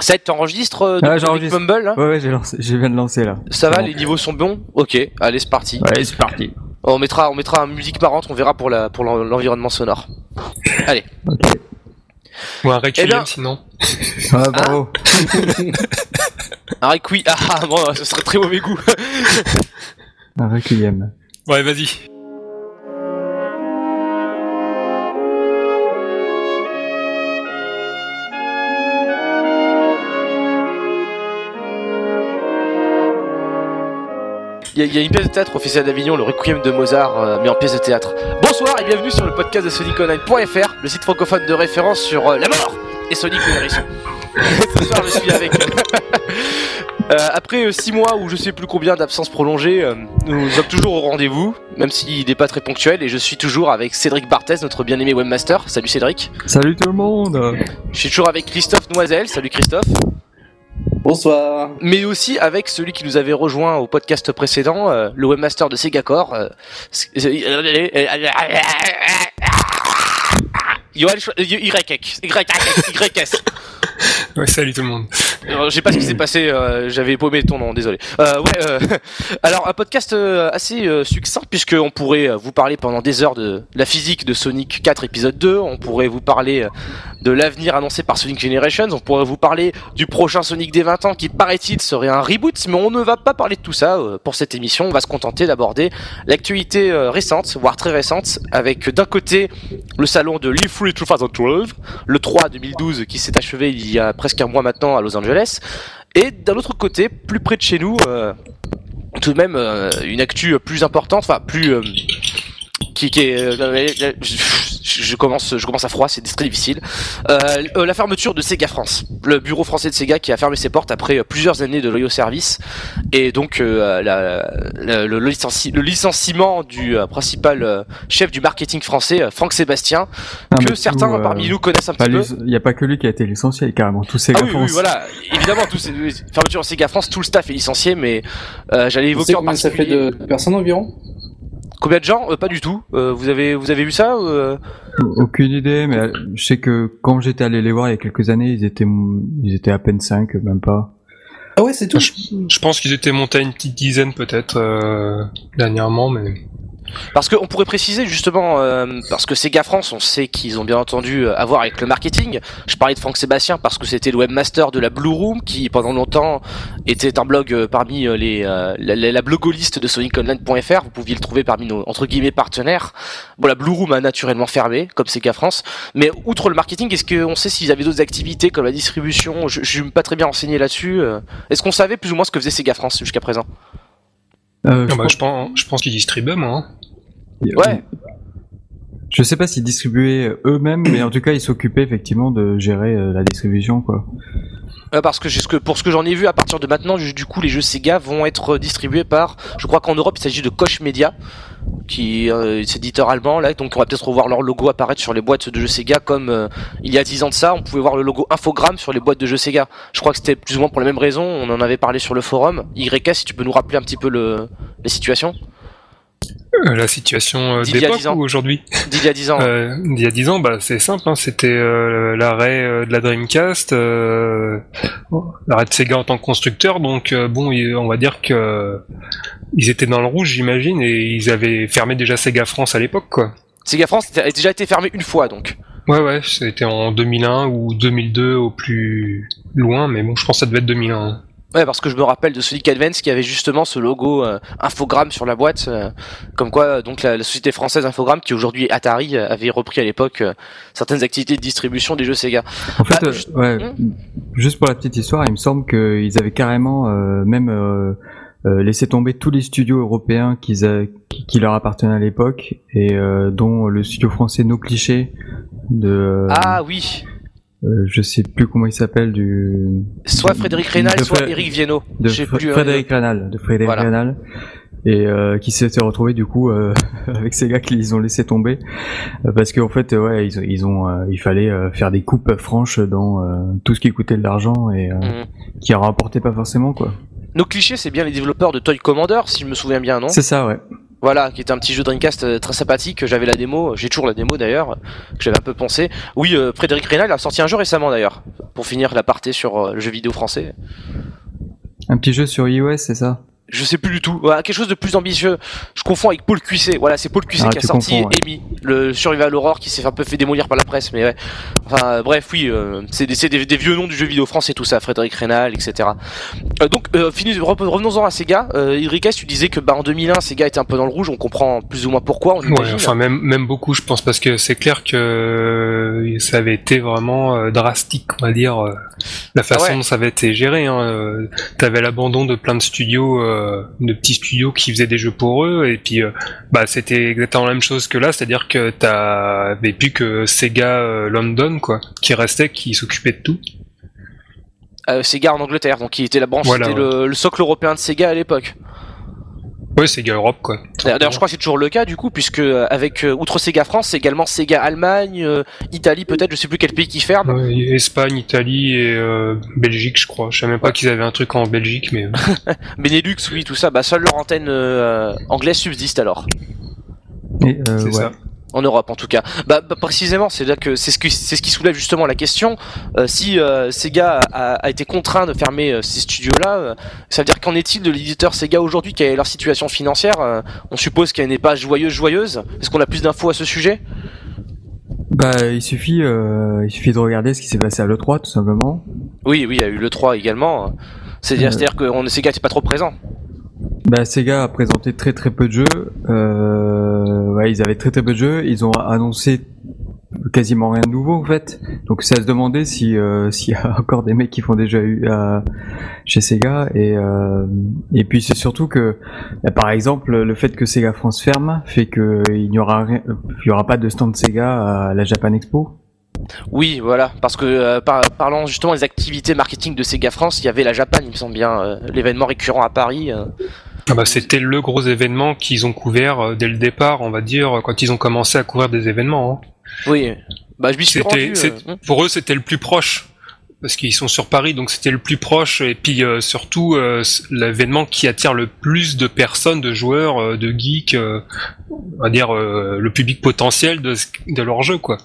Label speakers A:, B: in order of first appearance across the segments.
A: Ça t'enregistres euh,
B: Ah,
A: Mumble là
B: Ouais, ouais, j'ai lancé, je viens de lancer là.
A: Ça va,
B: bon.
A: les niveaux sont bons? Ok, allez, c'est parti.
B: Ouais, c'est parti.
A: On mettra, on mettra une musique marrante, on verra pour la, pour l'en- l'environnement sonore. Allez.
B: Ok.
C: Ou un requiem
A: Eh bien-
C: sinon.
B: Ah, bravo.
A: Un requiem. Ah, ah, bon, ce serait très mauvais goût.
B: Un requiem.
C: Ouais, vas-y.
A: Il y, a- il y a une pièce de théâtre Festival d'Avignon, le Requiem de Mozart, euh, mis en pièce de théâtre. Bonsoir et bienvenue sur le podcast de SonicOnline.fr, le site francophone de référence sur euh, la mort et Sonic le hérisson. Ce soir, je suis avec. Euh, après 6 mois ou je sais plus combien d'absences prolongées, euh, nous sommes toujours au rendez-vous, même s'il n'est pas très ponctuel, et je suis toujours avec Cédric Barthez, notre bien-aimé webmaster. Salut Cédric.
B: Salut tout le monde.
A: Je suis toujours avec Christophe Noisel. Salut Christophe.
D: Bonsoir.
A: mais aussi avec celui qui nous avait rejoint au podcast précédent, euh, le webmaster de Segacore. Euh, Yoann Schwa- YS.
C: Ouais, salut tout le monde.
A: Alors, Je sais pas ce qui s'est passé, euh, j'avais paumé ton nom, désolé. Euh, ouais, euh, alors un podcast euh, assez euh, succinct puisqu'on pourrait euh, vous parler pendant des heures de la physique de Sonic 4 épisode 2, on pourrait vous parler euh, de l'avenir annoncé par Sonic Generations, on pourrait vous parler du prochain Sonic des 20 ans qui paraît-il serait un reboot, mais on ne va pas parler de tout ça euh, pour cette émission, on va se contenter d'aborder l'actualité euh, récente, voire très récente, avec d'un côté le salon de l'E3 2012, le 3 2012 qui s'est achevé il y a presque un mois maintenant à Los Angeles, et d'un autre côté, plus près de chez nous, euh, tout de même euh, une actu plus importante, enfin plus euh, qui, est, je, je commence, je commence à froid, c'est très difficile. Euh, euh, la fermeture de Sega France, le bureau français de Sega qui a fermé ses portes après euh, plusieurs années de loyaux services, et donc euh, la- la- le, le licenci- le licenciement du euh, principal euh, chef du marketing français, euh, Franck Sébastien,
B: Non,
A: que certains
B: tout, euh,
A: parmi nous connaissent un petit peu.
B: Il n'y a pas que lui qui a été licencié, carrément. Tous ces
A: Ah oui, oui, voilà, évidemment, tous ces fermeture de Sega France, tout le staff est licencié, mais euh, j'allais évoquer en
D: combien ça fait
A: particulier.
D: de personnes environ?
A: Combien de gens Euh, Pas du tout. Euh, vous avez vous avez vu ça euh
B: Aucune idée, mais je sais que quand j'étais allé les voir il y a quelques années, ils étaient, ils étaient à peine 5, même pas.
D: Ah ouais, c'est tout.
C: Je, je pense qu'ils étaient montés à une petite dizaine peut-être euh, dernièrement, mais
A: Parce qu'on pourrait préciser justement, euh, parce que Sega France, on sait qu'ils ont bien entendu euh, à voir avec le marketing. Je parlais de Franck Sébastien parce que c'était le webmaster de la Blue Room qui pendant longtemps était un blog euh, parmi les la, la, blogoliste de SonicOnline.fr. Vous pouviez le trouver parmi nos entre guillemets partenaires. Bon, la Blue Room a naturellement fermé comme Sega France, mais outre le marketing, est-ce qu'on sait s'ils avaient d'autres activités comme la distribution? Je, je suis pas très bien renseigné là-dessus. Est-ce qu'on savait plus ou moins ce que faisait Sega France jusqu'à présent?
B: Euh,
C: Ah bah, je pense, je pense qu'ils distribuaient moi. hein.
A: Ouais.
B: Je sais pas s'ils distribuaient euh, eux-mêmes, mais en tout cas, ils s'occupaient effectivement de gérer euh, la distribution, quoi.
A: Euh, parce que, pour ce que j'en ai vu à partir de maintenant, du, coup, les jeux Sega vont être distribués par, je crois qu'en Europe, il s'agit de Koch Media, qui euh, est éditeur allemand là, donc on va peut-être revoir leur logo apparaître sur les boîtes de jeux Sega, comme il y a 10 ans de ça, on pouvait voir le logo Infogrames sur les boîtes de jeux Sega. Je crois que c'était plus ou moins pour la même raison. On en avait parlé sur le forum. YS, si tu peux nous rappeler un petit peu le la situation
C: Euh, la situation euh,
A: D'il y a
C: d'époque
A: 10 ans.
C: ou aujourd'hui
A: d'il y a 10 ans.
C: euh, Il y a 10 ans, bah, c'est simple, hein, c'était euh, l'arrêt euh, de la Dreamcast, euh, l'arrêt de Sega en tant que constructeur, donc euh, bon, on va dire que euh, ils étaient dans le rouge, j'imagine, et ils avaient fermé déjà Sega France à l'époque, quoi.
A: Sega France a déjà été fermé une fois, donc.
C: Ouais, ouais, c'était en 2001 ou 2002 au plus loin, mais bon, je pense que ça devait être 2001.
A: Ouais, parce que je me rappelle de Sonic Advance qui avait justement ce logo euh, Infogrames sur la boîte, euh, comme quoi euh, donc la, la société française Infogrames, qui aujourd'hui est Atari, euh, avait repris à l'époque euh, certaines activités de distribution des jeux Sega.
B: En fait,
A: Bah, juste-
B: ouais,
A: Hmm.
B: juste pour la petite histoire, il me semble qu'ils avaient carrément même laissé tomber tous les studios européens a- qui, leur appartenaient à l'époque, et dont le studio français No Cliché de,
A: Ah oui,
B: euh, je sais plus comment il s'appelle, du
A: soit Frédéric Rénal, soit
B: Fré-
A: Eric Viennot.
B: de Fr-
A: plus, euh,
B: Frédéric Ranal, de Frédéric
A: Voilà.
B: Ranal, et euh, qui s'était retrouvé du coup euh, avec ces gars qu'ils ont laissé tomber euh, parce qu'en fait euh, ouais ils, ils ont euh, il fallait faire des coupes franches dans euh, tout ce qui coûtait de l'argent et euh,
A: Mhm.
B: qui rapportait pas forcément quoi.
A: Nos clichés, c'est bien les développeurs de Toy Commander, si je me souviens bien, non?
B: C'est ça ouais.
A: Voilà, qui était un petit jeu Dreamcast euh, très sympathique. J'avais la démo, j'ai toujours la démo d'ailleurs, que j'avais un peu pensé. Oui, euh, Frédéric Rénal a sorti un jeu récemment d'ailleurs, pour finir la partie sur euh, le jeu vidéo français.
B: Un petit jeu sur iOS, c'est ça?
A: Je sais plus du tout. Voilà, quelque chose de plus ambitieux. Je confonds avec Paul Cuissé. Voilà, c'est Paul Cuissé
B: Ah,
A: qui a sorti
B: ouais.
A: Amy, le Survival Horror qui s'est un peu fait démolir par la presse. Mais ouais. Enfin, euh, bref, oui, euh, c'est des, c'est des- des vieux noms du jeu vidéo français, tout ça. Frédéric Rénal, etc. Euh, donc, euh, revenons-en à Sega. Euh, tu disais que bah, en 2001, Sega était un peu dans le rouge. On comprend plus ou moins pourquoi. On
C: Ouais, enfin même même beaucoup, je pense, parce que c'est clair que ça avait été vraiment drastique, on va dire, la façon
A: Ah ouais.
C: dont ça avait été géré. Hein. T'avais l'abandon de plein de studios, de petits studios qui faisaient des jeux pour eux, et puis euh, bah c'était exactement la même chose que là, c'est-à-dire que t'avais plus que Sega euh, London, quoi, qui restait, qui s'occupait de tout.
A: Euh, Sega en Angleterre, donc qui était la branche,
C: Voilà,
A: c'était
C: ouais.
A: le, le socle européen de Sega à l'époque.
C: Ouais, Sega Europe, quoi.
A: D'ailleurs, je crois que c'est toujours le cas du coup, puisque euh, avec euh, outre Sega France, c'est également Sega Allemagne, euh, Italie peut-être, je sais plus quel pays qui ferme.
C: Ouais, Espagne, Italie et euh, Belgique, je crois. Je savais même pas qu'ils avaient un truc en Belgique, mais
A: Benelux, oui, tout ça. Bah, seule leur antenne euh, anglaise subsiste alors.
B: Et, euh,
C: c'est
B: ouais.
C: ça.
A: En Europe, en tout cas. Bah, bah, précisément, c'est là que c'est ce qui c'est ce qui soulève justement la question. Euh, si euh, Sega a, a été contraint de fermer euh, ces studios-là, euh, ça veut dire qu'en est-il de l'éditeur Sega aujourd'hui Quelle est leur situation financière Euh, On suppose qu'elle n'est pas joyeuse, joyeuse. Est-ce qu'on a plus d'infos à ce sujet
B: Bah, il suffit, euh, il suffit de regarder ce qui s'est passé à l'E3, tout simplement.
A: Oui, oui, il y a eu le 3 également. C'est-à-dire, c'est-à-dire que on, Sega n'était pas trop présent.
B: Bah, Sega a présenté très très peu de jeux. Euh, ils avaient très très peu de jeux. Ils ont annoncé quasiment rien de nouveau en fait. Donc c'est à se demander si euh, s'il y a encore des mecs qui font déjà eu chez Sega et euh, et puis c'est surtout que bah, par exemple le fait que Sega France ferme fait que il n'y aura aura pas de stand Sega à la Japan Expo.
A: Oui, voilà, parce que euh, par- parlant justement des activités marketing de Sega France, il y avait la Japan, il me semble bien, l'événement récurrent à Paris.
C: Ah bah, c'était le gros événement qu'ils ont couvert euh, dès le départ, on va dire, quand ils ont commencé à couvrir des événements. hein.
A: Oui, bah je m'y suis rendu. euh, hum.
C: pour eux, c'était le plus proche. Parce qu'ils sont sur Paris, donc c'était le plus proche. Et puis euh, surtout, euh, l'événement qui attire le plus de personnes, de joueurs, euh, de geeks, on va dire le public potentiel de, de leur jeu, quoi.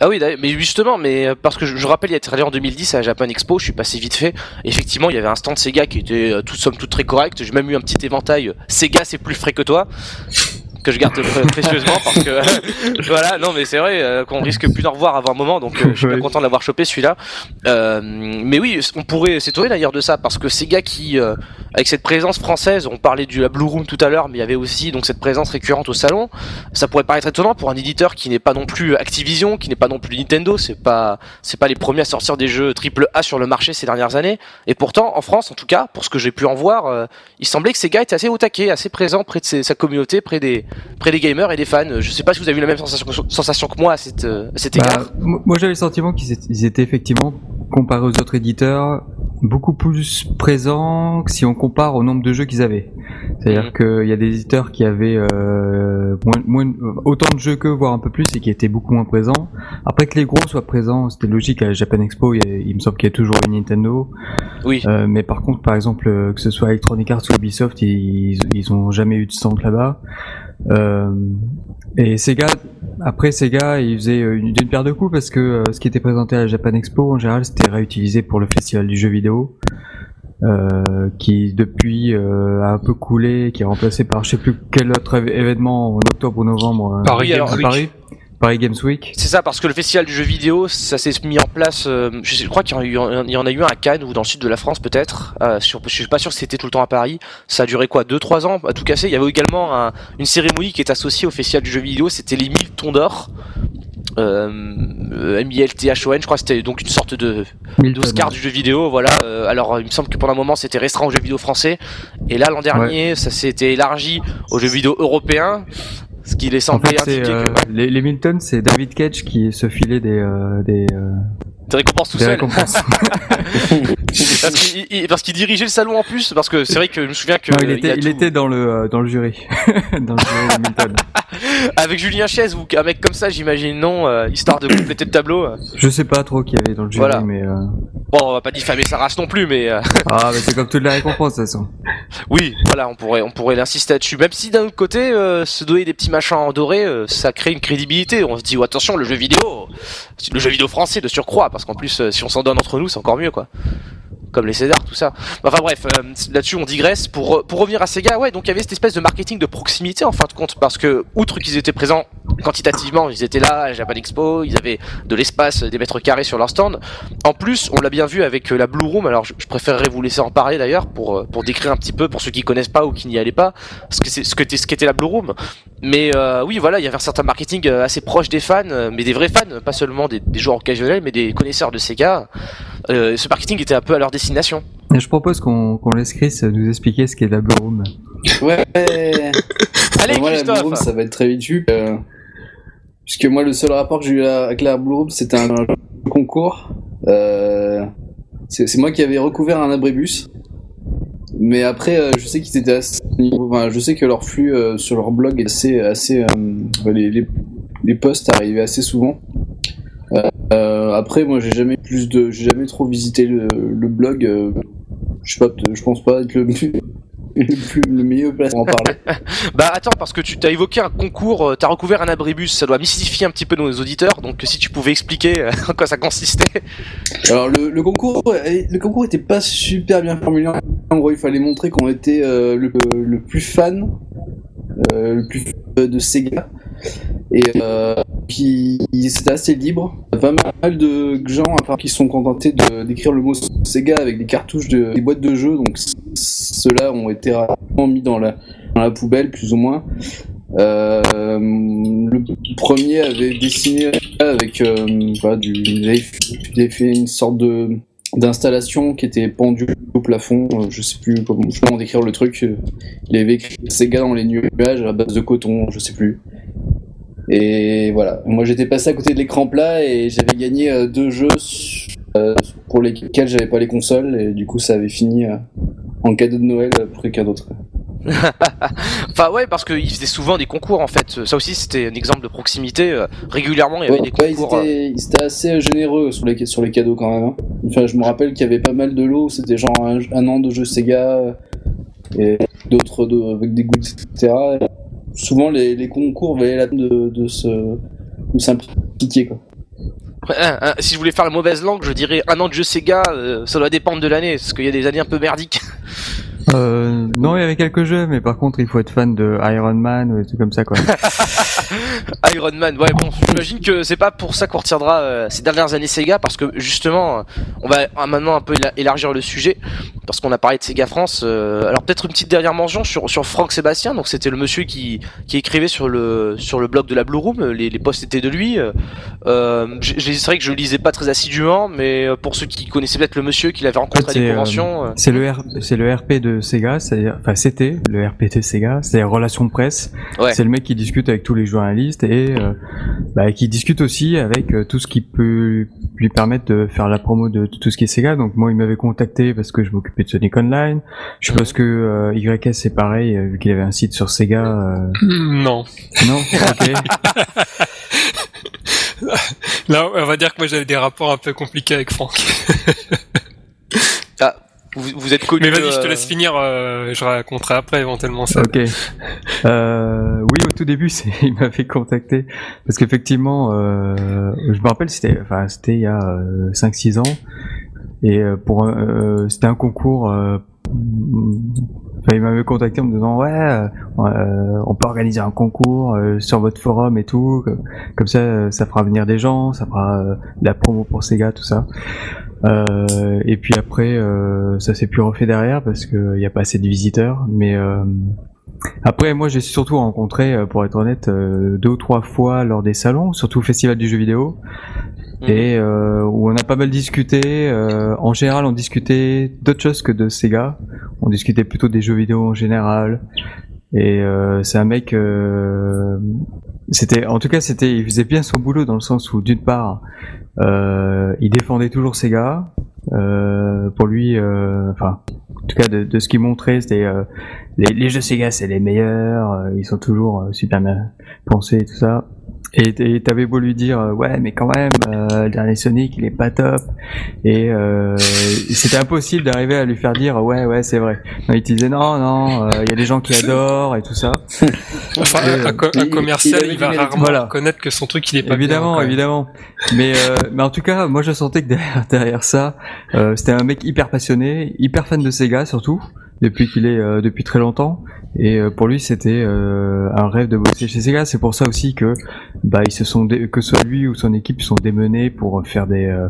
A: Ah oui, mais justement, mais parce que je, rappelle, il y a allé en 2010 à Japan Expo, je suis passé vite fait. Effectivement, il y avait un stand Sega qui était tout somme toute très correct. J'ai même eu un petit éventail. Sega, c'est plus frais que toi. Que je garde pré- précieusement parce que voilà non mais c'est vrai euh, qu'on risque plus d'en revoir avant un moment donc euh, je suis
B: Ouais.
A: content de l'avoir chopé celui-là Euh, mais oui on pourrait s'étonner d'ailleurs de ça parce que Sega qui euh, avec cette présence française on parlait du la Blue Room tout à l'heure mais il y avait aussi donc cette présence récurrente au salon ça pourrait paraître étonnant pour un éditeur qui n'est pas non plus Activision, qui n'est pas non plus Nintendo, c'est pas c'est pas les premiers à sortir des jeux triple A sur le marché ces dernières années. Et pourtant, en France, en tout cas, pour ce que j'ai pu en voir, euh, il semblait que Sega était assez au taquet, assez présent près de ses- sa communauté, près des près des gamers et des fans. Je sais pas si vous avez eu la même sensation, sensation que moi à, cette, euh, à cet
B: Bah,
A: égard.
B: mo- moi j'avais le sentiment qu'ils étaient, effectivement comparés aux autres éditeurs beaucoup plus présents que si on compare au nombre de jeux qu'ils avaient. C'est-à-dire
A: Mhm.
B: qu'il y a des éditeurs qui avaient euh, moins, moins- autant de jeux qu'eux, voire un peu plus, et qui étaient beaucoup moins présents. Après que les gros soient présents, c'était logique à la Japan Expo. Il, y a- il me semble qu'il y a toujours une Nintendo.
A: Oui.
B: Euh, mais par contre, par exemple, euh, que ce soit Electronic Arts ou Ubisoft, ils, ils ont jamais eu de stand là-bas. Euh, et Sega, après Sega, ils faisaient euh, une, d'une paire de coups parce que euh, ce qui était présenté à la Japan Expo, en général, c'était réutilisé pour le festival du jeu vidéo. Euh, qui depuis euh, a un peu coulé, qui est remplacé par je sais plus quel autre événement en octobre ou novembre euh,
C: Paris
A: alors,
C: Week.
B: Paris, Paris Games Week?
A: C'est ça, parce que le festival du jeu vidéo, ça s'est mis en place. euh, je, sais- je crois qu'il y, en a eu- il y en a eu un à Cannes ou dans le sud de la France peut-être. Euh, sur- je suis pas sûr que c'était tout le temps à Paris. Ça a duré quoi, 2-3 ans à tout casser? Il y avait également un- une cérémonie qui est associée au festival du jeu vidéo. C'était les 1000 tons d'or. Euh, M-I-L-T-H-O-N, je crois que c'était donc une sorte de d'Oscar du jeu vidéo. Voilà. Euh, alors, il me semble que pendant un moment c'était restreint aux jeux vidéo français. Et là, l'an dernier, ça s'était élargi aux jeux vidéo européens. Ce qui les
B: En fait, euh,
A: que
B: les, les Milton, c'est David Cage qui se filait des euh, des, euh,
A: tu récompenses tout
B: des
A: seul.
B: récompenses.
A: Parce qu'il dirigeait le salon en plus, parce que c'est vrai que je me souviens que
B: Non, il était, il
A: tout-
B: était dans le euh, dans le jury, dans le jury de Milton.
A: avec Julien Chaise ou un mec comme ça, j'imagine non, euh, histoire de compléter le tableau. euh.
B: Je sais pas trop qui y avait dans le jury,
A: Voilà.
B: mais euh...
A: Bon, on va pas diffamer sa race non plus, mais euh,
B: ah, mais c'est comme toutes les récompenses de toute façon.
A: Oui, voilà, on pourrait, on pourrait l'insister là-dessus. Même si d'un autre côté, euh, se donner des petits machins en doré, euh, ça crée une crédibilité. On se dit, oh, attention, le jeu vidéo, le jeu vidéo français de surcroît, parce qu'en plus, si on s'en donne entre nous, c'est encore mieux, quoi. Comme les Césars, tout ça. Enfin bref, euh, là-dessus on digresse. Pour, pour revenir à Sega, ouais, donc il y avait cette espèce de marketing de proximité en fin de compte, parce que outre qu'ils étaient présents quantitativement, ils étaient là à Japan Expo, ils avaient de l'espace, des mètres carrés sur leur stand. En plus, on l'a bien vu avec euh, la Blue Room. Alors, je, je préférerais vous laisser en parler d'ailleurs pour euh, pour décrire un petit peu pour ceux qui connaissent pas ou qui n'y allaient pas, ce c'est ce que ce qu'était la Blue Room. Mais euh, oui, voilà, il y avait un certain marketing euh, assez proche des fans, euh, mais des vrais fans, pas seulement des, des joueurs occasionnels, mais des connaisseurs de Sega. Euh, ce marketing était un peu à leur destination.
B: Et je propose qu'on laisse Chris nous expliquer ce qu'est la Blue Room.
D: Ouais.
A: Allez,
D: moi, la Blue Room, ça va être très vite vu. euh, puisque moi, le seul rapport que j'ai eu avec la Blue Room, c'était un, concours. Euh, c'est c'est moi qui avais recouvert un abrébus. Mais après, euh, je sais qu'ils étaient assez. enfin, je sais que leur flux euh, sur leur blog est assez. assez euh, les, les, les posts arrivaient assez souvent. Euh, euh, après, moi, j'ai jamais plus de, j'ai jamais trop visité le, le blog. euh, je sais pas, je pense pas être le, le, plus, le meilleur place pour en parler.
A: Bah attends, parce que tu t'as évoqué un concours, euh, t'as recouvert un abribus, ça doit mystifier un petit peu nos auditeurs, donc si tu pouvais expliquer en quoi ça consistait.
D: Alors le, le concours, le concours était pas super bien formulé. En gros, il fallait montrer qu'on était euh, le, plus fan, le plus fan de Sega, et euh, puis c'était assez libre. Pas mal de gens à part qui sont contentés d'écrire le mot Sega avec des cartouches de des boîtes de jeux, donc ceux-là ont été rapidement mis dans la poubelle plus ou moins. Euh, le premier avait dessiné avec euh, du, il avait, fait une sorte d'installation qui était pendue au plafond. euh, je sais plus comment, comment décrire le truc. Il avait écrit Sega dans les nuages à base de coton, je sais plus. Et voilà. Moi j'étais passé à côté de l'écran plat et j'avais gagné euh, deux jeux euh, pour lesquels j'avais pas les consoles et du coup ça avait fini euh, en cadeau de Noël pour quelqu'un d'autre.
A: enfin ouais, parce qu'ils faisaient souvent des concours en fait. Ça aussi c'était un exemple de proximité. régulièrement il y avait
D: Ouais,
A: des
D: ouais, ils,
A: concours.
D: étaient, ils étaient assez généreux sur les, sur les cadeaux quand même. hein. Enfin, je me rappelle qu'il y avait pas mal de lots, c'était genre un, un an de jeux Sega et d'autres de- avec des goûts, etc. Souvent, les, les concours valaient la peine de, de s'impliquer. Quoi.
A: un- un- si je voulais faire la mauvaise langue, je dirais un an de jeu Sega, euh, ça doit dépendre de l'année, parce qu'il y a des années un peu merdiques.
B: Euh, non, il y avait quelques jeux, mais par contre, il faut être fan de Iron Man ou des trucs comme ça, quoi.
A: Iron Man, ouais bon, j'imagine que c'est pas pour ça qu'on retiendra euh, ces dernières années Sega, parce que justement, on va euh, maintenant un peu éla- élargir le sujet, parce qu'on a parlé de Sega France. euh, alors peut-être une petite dernière mention sur, sur Franck Sébastien, donc c'était le monsieur qui, qui écrivait sur le, sur le blog de la Blue Room, les, les posts étaient de lui. euh, c'est vrai que je lisais pas très assidûment, mais pour ceux qui connaissaient peut-être le monsieur qui l'avait rencontré à des conventions...
B: C'est le, R- le RP de Sega, c'est-à-dire, enfin, c'était le RP de Sega, c'est relations de presse.
A: Ouais.
B: C'est le mec qui discute avec tous les journalistes et euh, bah, qui discute aussi avec euh, tout ce qui peut lui permettre de faire la promo de tout ce qui est Sega. Donc moi, il m'avait contacté parce que je m'occupais de Sonic Online. Je suppose que euh, YS c'est pareil, euh, vu qu'il avait un site sur Sega. euh,
C: Non.
B: Non, ok.
C: Là, on va dire que moi j'avais des rapports un peu compliqués avec Franck.
A: vous, vous êtes connu...
C: Mais vas-y, je te
A: euh,
C: laisse finir, euh, je raconterai après éventuellement ça.
B: Ok. Euh, oui, au tout début, c'est, il m'avait contacté parce qu'effectivement, euh, je me rappelle, c'était, enfin, c'était il y a 5-6 ans et euh, pour, euh, c'était un concours. euh, enfin, il m'avait contacté en me disant ouais, euh, on peut organiser un concours euh, sur votre forum et tout, comme, comme ça, euh, ça fera venir des gens, ça fera euh, de la promo pour Sega, tout ça. Euh, et puis après, euh, ça s'est plus refait derrière parce qu'il n'y a pas assez de visiteurs. Mais euh, après, moi, j'ai surtout rencontré, euh, pour être honnête, euh, deux ou trois fois lors des salons, surtout au Festival du jeu vidéo,
A: Mhm.
B: et euh, où on a pas mal discuté. euh, en général, on discutait d'autres choses que de Sega. On discutait plutôt des jeux vidéo en général. Et euh, c'est un mec. euh, c'était, en tout cas, c'était, il faisait bien son boulot dans le sens où, d'une part, euh, il défendait toujours Sega. Euh, pour lui, euh, enfin, en tout cas, de, de ce qu'il montrait, c'était euh, les, les jeux Sega, c'est les meilleurs. ils sont toujours super bien pensés et tout ça. Et t'avais beau lui dire euh, ouais mais quand même euh, le dernier Sonic il est pas top et euh, c'était impossible d'arriver à lui faire dire ouais ouais c'est vrai. Non, il te disait non non euh, il y a des gens qui adorent et tout ça.
C: Enfin,
B: Euh,
C: un, co- un
D: il- il
C: commercial, il, va rarement
B: Voilà.
C: reconnaître que son truc il est pas
B: évidemment,
C: bien.
B: évidemment. Mais euh, mais en tout cas, moi je sentais que derrière, derrière ça, euh, c'était un mec hyper passionné, hyper fan de Sega surtout, depuis qu'il est euh, depuis très longtemps. Et euh, pour lui, c'était euh, un rêve de bosser chez Sega. C'est pour ça aussi que bah ils se sont dé- que soit lui ou son équipe sont démenés pour faire des euh,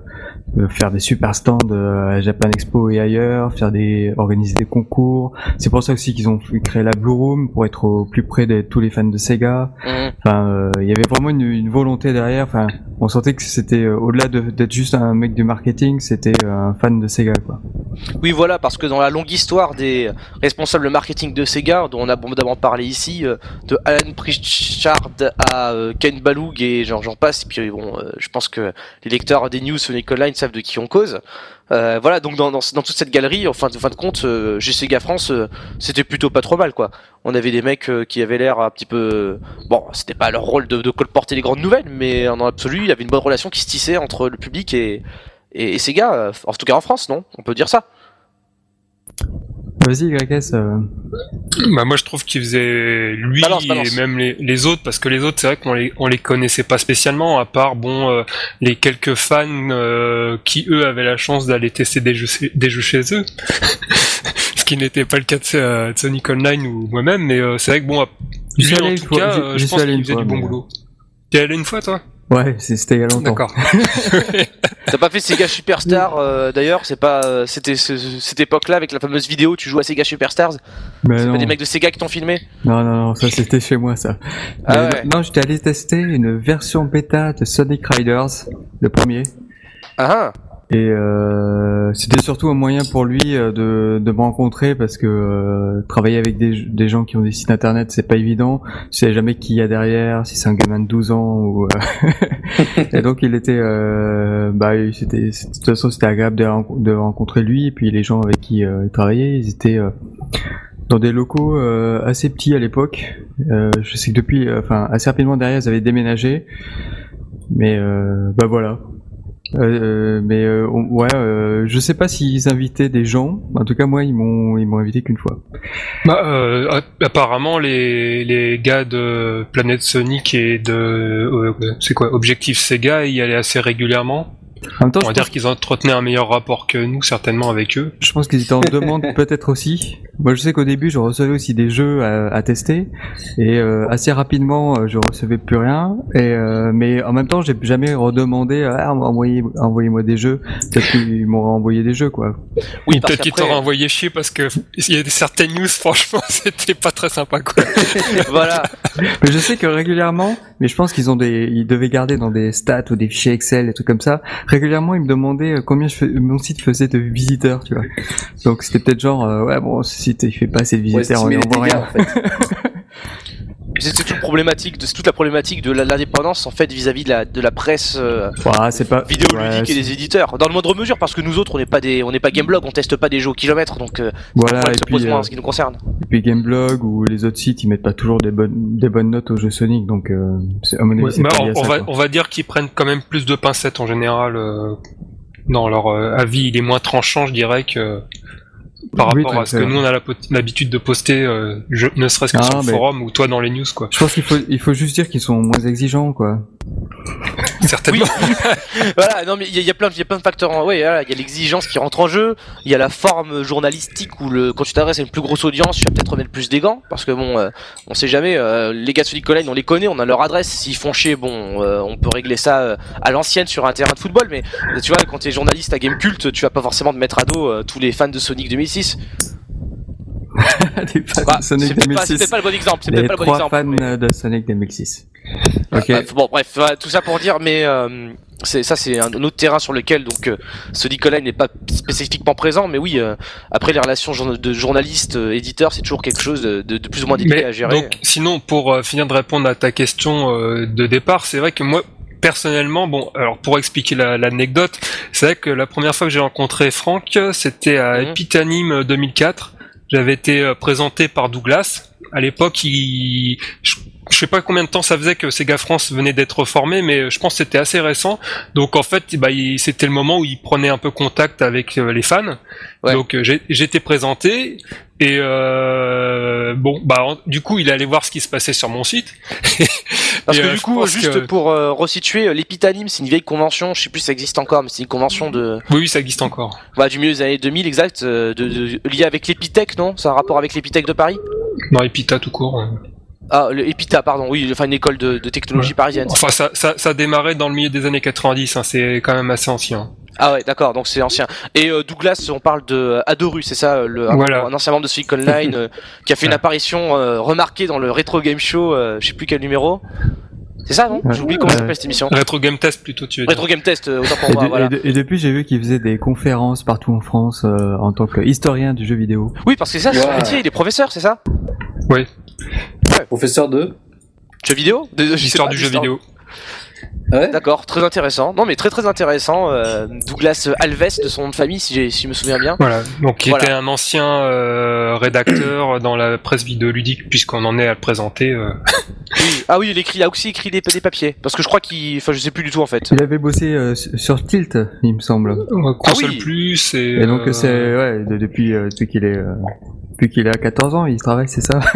B: euh, faire des super stands à Japan Expo et ailleurs, faire des organiser des concours. C'est pour ça aussi qu'ils ont créé la Blue Room pour être au plus près de tous les fans de Sega.
A: Mhm.
B: Enfin, euh, il y avait vraiment une, une volonté derrière. Enfin, on sentait que c'était euh, au-delà de- d'être juste un mec du marketing, c'était euh, un fan de Sega, quoi.
A: Oui, voilà, parce que dans la longue histoire des responsables marketing de Sega, dont on a abondamment parlé ici, euh, de Alan Pritchard à Ken Baloug et genre j'en passe, et puis bon, je pense que les lecteurs des news Sonic Online savent de qui on cause. Euh, voilà, donc dans, dans, toute cette galerie, en fin de, fin de compte, euh, France, euh, c'était plutôt pas trop mal, quoi. On avait des mecs euh, qui avaient l'air un petit peu... Bon, c'était pas leur rôle de, de colporter les grandes nouvelles, mais en absolu, il y avait une bonne relation qui se tissait entre le public et, et, et Sega, en tout cas en France, non? On peut dire ça.
B: Vas-y, YS. Euh...
C: Bah moi je trouve qu'il faisait lui
A: Balance, balance.
C: et même les, les autres parce que les autres c'est vrai qu'on les on les connaissait pas spécialement à part bon euh, les quelques fans euh, qui eux avaient la chance d'aller tester des jeux des jeux chez eux ce qui n'était pas le cas de, euh, de Sonic Online ou moi-même mais euh, c'est vrai que bon
B: J'y suis
C: lui
B: allé
C: en tout
B: fois,
C: cas je
B: suis
C: pense
B: allé
C: qu'il
B: une
C: faisait
B: fois,
C: du bon boulot t'es allé une fois toi?
B: Ouais, c'était il y a longtemps.
C: d'accord
A: T'as pas fait Sega Superstar euh, d'ailleurs? C'est pas euh, c'était ce- cette époque-là avec la fameuse vidéo où tu joues à Sega Superstars?
B: Mais
A: C'est
B: non.
A: pas des mecs de Sega qui t'ont filmé?
B: Non, non, non, ça c'était chez moi, ça.
A: Ah
B: Mais
A: ouais.
B: non, non, j'étais allé tester une version bêta de Sonic Riders, le premier.
A: Ah
B: Et euh, c'était surtout un moyen pour lui euh, de, de me rencontrer parce que euh, travailler avec des, des gens qui ont des sites internet c'est pas évident. Tu sais jamais qui y a derrière, si c'est un gamin de 12 ans ou. euh, et donc il était, euh, bah c'était, de toute façon c'était agréable de, ren- de rencontrer lui et puis les gens avec qui euh, il travaillait, ils étaient dans des locaux euh, assez petits à l'époque. Euh, je sais que depuis, enfin assez rapidement derrière ils avaient déménagé, mais bah voilà. Euh, mais euh, ouais, euh, je sais pas s'ils invitaient des gens. En tout cas, moi, ils m'ont ils m'ont invité qu'une fois.
C: Bah, euh, apparemment, les, les gars de Planète Sonic et de euh, c'est quoi Objectif Sega y allaient assez régulièrement.
B: En même temps,
C: On va
B: je
C: dire
B: pense,
C: qu'ils entretenaient un meilleur rapport que nous, certainement, avec eux.
B: je pense qu'ils étaient en demande peut-être aussi. Moi, je sais qu'au début, je recevais aussi des jeux à, à tester et euh, assez rapidement, euh, je recevais plus rien. Et euh, mais en même temps, j'ai jamais redemandé ah, envoyez envoyez-moi des jeux. Peut-être qu'ils m'auraient envoyé des jeux, quoi.
A: Oui,
C: peut-être qu'ils t'auraient envoyé chier parce que il y a des certaines news, franchement, c'était pas très sympa, quoi.
A: voilà.
B: Mais je sais que régulièrement, mais je pense qu'ils ont des, ils devaient garder dans des stats ou des fichiers Excel, des trucs comme ça. Régulièrement, ils me demandaient euh, combien je fais- mon site faisait de visiteurs, tu vois. Donc c'était peut-être genre, euh, ouais bon, ce site il fait pas assez de
D: Ouais,
B: visiteurs, on envoie
D: dégâts,
B: rien.
D: en fait.
A: C'est toute problématique de c'est toute la problématique de l'indépendance en fait vis-à-vis de la de la presse euh,
B: Ouais, c'est pas
A: vidéoludique
B: ouais,
A: et des éditeurs. Dans le moindre mesure parce que nous autres on n'est pas des on n'est pas Gameblog, on teste pas des jeux au kilomètre donc euh,
B: Voilà,
A: ça
B: et
A: se pose
B: puis,
A: moins
B: euh,
A: en ce qui nous concerne.
B: et puis Gameblog ou les autres sites, ils mettent pas toujours des bonnes, des bonnes notes aux jeux Sonic, donc euh, c'est à mon avis,
C: Ouais,
B: c'est
C: bah,
B: pas
C: on,
B: lié à
C: on
B: ça,
C: va,
B: quoi.
C: on va dire qu'ils prennent quand même plus de pincettes en général. euh, dans leur euh, avis, il est moins tranchant, je dirais, que par
B: Oui,
C: rapport à ce que nous on a l'habitude de poster, euh, je- ne serait-ce que
B: Ah,
C: sur le forum ou toi dans les news, quoi.
B: Je pense qu'il faut, il faut juste dire qu'ils sont moins exigeants, quoi.
C: Certainement.
A: voilà, non mais il y, y a plein de- de facteurs. en- Ouais, il y a l'exigence qui rentre en jeu, il y a la forme journalistique où le quand tu t'adresses à une plus grosse audience, tu vas peut-être remettre plus des gants parce que bon, euh, on sait jamais. euh, les gars de Sonic on les connaît, on a leur adresse. S'ils font chier, bon, euh, on peut régler ça euh, à l'ancienne sur un terrain de football. Mais tu vois, quand t'es journaliste à Game Cult, tu vas pas forcément te mettre à dos tous les fans de Sonic 2006.
B: les fans
A: Bah,
B: de Sonic
A: c'est pas, c'est
B: 2006.
A: peut-être pas le bon exemple. C'est pas le bon
B: trois
A: exemple.
B: fans
A: mais-
B: de Sonic 2006. Ok.
A: Bref, bon, bref, tout ça pour dire, mais euh, c'est ça, c'est un autre terrain sur lequel donc euh, Sonic Online n'est pas spécifiquement présent, mais oui, euh, après les relations de journalistes euh, éditeurs, c'est toujours quelque chose de, de- de plus ou moins délicat à gérer.
C: donc, sinon, pour euh, finir de répondre à ta question euh, de départ, c'est vrai que moi, personnellement, bon, alors pour expliquer la- l'anecdote, c'est vrai que la première fois que j'ai rencontré Franck, c'était à
A: Mhm.
C: Epitanim 2004. J'avais été euh, présenté par Douglas. À l'époque, il, je, je sais pas combien de temps ça faisait que Sega France venait d'être formé, mais je pense que c'était assez récent. Donc en fait, bah, il- c'était le moment où il prenait un peu contact avec euh, les fans.
A: Ouais.
C: Donc euh, j'ai- j'étais présenté et euh, bon, bah du coup, il allait voir ce qui se passait sur mon site.
A: Parce que
C: euh,
A: du coup, juste
C: que-
A: pour euh, resituer, euh, l'Epitanime, c'est une vieille convention, je sais plus si ça existe encore, mais c'est une convention de,
C: Oui, oui, ça existe encore.
A: bah, du milieu des années 2000 exact, de, de, lié avec l'Epitech, non? C'est un rapport avec l'Epitech de Paris?
C: Non, Epita tout court.
A: Ah, le Epita, pardon, oui, enfin une école de, de technologie parisienne.
C: Enfin, ça, ça, ça a démarré dans le milieu des années 90. Hein, c'est quand même assez ancien.
A: Ah ouais, d'accord, donc c'est ancien. Et euh, Douglas, on parle de Adoru, c'est ça, le, un-
C: Voilà.
A: un, ancien membre de Silicon Line euh, qui a fait une apparition euh, remarquée dans le Retro Game Show, euh, je sais plus quel numéro. C'est ça, non
B: Ouais.
A: J'oublie comment s'appelle cette émission.
C: Retro Game Test plutôt, tu veux dire.
A: Retro Game Test, autant pour
B: Et,
A: moi,
B: de-
A: voilà.
B: et de- et depuis, j'ai vu qu'il faisait des conférences partout en France euh, en tant qu'historien du jeu vidéo.
A: Oui, parce que c'est ça, c'est son métier, il est professeur, c'est ça?
D: Professeur de.
A: Jeux vidéo?
C: L'histoire du jeu vidéo.
D: Ouais.
A: D'accord, très intéressant. Non mais très très intéressant. euh, Douglas Alves de son nom de famille, si, j'ai- si je me souviens bien.
C: Voilà. Donc, qui
A: Voilà.
C: était un ancien euh, rédacteur dans la presse vidéoludique, puisqu'on en est à le présenter. euh.
A: Oui. Ah oui, il, écrit, il a aussi écrit des, des papiers. Parce que je crois qu'il... Enfin, je sais plus du tout en fait.
B: Il avait bossé euh, sur Tilt, il me semble.
C: Euh, console
A: oui.
C: plus et,
B: Et donc
C: euh,
B: c'est ouais, de- depuis euh, depuis qu'il est euh, depuis qu'il a 14 ans, il travaille, c'est ça?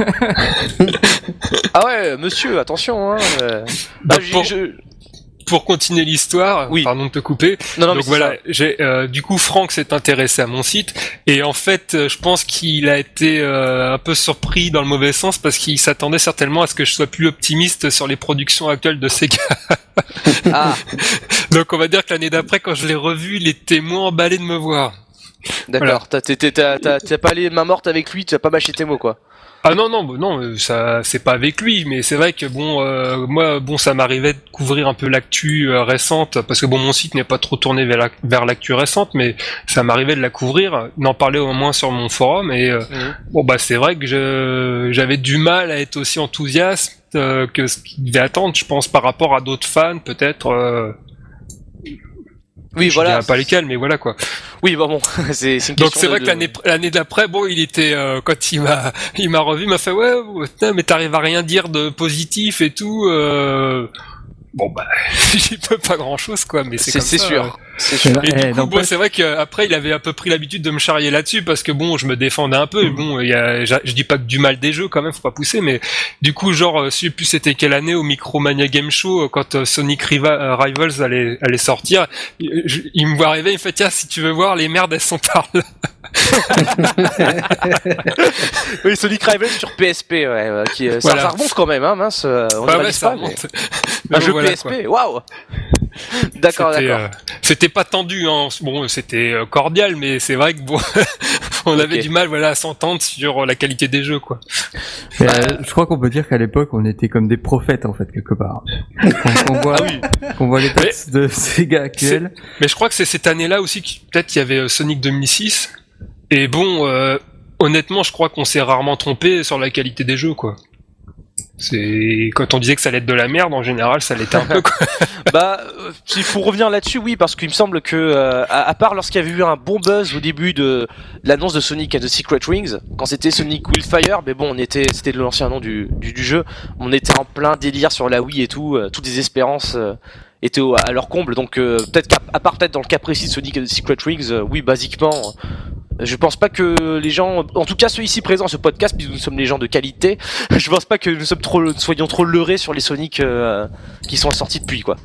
A: Ah ouais, monsieur, attention. Hein. Bah,
C: pour,
A: je-
C: pour continuer l'histoire,
A: Oui.
C: pardon de te couper.
A: Non, non,
C: donc voilà, j'ai euh, du coup Franck s'est intéressé à mon site et en fait euh, je pense qu'il a été euh, un peu surpris dans le mauvais sens parce qu'il s'attendait certainement à ce que je sois plus optimiste sur les productions actuelles de Sega.
A: Ah,
C: Donc on va dire que l'année d'après quand je l'ai revu, il était moins emballé de me voir.
A: d'accord. T'es- T'as pas allé main morte avec lui, tu as pas mâché tes mots quoi.
C: Ah non non non ça c'est pas avec lui mais c'est vrai que bon euh, moi bon ça m'arrivait de couvrir un peu l'actu euh, récente parce que bon mon site n'est pas trop tourné vers la- vers l'actu récente mais ça m'arrivait de la couvrir d'en parler au moins sur mon forum et euh,
A: Mhm.
C: bon bah c'est vrai que je j'avais du mal à être aussi enthousiaste euh, que ce qu'il devait attendre je pense par rapport à d'autres fans peut-être euh,
A: Oui,
C: je
A: voilà.
C: pas lesquels mais voilà quoi
A: Oui, bah bon, c'est une
C: donc c'est
A: de-
C: vrai que l'année l'année d'après, bon, il était euh, quand il m'a il m'a revu, il m'a fait ouais, putain, mais t'arrives à rien dire de positif et tout. euh, Bon bah, j'y peux pas grand chose quoi, mais c'est
A: C'est sûr. C'est
B: eh,
C: du coup,
B: n'empêche-
C: bon, c'est vrai qu'après, il avait un peu pris l'habitude de me charrier là-dessus parce que bon, je me défendais un peu. Et bon, il y a, je, dis pas que du mal des jeux quand même, faut pas pousser, mais du coup, genre, euh, je sais plus c'était quelle année au Micromania Game Show euh, quand euh, Sonic Riva- euh, Rivals allait, allait sortir, je- il me voit arriver, il me fait tiens, si tu veux voir, les merdes elles sont par là.
A: Oui, Sonic Rivals sur PSP, ouais, qui, euh, ça,
C: Voilà.
A: ça remonte quand même, hein, mince. euh, On
C: Ouais, ça
A: pas, mais-. Un jeu
C: voilà,
A: PSP, waouh D'accord,
C: C'était,
A: d'accord.
C: euh, C'était pas tendu, hein. bon, c'était cordial, mais c'est vrai que bon, on avait du mal, voilà, à s'entendre sur la qualité des jeux, quoi.
B: Euh, je crois qu'on peut dire qu'à l'époque, on était comme des prophètes en fait quelque part. Quand on voit, qu'on voit les textes de Sega actuels.
C: Mais je crois que c'est cette année-là aussi peut-être il y avait Sonic 2006. Et bon, euh, honnêtement, je crois qu'on s'est rarement trompé sur la qualité des jeux, quoi. C'est quand on disait que ça allait être de la merde, en général, ça l'était un peu. Quoi.
A: Bah, euh, si- pour revenir là-dessus, oui, parce qu'il me semble que, euh, à, part lorsqu'il y avait eu un bon buzz au début de, l'annonce de Sonic and the Secret Rings, quand c'était Sonic Wildfire, mais bon, on était, c'était l'ancien nom du, du, jeu, on était en plein délire sur la Wii et tout, euh, toutes les espérances étaient au- à leur comble, donc euh, peut-être qu'à à part peut-être dans le cas précis de Sonic the Secret Rings, euh, oui, basiquement. euh, je pense pas que les gens, en tout cas ceux ici présents à ce podcast, puisque nous sommes des gens de qualité, je pense pas que nous sommes trop, soyons trop leurrés sur les Sonic euh, qui sont sortis depuis quoi.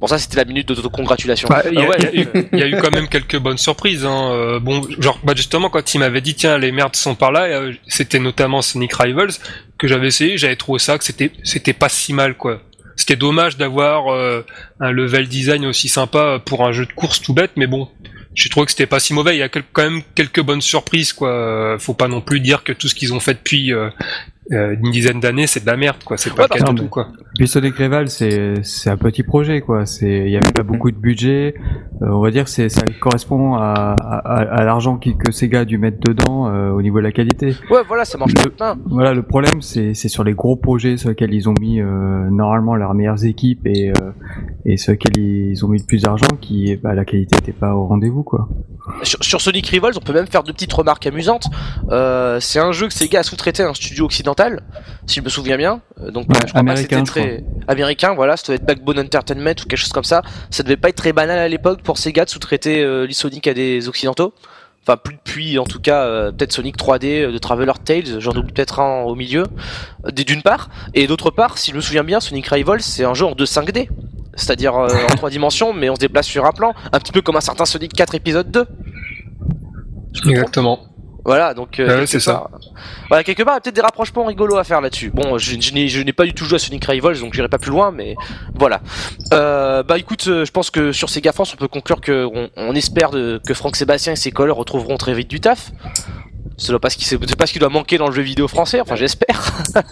A: Bon ça c'était la minute d'autocongratulation.
C: Bah, Il y, a-
A: Euh, ouais,
C: il y a eu- il y a eu quand même quelques bonnes surprises. Hein. euh, Bon, genre, bah justement, quand il m'avait dit tiens, les merdes sont par là, euh, c'était notamment Sonic Rivals que j'avais essayé. J'avais trouvé ça que c'était c'était pas si mal, quoi. C'était dommage d'avoir euh, un level design aussi sympa pour un jeu de course tout bête, mais bon, j'ai trouvé que c'était pas si mauvais. Il y a quand même quelques bonnes surprises, quoi. Faut pas non plus dire que tout ce qu'ils ont fait depuis euh, euh, une dizaine d'années, c'est de la merde, quoi. C'est pas
A: Ouais,
C: le cas du
B: non,
C: tout, quoi.
B: Puis Sonic Rival, c'est c'est un petit projet, quoi. C'est il y avait pas beaucoup de budget. Euh, on va dire que c'est ça correspond à, à, à l'argent qui- que Sega a dû mettre dedans euh, au niveau de la qualité.
A: Ouais, voilà, ça marche
B: Le-
A: pas.
B: Voilà, le problème, c'est c'est sur les gros projets sur lesquels ils ont mis euh, normalement leurs meilleures équipes et euh, et sur lesquels ils ont mis le plus d'argent, qui bah, la qualité n'était pas au rendez-vous, quoi.
A: Sur, sur Sonic Rivals, on peut même faire deux petites remarques amusantes. Euh, c'est un jeu que Sega a sous-traité à un studio occidental, si je me souviens bien. Euh, Donc,
B: Ouais,
A: je crois pas que c'était très américain. Voilà, ça devait être Backbone Entertainment ou quelque chose comme ça. Ça devait pas être très banal à l'époque pour Sega de sous-traiter euh, les Sonic à des occidentaux. Enfin, plus depuis, en tout cas, euh, peut-être Sonic 3D euh, de Traveler Tales, j'en oublie peut-être un au milieu, euh, d'une part. Et d'autre part, si je me souviens bien, Sonic Rivals, c'est un jeu en 2 5D. C'est-à-dire euh, en 3 dimensions, mais on se déplace sur un plan, un petit peu comme un certain Sonic 4 épisode 2. Je me trompe
C: Exactement.
A: Voilà, donc euh,
C: Ouais,
A: quelque
C: c'est ça.
A: Voilà, quelque part, il y a peut-être des rapprochements rigolos à faire là-dessus. Bon, je, je n'ai, je n'ai pas du tout joué à Sonic Rivals, donc j'irai pas plus loin, mais voilà. Euh, bah écoute, euh, je pense que sur Sega France, on peut conclure que on, on espère de- que Franck Sébastien et ses collègues retrouveront très vite du taf. C'est pas ce qui, c'est pas ce qui doit manquer dans le jeu vidéo français, enfin j'espère.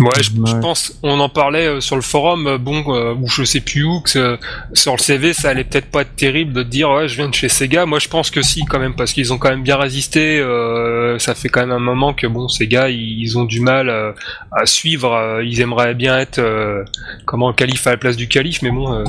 C: Ouais, je, pense, on en parlait euh, sur le forum, euh, bon, euh, ou je sais plus où, que euh, sur le CV, ça allait peut-être pas être terrible de te dire, ouais, je viens de chez Sega. Moi, je pense que si, quand même, parce qu'ils ont quand même bien résisté. euh, ça fait quand même un moment que, bon, Sega, ils, ils ont du mal euh, à suivre. euh, ils aimeraient bien être, euh, comment, calife à la place du calife, mais bon, euh,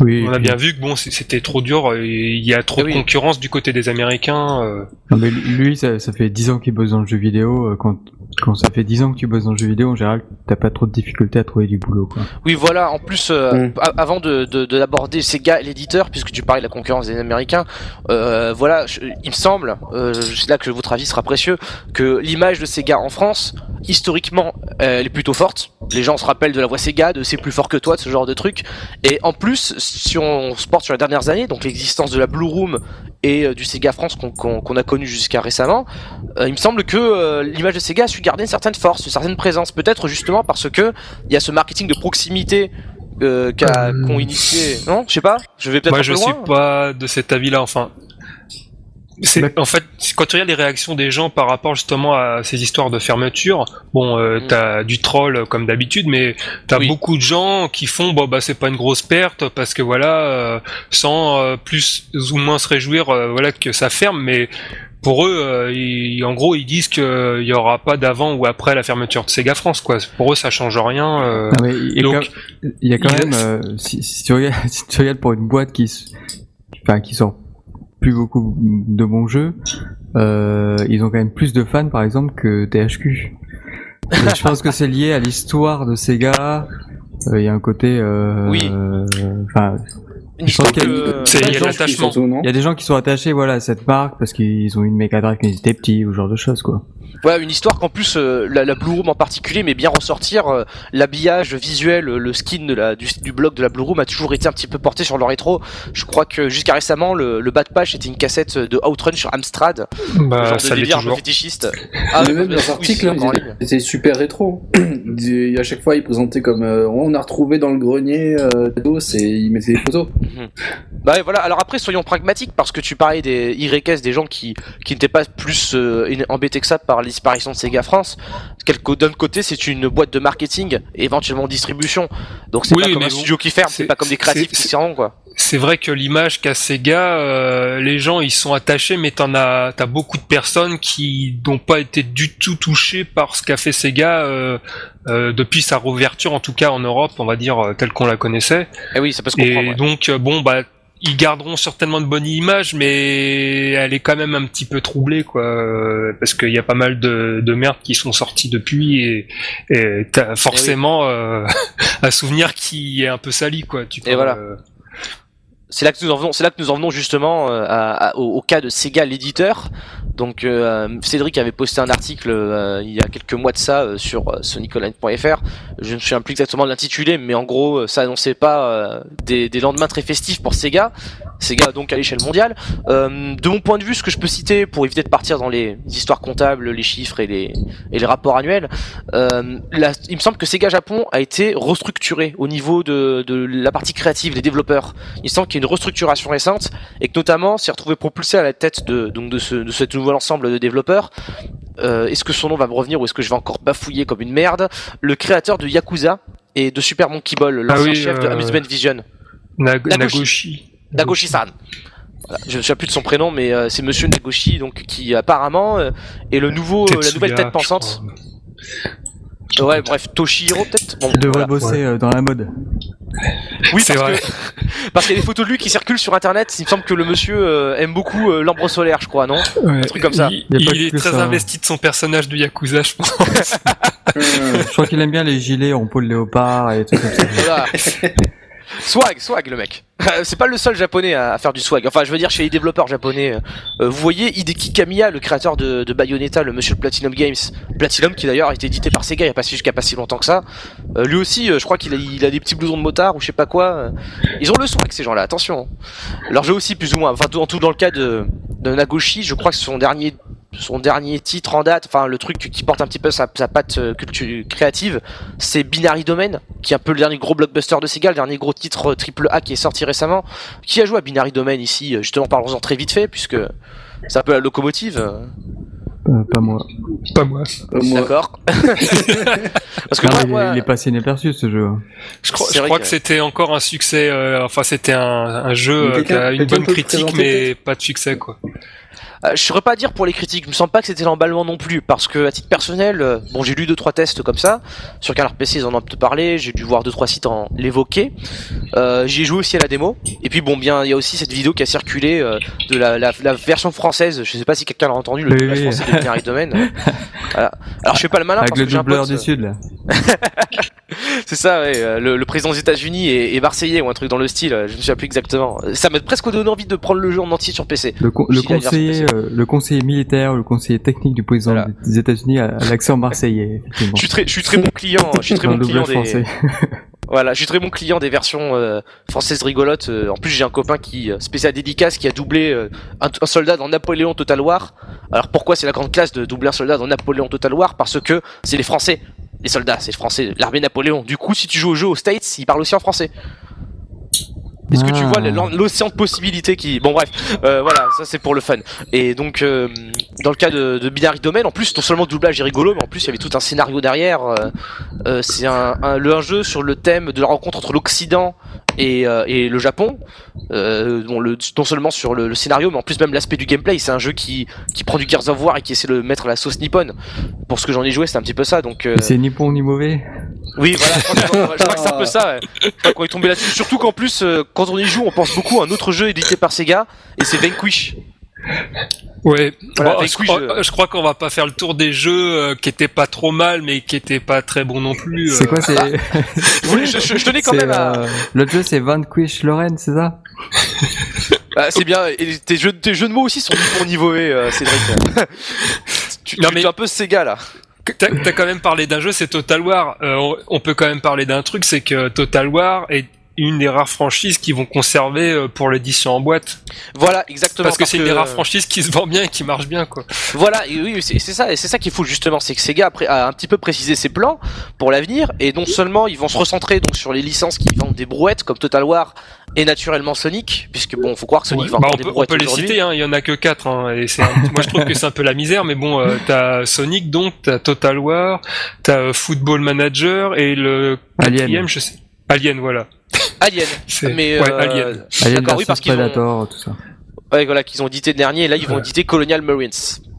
B: Oui.
C: on a bien vu que bon, c'était trop dur. et Il y a trop
A: Eh
C: de
A: oui.
C: concurrence du côté des Américains. euh.
B: Non, mais lui, ça, ça fait 10 ans qu'il bosse dans le jeu vidéo. euh, Quand, quand ça fait 10 ans que tu bosses dans le jeu vidéo, en général, t'as pas trop de difficultés à trouver du boulot, quoi.
A: Oui, voilà. En plus, euh,
D: Mm.
A: avant de, de, Sega, l'éditeur, puisque tu parlais de la concurrence des Américains, euh, voilà, je- il me semble, euh, c'est là que votre avis sera précieux, que l'image de Sega en France, historiquement, elle est plutôt forte. Les gens se rappellent de la voix Sega, de c'est plus fort que toi, de ce genre de truc. Et en plus, si on se porte sur les dernières années, donc l'existence de la Blue Room et euh, du Sega France qu'on a connu jusqu'à récemment, euh, il me semble que euh, l'image de Sega a su garder une certaine force, une certaine présence. Peut-être justement parce que il y a ce marketing de proximité euh,
C: Euh,
A: qu'ont initié. Non, je sais pas. Je vais peut-être
C: Moi,
A: un
C: je suis pas de cet avis-là. Enfin, c'est en fait quand tu regardes les réactions des gens par rapport justement à ces histoires de fermeture. Bon, euh,
A: Mm.
C: t'as du troll euh, comme d'habitude, mais t'as
A: Oui.
C: beaucoup de gens qui font bon bah c'est pas une grosse perte parce que voilà, euh, sans euh, plus ou moins se réjouir, euh, voilà que ça ferme, mais pour eux, euh, ils- en gros, ils disent qu'il y aura pas d'avant ou après la fermeture de Sega France, quoi. Pour eux, ça change rien. euh.
B: Non, mais il y a
C: donc,
B: quand, il y a quand
C: il-
B: même, euh, si, si tu regardes, si tu regardes pour une boîte qui, enfin, qui sort plus beaucoup de bons jeux, euh, ils ont quand même plus de fans, par exemple, que THQ. Je pense que c'est lié à l'histoire de Sega. Euh, Il y a un côté, euh,
A: Oui.
B: enfin, je pense
A: histoire
B: qu'il y a-
C: y a
B: des gens qui sont attachés, voilà, à cette marque parce qu'ils ont eu une Mega Drive quand ils étaient petits ou ce genre de choses, quoi.
A: Voilà, une histoire qu'en plus euh, la, la Blue Room en particulier, mais bien ressortir euh, l'habillage visuel, le skin de la, du, du blog de la Blue Room a toujours été un petit peu porté sur le rétro. Je crois que jusqu'à récemment, le, le bas de page était une cassette de Outrun sur Amstrad,
C: bah,
A: genre
C: ça
A: de délire un peu
C: toujours.
A: fétichiste.
D: mais
A: ouais,
D: même dans
A: oui,
D: l'article, hein,
A: ligne.
D: c'était super rétro. À chaque fois, ils présentaient comme euh, on a retrouvé dans le grenier euh, dos et ils mettaient des photos.
A: Bah ouais, voilà. Alors après, soyons pragmatiques parce que tu parlais des YS, des gens qui qui n'étaient pas plus euh, embêtés que ça par la disparition de Sega France. Quelque- D'un côté, c'est une boîte de marketing et éventuellement distribution. Donc c'est
C: Oui,
A: pas comme un
C: bon,
A: studio qui ferme, c'est pas comme des créatifs qui s'y rendent quoi.
C: C'est vrai que l'image qu'a Sega, euh, les gens ils sont attachés, mais t'en as, t'as beaucoup de personnes qui n'ont pas été du tout touchées par ce qu'a fait Sega euh, euh, depuis sa réouverture, en tout cas en Europe, on va dire euh, telle qu'on la connaissait.
A: Et oui, ça peut se comprendre.
C: Et
A: ouais.
C: donc euh, bon bah ils garderont certainement de bonnes images, mais elle est quand même un petit peu troublée, quoi, euh, parce qu'il y a pas mal de, de merde qui sont sorties depuis, et, t'as forcément euh, un souvenir qui est un peu sali, quoi. Tu
A: Et
C: peux,
A: voilà. C'est là que nous en venons, c'est là que nous en venons justement euh, au, cas de Sega l'éditeur. Donc euh, Cédric avait posté un article euh, il y a quelques mois de ça euh, sur euh, soniconline.fr. Je ne me souviens plus exactement de l'intitulé, mais en gros euh, ça annonçait pas des, des lendemains très festifs pour Sega. Sega donc à l'échelle mondiale. De mon point de vue, ce que je peux citer pour éviter de partir dans les histoires comptables, les chiffres et les et les rapports annuels, il me semble que Sega Japon a été restructuré au niveau de, de la partie créative, des développeurs. Il semble qu'il une restructuration récente et que notamment s'est retrouvé propulsé à la tête de, donc de, ce, de cet nouvel ensemble de développeurs euh, est-ce que son nom va me revenir ou est-ce que je vais encore bafouiller comme une merde? Le créateur de Yakuza et de Super Monkey Ball, l'ancien
C: oui,
A: chef de
C: euh,
A: Amusement Vision.
C: Nag-
A: Nagoshi.
C: Nagoshi.
A: Nagoshi-san. Voilà, je ne souviens plus de son prénom, mais euh, c'est Monsieur Nagoshi, donc qui apparemment euh, est le nouveau, euh, la nouvelle tête pensante. Ouais, bref, Toshihiro peut-être? Bon,
B: Il devrait
A: voilà.
B: bosser euh, dans la mode.
A: Oui,
C: C'est
A: parce
C: vrai.
A: que parce qu'il y a des photos de lui qui circulent sur Internet. Il me semble que le monsieur euh, aime beaucoup euh, l'ambre solaire, je crois, non
C: Ouais.
A: truc comme ça.
C: Il, est très
B: ça.
C: investi de son personnage de Yakuza, je pense.
B: Je crois qu'il aime bien les gilets en peau de léopard et tout comme ça.
A: Voilà. Swag, swag le mec. C'est pas le seul japonais à faire du swag. Enfin, je veux dire chez les développeurs japonais. euh, vous voyez Hideki Kamiya, le créateur de, Bayonetta, le monsieur de Platinum Games. Platinum qui d'ailleurs a été édité par Sega il y a pas si jusqu'à pas si longtemps que ça. Euh, lui aussi, euh, je crois qu'il a, des petits blousons de motard ou je sais pas quoi. euh. Ils ont le swag ces gens-là. Attention. Leur jeu aussi plus ou moins. Enfin, en tout dans le cas de, de Nagoshi, je crois que son dernier son dernier titre en date, enfin le truc qui porte un petit peu sa, sa patte euh, culture créative, c'est Binary Domain, qui est un peu le dernier gros blockbuster de Sega, le dernier gros titre euh, triple A qui est sorti récemment. Qui a joué à Binary Domain ici euh, Justement, parlons-en très vite fait, puisque c'est un peu la locomotive. euh,
B: pas moi.
C: Pas moi.
D: moi,
A: D'accord. Parce que
B: Non,
A: moi,
B: mais il, est-
A: moi-
B: il est passé inaperçu ce jeu.
C: Je crois,
A: C'est
C: je crois
A: que-
C: que c'était encore un succès. euh, enfin, c'était un, un jeu qui a une bonne critique, mais pas de succès, quoi.
A: Euh, je saurais pas dire pour les critiques, je me sens pas que c'était l'emballement non plus, parce que à titre personnel, euh, bon j'ai lu deux trois tests comme ça, sur Canard PC ils en ont un peu parlé, j'ai dû voir deux trois sites en l'évoquer, euh, j'y ai joué aussi à la démo, et puis bon bien il y a aussi cette vidéo qui a circulé euh, de la, la, la version française, je sais pas si quelqu'un l'a entendu, le
B: Oui,
A: français de Binary Domain. Voilà. Alors je fais pas le malin
B: Avec
A: parce
B: le
A: que j'ai un pote,
B: du Sud là.
A: c'est ça, ouais, euh, le, le président des États-Unis est, est marseillais ou un truc dans le style, euh, je me souviens plus exactement. Ça m'a presque donné envie de prendre le jeu en entier sur PC.
B: Le, con- le conseiller, euh, le conseiller militaire, le conseiller technique du président
A: Voilà.
B: des États-Unis a, a l'accent marseillais.
A: Je suis très, je suis très bon client, je suis très bon client des. Voilà, je suis très bon client des versions euh, françaises rigolotes. Euh, en plus, j'ai un copain qui euh, spécial dédicace qui a doublé euh, un, un soldat dans Napoléon Total War. Alors pourquoi c'est la grande classe de doubler un soldat dans Napoléon Total War? Parce que c'est les Français, les soldats, c'est les Français, l'armée Napoléon. Du coup, si tu joues au jeu aux States, ils parlent aussi en français. Est-ce que tu
B: Ah.
A: vois l'an- l'océan de possibilités qui... Bon bref, euh, voilà, ça c'est pour le fun. Et donc, euh, dans le cas de, de Binary Domain, en plus, non seulement le doublage est rigolo, mais en plus il y avait tout un scénario derrière. euh, euh, c'est un, un, le- un jeu sur le thème de la rencontre entre l'Occident et, euh, et le Japon. Euh, bon, le, non seulement sur le, le scénario, mais en plus même l'aspect du gameplay. C'est un jeu qui, qui prend du Gears of War et qui essaie de mettre la sauce nippone. Pour ce que j'en ai joué, c'est un petit peu ça. Donc, euh,
B: C'est ni bon ni mauvais.
A: oui, voilà, je crois que, je crois que c'est un peu ça. Ouais. Qu'on est tombé là-dessus. Surtout qu'en plus, euh, quand on y joue, on pense beaucoup à un autre jeu édité par Sega, et c'est Vanquish.
C: Ouais.
A: Voilà,
C: Bon,
A: avec
C: je,
A: oui,
C: crois,
A: je-
C: je crois qu'on va pas faire le tour des jeux euh, qui étaient pas trop mal, mais qui étaient pas très bons non plus.
B: C'est
C: euh.
B: quoi c'est
A: Vous voulez- je, je- je tenais quand même à.
B: euh, L'autre jeu c'est Vanquish Lorraine, c'est ça?
A: Ah, c'est bien, et tes jeux, tes jeux de mots aussi sont du bon niveau, euh, Cédric. tu,
C: Non,
A: tu-
C: mais-
A: tu es un peu Sega là.
C: T'as quand même parlé d'un jeu, c'est Total War. Euh, on peut quand même parler d'un truc, c'est que Total War est une des rares franchises qui vont conserver euh, pour l'édition en boîte.
A: Voilà, exactement.
C: Parce que c'est une des rares franchises qui se vend bien et qui marche bien, quoi.
A: Voilà, et oui, c'est ça, et c'est ça qu'il faut justement, c'est que Sega a un petit peu précisé ses plans pour l'avenir, et non seulement ils vont se recentrer donc sur les licences qui vendent des brouettes comme Total War et naturellement Sonic, puisque bon, faut croire que Sonic
C: Ouais.
A: vend
C: Bah, on,
A: des
C: peut, on
A: brouettes
C: peut les citer, hein. il y en a que quatre. Hein, et c'est un- moi je trouve que c'est un peu la misère, mais bon, euh, t'as Sonic donc, t'as Total War, t'as Football Manager et le
B: Alien.
C: quatrième, je sais. Alien, voilà.
A: Alien.
C: C'est-
A: Mais
C: ouais,
A: euh,
C: Alien.
B: Alien
A: D'accord, oui,
B: versus
A: parce qu'ils ont,
B: Predator, tout ça.
A: Ouais, voilà, qu'ils ont édité le dernier, et là ils vont
C: Ouais.
A: éditer Colonial Marines.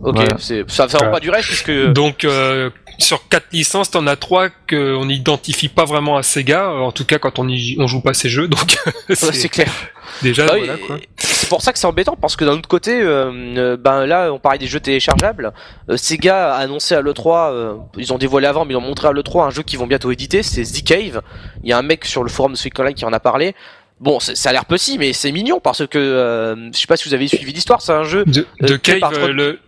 A: Ok,
B: Voilà.
A: c'est ça, ça
C: Ouais.
A: pas du rêve puisque
C: Donc euh, sur quatre licences, t'en as trois qu'on n'identifie pas vraiment à Sega. En tout cas, quand on y, on joue pas ces jeux, donc
A: Ouais,
C: c'est
A: clair.
C: déjà
A: Bah
C: voilà
A: C'est pour ça que c'est embêtant parce que d'un autre côté, euh, euh, ben là, on parlait des jeux téléchargeables. Euh, Sega a annoncé à l'E3, euh, ils ont dévoilé avant, mais ils ont montré à l'E3 un jeu qu'ils vont bientôt éditer, c'est The Cave. Il y a un mec sur le forum de Sonic Online qui en a parlé. Bon, c'est- ça a l'air petit, mais c'est mignon parce que euh, je sais pas si vous avez suivi l'histoire. C'est un jeu
C: De,
A: euh,
C: de
A: fait
C: Cave,
A: par
C: euh, le,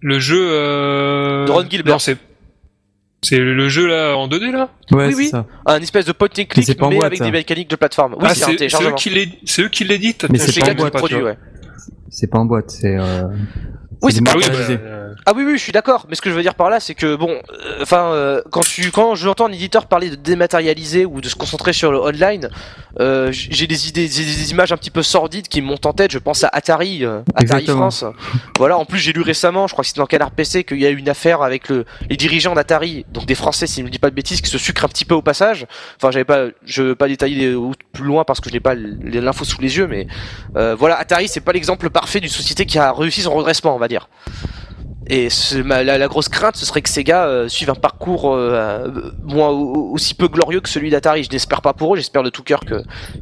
C: le jeu. Euh...
A: De Ron Gilbert.
C: Non, c'est c'est le jeu là en 2D là?
B: Ouais,
A: Oui,
B: c'est
A: oui.
B: ça.
A: un espèce de point and
B: Mais
A: click,
B: c'est pas en
A: mais
B: boîte,
A: avec
B: ça.
A: des mécaniques de plateforme. Oui,
C: ah,
A: c'est un
C: c'est c'est eux qui l'é- c'est eux qui l'éditent?
B: Mais c'est pas en boîte,
A: ouais.
B: c'est pas en boîte, c'est. Euh,
A: Oui, c'est
C: Ah oui, bah, euh,
A: Ah oui, oui, je suis d'accord. Mais ce que je veux dire par là, c'est que bon, euh, enfin, euh, quand tu, quand j'entends un éditeur parler de dématérialiser ou de se concentrer sur le online, euh, j'ai des idées, j'ai des images un petit peu sordides qui me montent en tête. Je pense à Atari, euh, Atari
B: Exactement.
A: France. voilà. En plus, j'ai lu récemment, je crois que c'était dans Canard PC, qu'il y a eu une affaire avec le, les dirigeants d'Atari, donc des Français, si je ne me dis pas de bêtises, qui se sucrent un petit peu au passage. Enfin, j'avais pas, je veux pas détailler les- plus loin parce que je n'ai pas l'info sous les yeux, mais euh, voilà, Atari, c'est pas l'exemple parfait d'une société qui a réussi son redressement, on va dire. Et ce- ma- la, la grosse crainte, ce serait que Sega euh, suive un parcours euh, euh, moins au- aussi peu glorieux que celui d'Atari. Je n'espère pas pour eux, j'espère de tout cœur que,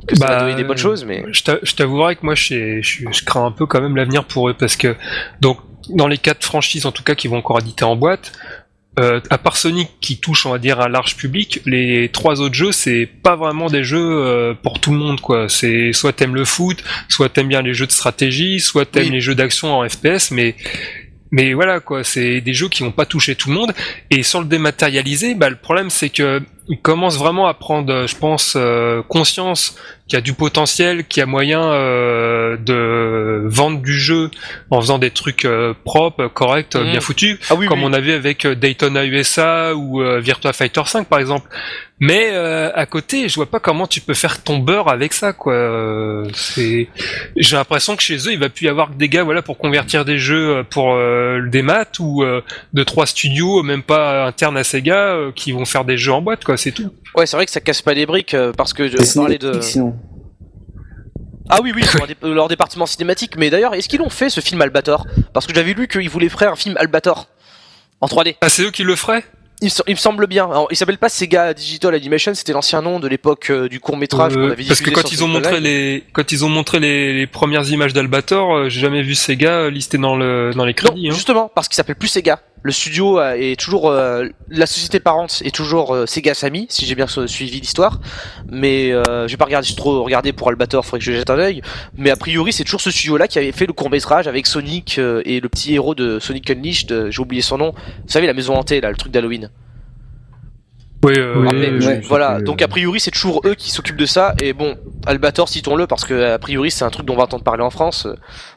A: que ça
C: Bah,
A: va donner des bonnes choses, mais
C: Je t'a- je t'avouerai que moi, je crains un peu quand même l'avenir pour eux parce que, donc, dans les quatre franchises en tout cas qui vont encore éditer en boîte, euh, à part Sonic qui touche, on va dire, un large public, les trois autres jeux, c'est pas vraiment des jeux euh, pour tout le monde, quoi. C'est soit t'aimes le foot, soit t'aimes bien les jeux de stratégie, soit t'aimes
A: Oui.
C: les jeux d'action en FPS, mais mais voilà quoi, c'est des jeux qui vont pas toucher tout le monde. Et sans le dématérialiser, bah, le problème c'est que ils commencent vraiment à prendre, je pense, euh, conscience qu'il y a du potentiel, qu'il y a moyen euh, de vendre du jeu en faisant des trucs euh, propres, corrects,
A: Mhm.
C: bien foutus,
A: ah oui,
C: comme
A: oui.
C: on a vu avec euh, Daytona USA ou euh, Virtua Fighter 5 par exemple. Mais euh, à côté, je vois pas comment tu peux faire ton beurre avec ça, quoi. Euh, C'est, j'ai l'impression que chez eux, il va plus y avoir que des gars, voilà, pour convertir des jeux euh, pour euh, des maths ou euh, de trois studios, même pas internes à Sega, euh, qui vont faire des jeux en boîte, quoi. C'est tout.
A: Ouais, c'est vrai que ça casse pas les briques euh, parce que
D: C'est
A: on parlait de.
D: sinon.
A: Ah oui, oui, leur, dé- leur département cinématique. Mais d'ailleurs, est-ce qu'ils l'ont fait ce film Albator? Parce que j'avais lu qu'ils voulaient faire un film Albator en 3D.
C: Ah, c'est eux qui le feraient?
A: Il, me sem- il me semble bien. Alors, il s'appelle pas Sega Digital Animation, c'était l'ancien nom de l'époque euh, du court métrage qu'on
C: Euh,
A: avait
C: parce que quand ils ont montré
A: Online.
C: les quand ils ont montré les, les premières images d'Albator, euh, j'ai jamais vu Sega listé dans le dans les
A: Non,
C: crédits. hein.
A: justement, parce qu'il s'appelle plus Sega. Le studio euh, est toujours euh, la société parente est toujours euh, Sega Sammy, si j'ai bien su- suivi l'histoire. Mais euh, j'ai pas regardé j'ai trop regardé pour Albator, faudrait que je jette un œil. Mais a priori, c'est toujours ce studio-là qui avait fait le court métrage avec Sonic euh, et le petit héros de Sonic Unleashed. j'ai oublié son nom. Vous savez la maison hantée là, le truc d'Halloween.
C: Oui, euh,
B: Oui,
A: Rappelez-
B: oui,
D: ouais,
B: je
A: voilà, donc
B: euh,
A: a priori c'est toujours eux qui s'occupent de ça et bon Albator citons-le parce que a priori c'est un truc dont on va entendre parler en France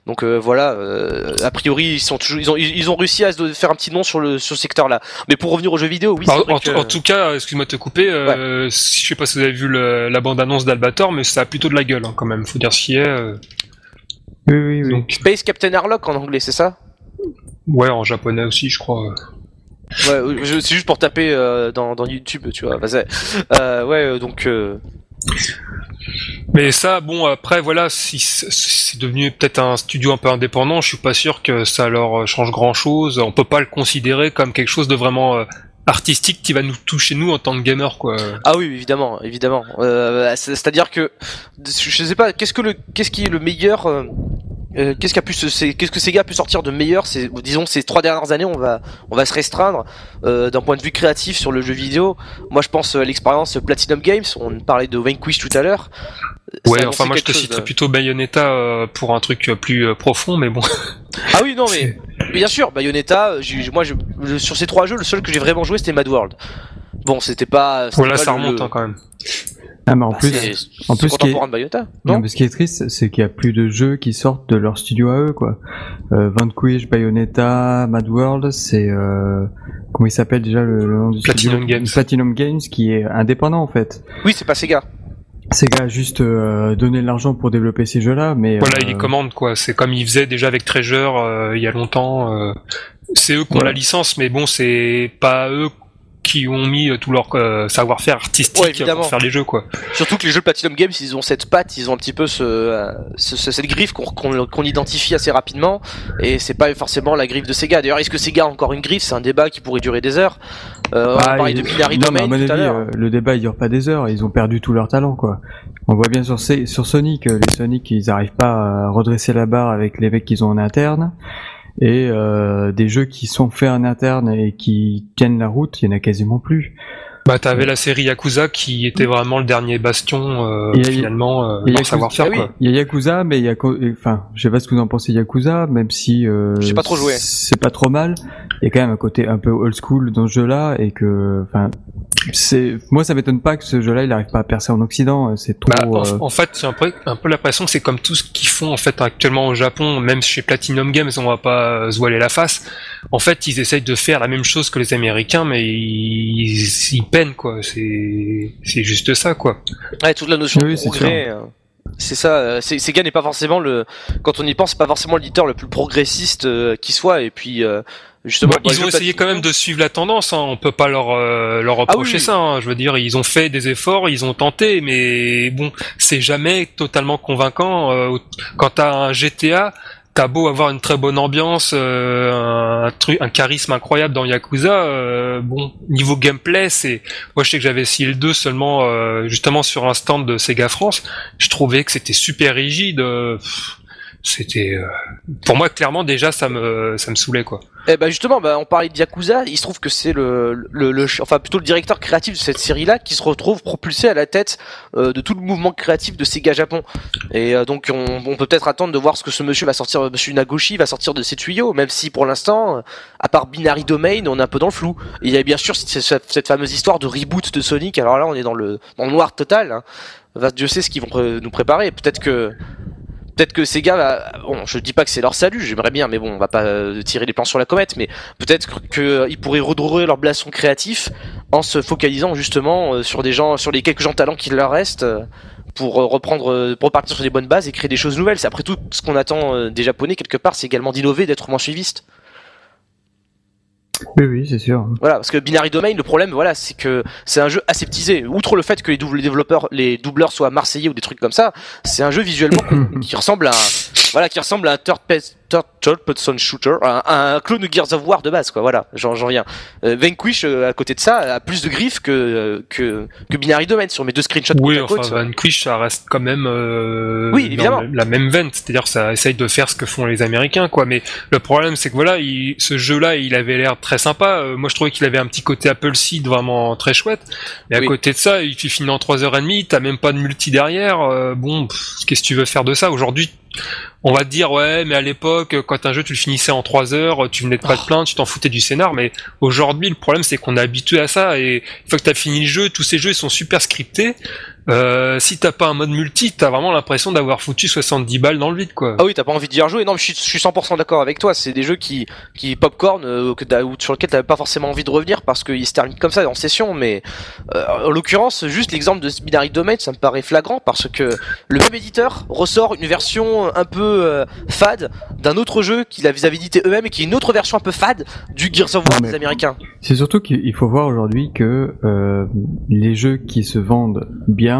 A: donc euh, voilà euh, a priori ils sont toujours ils ont ils ont réussi à se faire un petit nom sur le sur ce secteur là mais pour revenir aux jeux vidéo oui
C: Bah,
A: c'est
C: en,
A: vrai
C: en-
A: que-
C: en tout cas, excuse-moi de te couper, euh, si- je sais pas si vous avez vu le- la bande-annonce d'Albator, mais ça a plutôt de la gueule hein, quand même, faut dire ce qu'il y est. euh.
B: Oui, oui, oui.
C: Donc,
A: Space Captain Harlock en anglais c'est ça?
C: ouais, en japonais aussi, je crois.
A: Ouais c'est juste pour taper euh, dans, dans YouTube tu vois euh, ouais euh, donc euh,
C: Mais ça, bon, après, voilà, si c'est devenu peut-être un studio un peu indépendant, je suis pas sûr que ça leur change grand-chose. On peut pas le considérer comme quelque chose de vraiment artistique qui va nous toucher nous en tant que gamers, quoi.
A: Ah oui, évidemment, évidemment. Euh, c'est- C'est-à-dire que je sais pas, qu'est-ce que le, qu'est-ce qui est le meilleur, euh, euh, qu'est-ce qui a pu, se- qu'est-ce que Sega a pu sortir de meilleur, c'est, disons, ces trois dernières années, on va, on va se restreindre euh, d'un point de vue créatif sur le jeu vidéo. Moi, je pense à l'expérience Platinum Games. On parlait de Vanquish tout à l'heure.
C: Ouais, enfin, moi, je te citerais
A: de-
C: plutôt Bayonetta euh, pour un truc euh, plus euh, profond, mais bon.
A: Ah oui, non, mais bien sûr, Bayonetta. moi, je, je- sur ces trois jeux, le seul que j'ai vraiment joué, c'était Mad World. Bon, c'était pas.
C: Voilà,
A: pas
C: ça
A: le-
C: remonte hein, quand même.
B: Ah, mais en
A: bah,
B: plus, en plus, ce qui est-
A: contemporain de Bayonetta,
B: non,
A: non
B: mais ce qui est triste, c'est qu'il y a plus de jeux qui sortent de leur studio à eux, quoi. Euh, Vanquish, Bayonetta, Mad World, c'est euh, comment il s'appelle déjà le, le nom du
C: Platinum
B: studio
C: Games.
B: Platinum Games, qui est indépendant en fait.
A: Oui, c'est pas Sega.
B: Sega a juste euh, donné de l'argent pour développer ces jeux-là, mais
C: Voilà,
B: euh,
C: il les commande, quoi. C'est comme ils faisaient déjà avec Treasure euh, il y a longtemps. euh, c'est eux qui ont
B: Ouais.
C: la licence, mais bon, c'est pas eux qui ont mis euh, tout leur euh, savoir-faire artistique
A: Ouais, évidemment.
C: pour faire les jeux, quoi.
A: Surtout que les jeux Platinum Games, ils ont cette patte, ils ont un petit peu ce, euh, ce- ce- cette griffe qu'on qu'on- qu'on identifie assez rapidement, et c'est pas forcément la griffe de Sega. D'ailleurs, est-ce que Sega a encore une griffe? C'est un débat qui pourrait durer des heures. Euh, on
B: Ah,
A: a parlé
B: il-
A: de Binary
B: non, mais
A: Domain
B: à mon
A: tout à
B: avis,
A: l'heure.
B: euh, le débat il dure pas des heures, ils ont perdu tout leur talent quoi. On voit bien sur, C- sur Sonic, euh, les Sonic ils arrivent pas à redresser la barre avec les mecs qu'ils ont en interne. Et euh, des jeux qui sont faits en interne et qui tiennent la route, il y en a quasiment plus.
C: Bah, t'avais la série Yakuza qui était vraiment le dernier bastion, euh,
B: Et il y a-
C: finalement, euh,
B: il y a
C: leur savoir-faire,
A: Ah oui.
B: Il y a Yakuza, mais il y a, co- enfin, je sais pas ce que vous en pensez Yakuza, même si euh,
A: J'ai pas trop joué.
B: C'est pas trop mal. il y a quand même un côté un peu old school dans ce jeu-là et que, enfin, c'est, moi ça m'étonne pas que ce jeu-là il n'arrive pas à percer en Occident. C'est trop.
C: Bah, en,
B: euh,
C: en fait, j'ai un peu, un peu l'impression que c'est comme tout ce qu'ils font en fait actuellement au Japon, même chez Platinum Games, on va pas se voiler la face. En fait, ils essayent de faire la même chose que les Américains, mais ils, ils peinent quoi. C'est, c'est juste ça quoi.
A: Ouais, toute la notion
B: Oui,
A: de
B: c'est
A: progrès. euh, C'est ça, euh, Sega n'est pas forcément le, quand on y pense, c'est pas forcément l'éditeur le plus progressiste euh, qui soit, et puis euh, justement.
C: Bon,
A: bah,
C: ils ont essayé quand même de suivre la tendance. Hein. On peut pas leur euh, leur reprocher
A: oui.
C: ça. hein. Je veux dire, ils ont fait des efforts, ils ont tenté, mais bon, c'est jamais totalement convaincant. Euh, quand t'as un GTA, t'as beau avoir une très bonne ambiance, euh, un truc, un charisme incroyable dans Yakuza. euh, bon, niveau gameplay, c'est. Moi, je sais que j'avais essayé le 2 seulement euh, justement sur un stand de Sega France. Je trouvais que c'était super rigide. C'était euh, pour moi clairement déjà ça me ça me saoulait quoi.
A: Eh ben justement, bah, on parlait de Yakuza, il se trouve que c'est le, le, le- enfin plutôt le directeur créatif de cette série-là qui se retrouve propulsé à la tête euh, de tout le mouvement créatif de Sega Japon. Et euh, donc on, on peut peut-être attendre de voir ce que ce monsieur va sortir, monsieur Nagoshi va sortir de ses tuyaux, même si pour l'instant, euh, à part Binary Domain, on est un peu dans le flou. Il y a bien sûr cette, fameuse histoire de reboot de Sonic. Alors là, on est dans le, dans le noir total. Hein. Va- Dieu sait ce qu'ils vont nous préparer. Peut-être que Peut-être que Sega va. Bon, je dis pas que c'est leur salut, j'aimerais bien, mais bon, on va pas euh, tirer les plans sur la comète. Mais peut-être qu'ils pourraient redorer leur blason créatif en se focalisant justement euh, sur des gens, sur les quelques gens de talent qui leur restent, euh, pour euh, reprendre, euh, pour repartir sur des bonnes bases et créer des choses nouvelles. C'est après tout ce qu'on attend euh, des Japonais quelque part, c'est également d'innover, d'être moins suiviste.
B: Oui, oui, c'est sûr.
A: Voilà, parce que Binary Domain, le problème, voilà, c'est que c'est un jeu aseptisé. Outre le fait que les développeurs, les doubleurs soient marseillais ou des trucs comme ça, c'est un jeu visuellement qui ressemble à, un- voilà, qui ressemble à un third, third, third person shooter, un, un clone de Gears of War de base, quoi. Voilà, j'en viens. Euh, Vanquish, euh, à côté de ça, a plus de griffes que euh, que, que Binary Domain sur mes deux screenshots
C: Oui,
A: côte à
C: enfin. Vanquish, ça reste quand même euh,
A: Oui, évidemment.
C: la même veine, c'est-à-dire ça essaye de faire ce que font les Américains, quoi. Mais le problème, c'est que voilà, il- ce jeu-là, il avait l'air très sympa. Euh, moi, je trouvais qu'il avait un petit côté Apple Seed vraiment très chouette. Mais à
A: Oui.
C: côté de ça, il finit en 3h30, t'as même pas de multi derrière. euh, bon, qu'est-ce que tu veux faire de ça? Aujourd'hui, on va te dire, ouais, mais à l'époque, quand un jeu, tu le finissais en 3 heures, tu venais de pas te plaindre, tu t'en foutais du scénar. Mais aujourd'hui, le problème, c'est qu'on est habitué à ça. Et une fois que t'as fini le jeu, tous ces jeux, ils sont super scriptés. Euh, si t'as pas un mode multi, t'as vraiment l'impression d'avoir foutu 70 balles dans le vide, quoi.
A: Ah oui, t'as pas envie d'y rejouer. Non, mais je suis, je suis 100% d'accord avec toi. C'est des jeux qui, qui popcorn, euh, que sur lesquels t'avais pas forcément envie de revenir parce qu'ils se terminent comme ça en session. Mais euh, en l'occurrence, juste l'exemple de Binary Domain, ça me paraît flagrant parce que le même éditeur ressort une version un peu euh, fade d'un autre jeu qu'ils avaient édité eux-mêmes et qui est une autre version un peu fade du Gears of War des Américains.
B: C'est surtout qu'il faut voir aujourd'hui que euh, les jeux qui se vendent bien,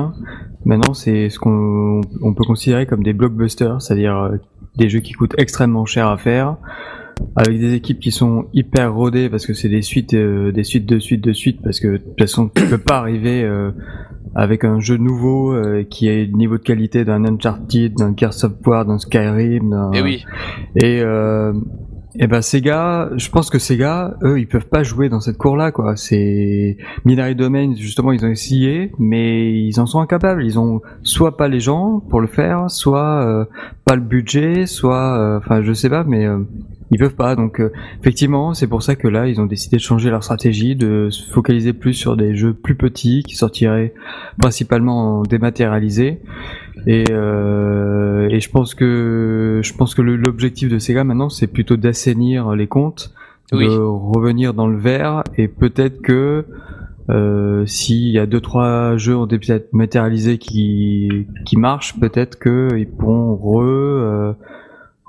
B: maintenant c'est ce qu'on on peut considérer comme des blockbusters, c'est-à-dire euh, des jeux qui coûtent extrêmement cher à faire, avec des équipes qui sont hyper rodées parce que c'est des suites, euh, des suites de suites de suites, parce que de toute façon tu peux pas arriver euh, avec un jeu nouveau euh, qui ait le niveau de qualité d'un Uncharted, d'un Gears of War, d'un Skyrim, d'un
A: Et oui.
B: et, et ben Sega, je pense que Sega, eux, ils peuvent pas jouer dans cette cour-là, quoi. C'est Minari Domain, justement, ils ont essayé, mais ils en sont incapables. Ils ont soit pas les gens pour le faire, soit euh, pas le budget, soit, euh, enfin, je sais pas, mais euh, ils peuvent pas. Donc, euh, effectivement, c'est pour ça que là, ils ont décidé de changer leur stratégie, de se focaliser plus sur des jeux plus petits qui sortiraient principalement en dématérialisé. Et, euh, et je pense que je pense que l'objectif de Sega maintenant c'est plutôt d'assainir les comptes,
A: Oui.
B: de revenir dans le vert et peut-être que euh, s'il y a deux trois jeux en dématérialisé qui qui marchent, peut-être que ils pourront re euh,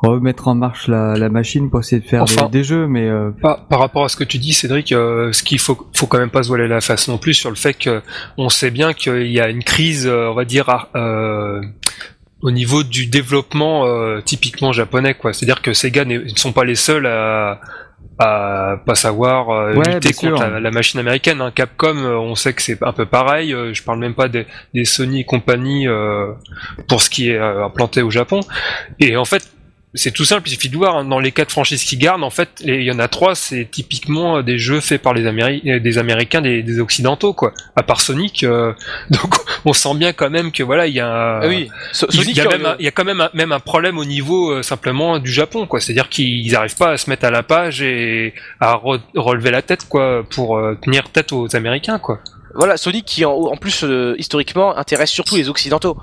B: remettre en marche la, la machine pour essayer de faire
C: Enfin.
B: des, des jeux, mais euh,
C: Par, par rapport à ce que tu dis, Cédric, euh, ce qu'il faut, faut quand même pas se voiler la face non plus sur le fait que on sait bien qu'il y a une crise, euh, on va dire, euh, au niveau du développement typiquement japonais, quoi. C'est-à-dire que Sega ne sont pas les seuls à à pas savoir euh,
B: Ouais,
C: lutter contre la, la machine américaine. Hein. Capcom, euh, on sait que c'est un peu pareil. Euh, je parle même pas des, des Sony et compagnie pour ce qui est implanté au Japon. Et en fait, c'est tout simple, il suffit de voir hein, dans les quatre franchises qui gardent, en fait, il y en a trois, c'est typiquement euh, des jeux faits par les Améri euh, des Américains, des, des, Occidentaux, quoi. À part Sonic, euh, donc on sent bien quand même que voilà, il y a,
A: ah oui.
C: il, y a même un, il y a quand même un, même un problème au niveau simplement du Japon, quoi. C'est-à-dire qu'ils n'arrivent pas à se mettre à la page et à relever la tête, quoi, pour tenir tête aux Américains, quoi.
A: Voilà, Sonic qui en, en plus historiquement intéresse surtout les Occidentaux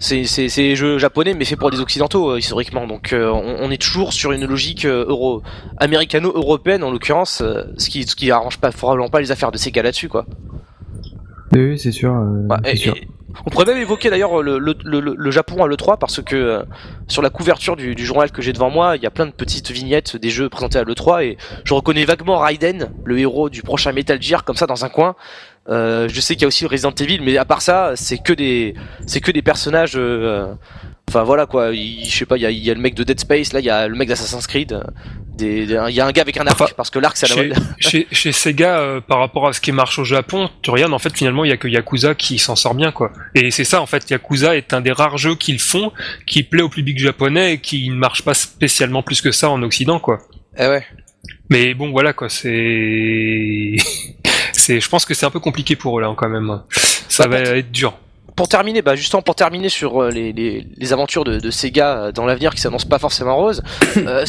A: c'est des jeux japonais mais fait pour des occidentaux euh, historiquement. Donc euh, on, est toujours sur une logique euh, euro américano-européenne en l'occurrence ce qui ce qui arrange pas probablement pas les affaires de Sega là-dessus quoi.
B: Oui c'est sûr,
A: on pourrait même évoquer d'ailleurs le, le, le, Japon à l'E3 parce que sur la couverture du, du journal que j'ai devant moi, il y a plein de petites vignettes des jeux présentés à l'E3 et je reconnais vaguement Raiden, le héros du prochain Metal Gear, comme ça dans un coin. Euh, je sais qu'il y a aussi Resident Evil, mais à part ça, c'est que des, c'est que des personnages. Euh, enfin voilà quoi. je sais pas, il y, a, le mec de Dead Space, là, il y a le mec d'Assassin's Creed. Il y a un gars avec un arc parce que l'arc c'est
C: chez, chez, chez Sega, euh, par rapport à ce qui marche au Japon, tu regardes en fait finalement il y a que Yakuza qui s'en sort bien quoi. Et c'est ça en fait, Yakuza est un des rares jeux qu'ils font qui plaît au public japonais et qui ne marche pas spécialement plus que ça en Occident quoi.
A: Eh ouais.
C: Mais bon voilà quoi, c'est je pense que c'est un peu compliqué pour eux là quand même. Ça bah, va être dur
A: pour terminer, bah justement pour terminer sur euh, les, les, aventures de, Sega euh, dans l'avenir qui s'annoncent pas forcément rose, euh,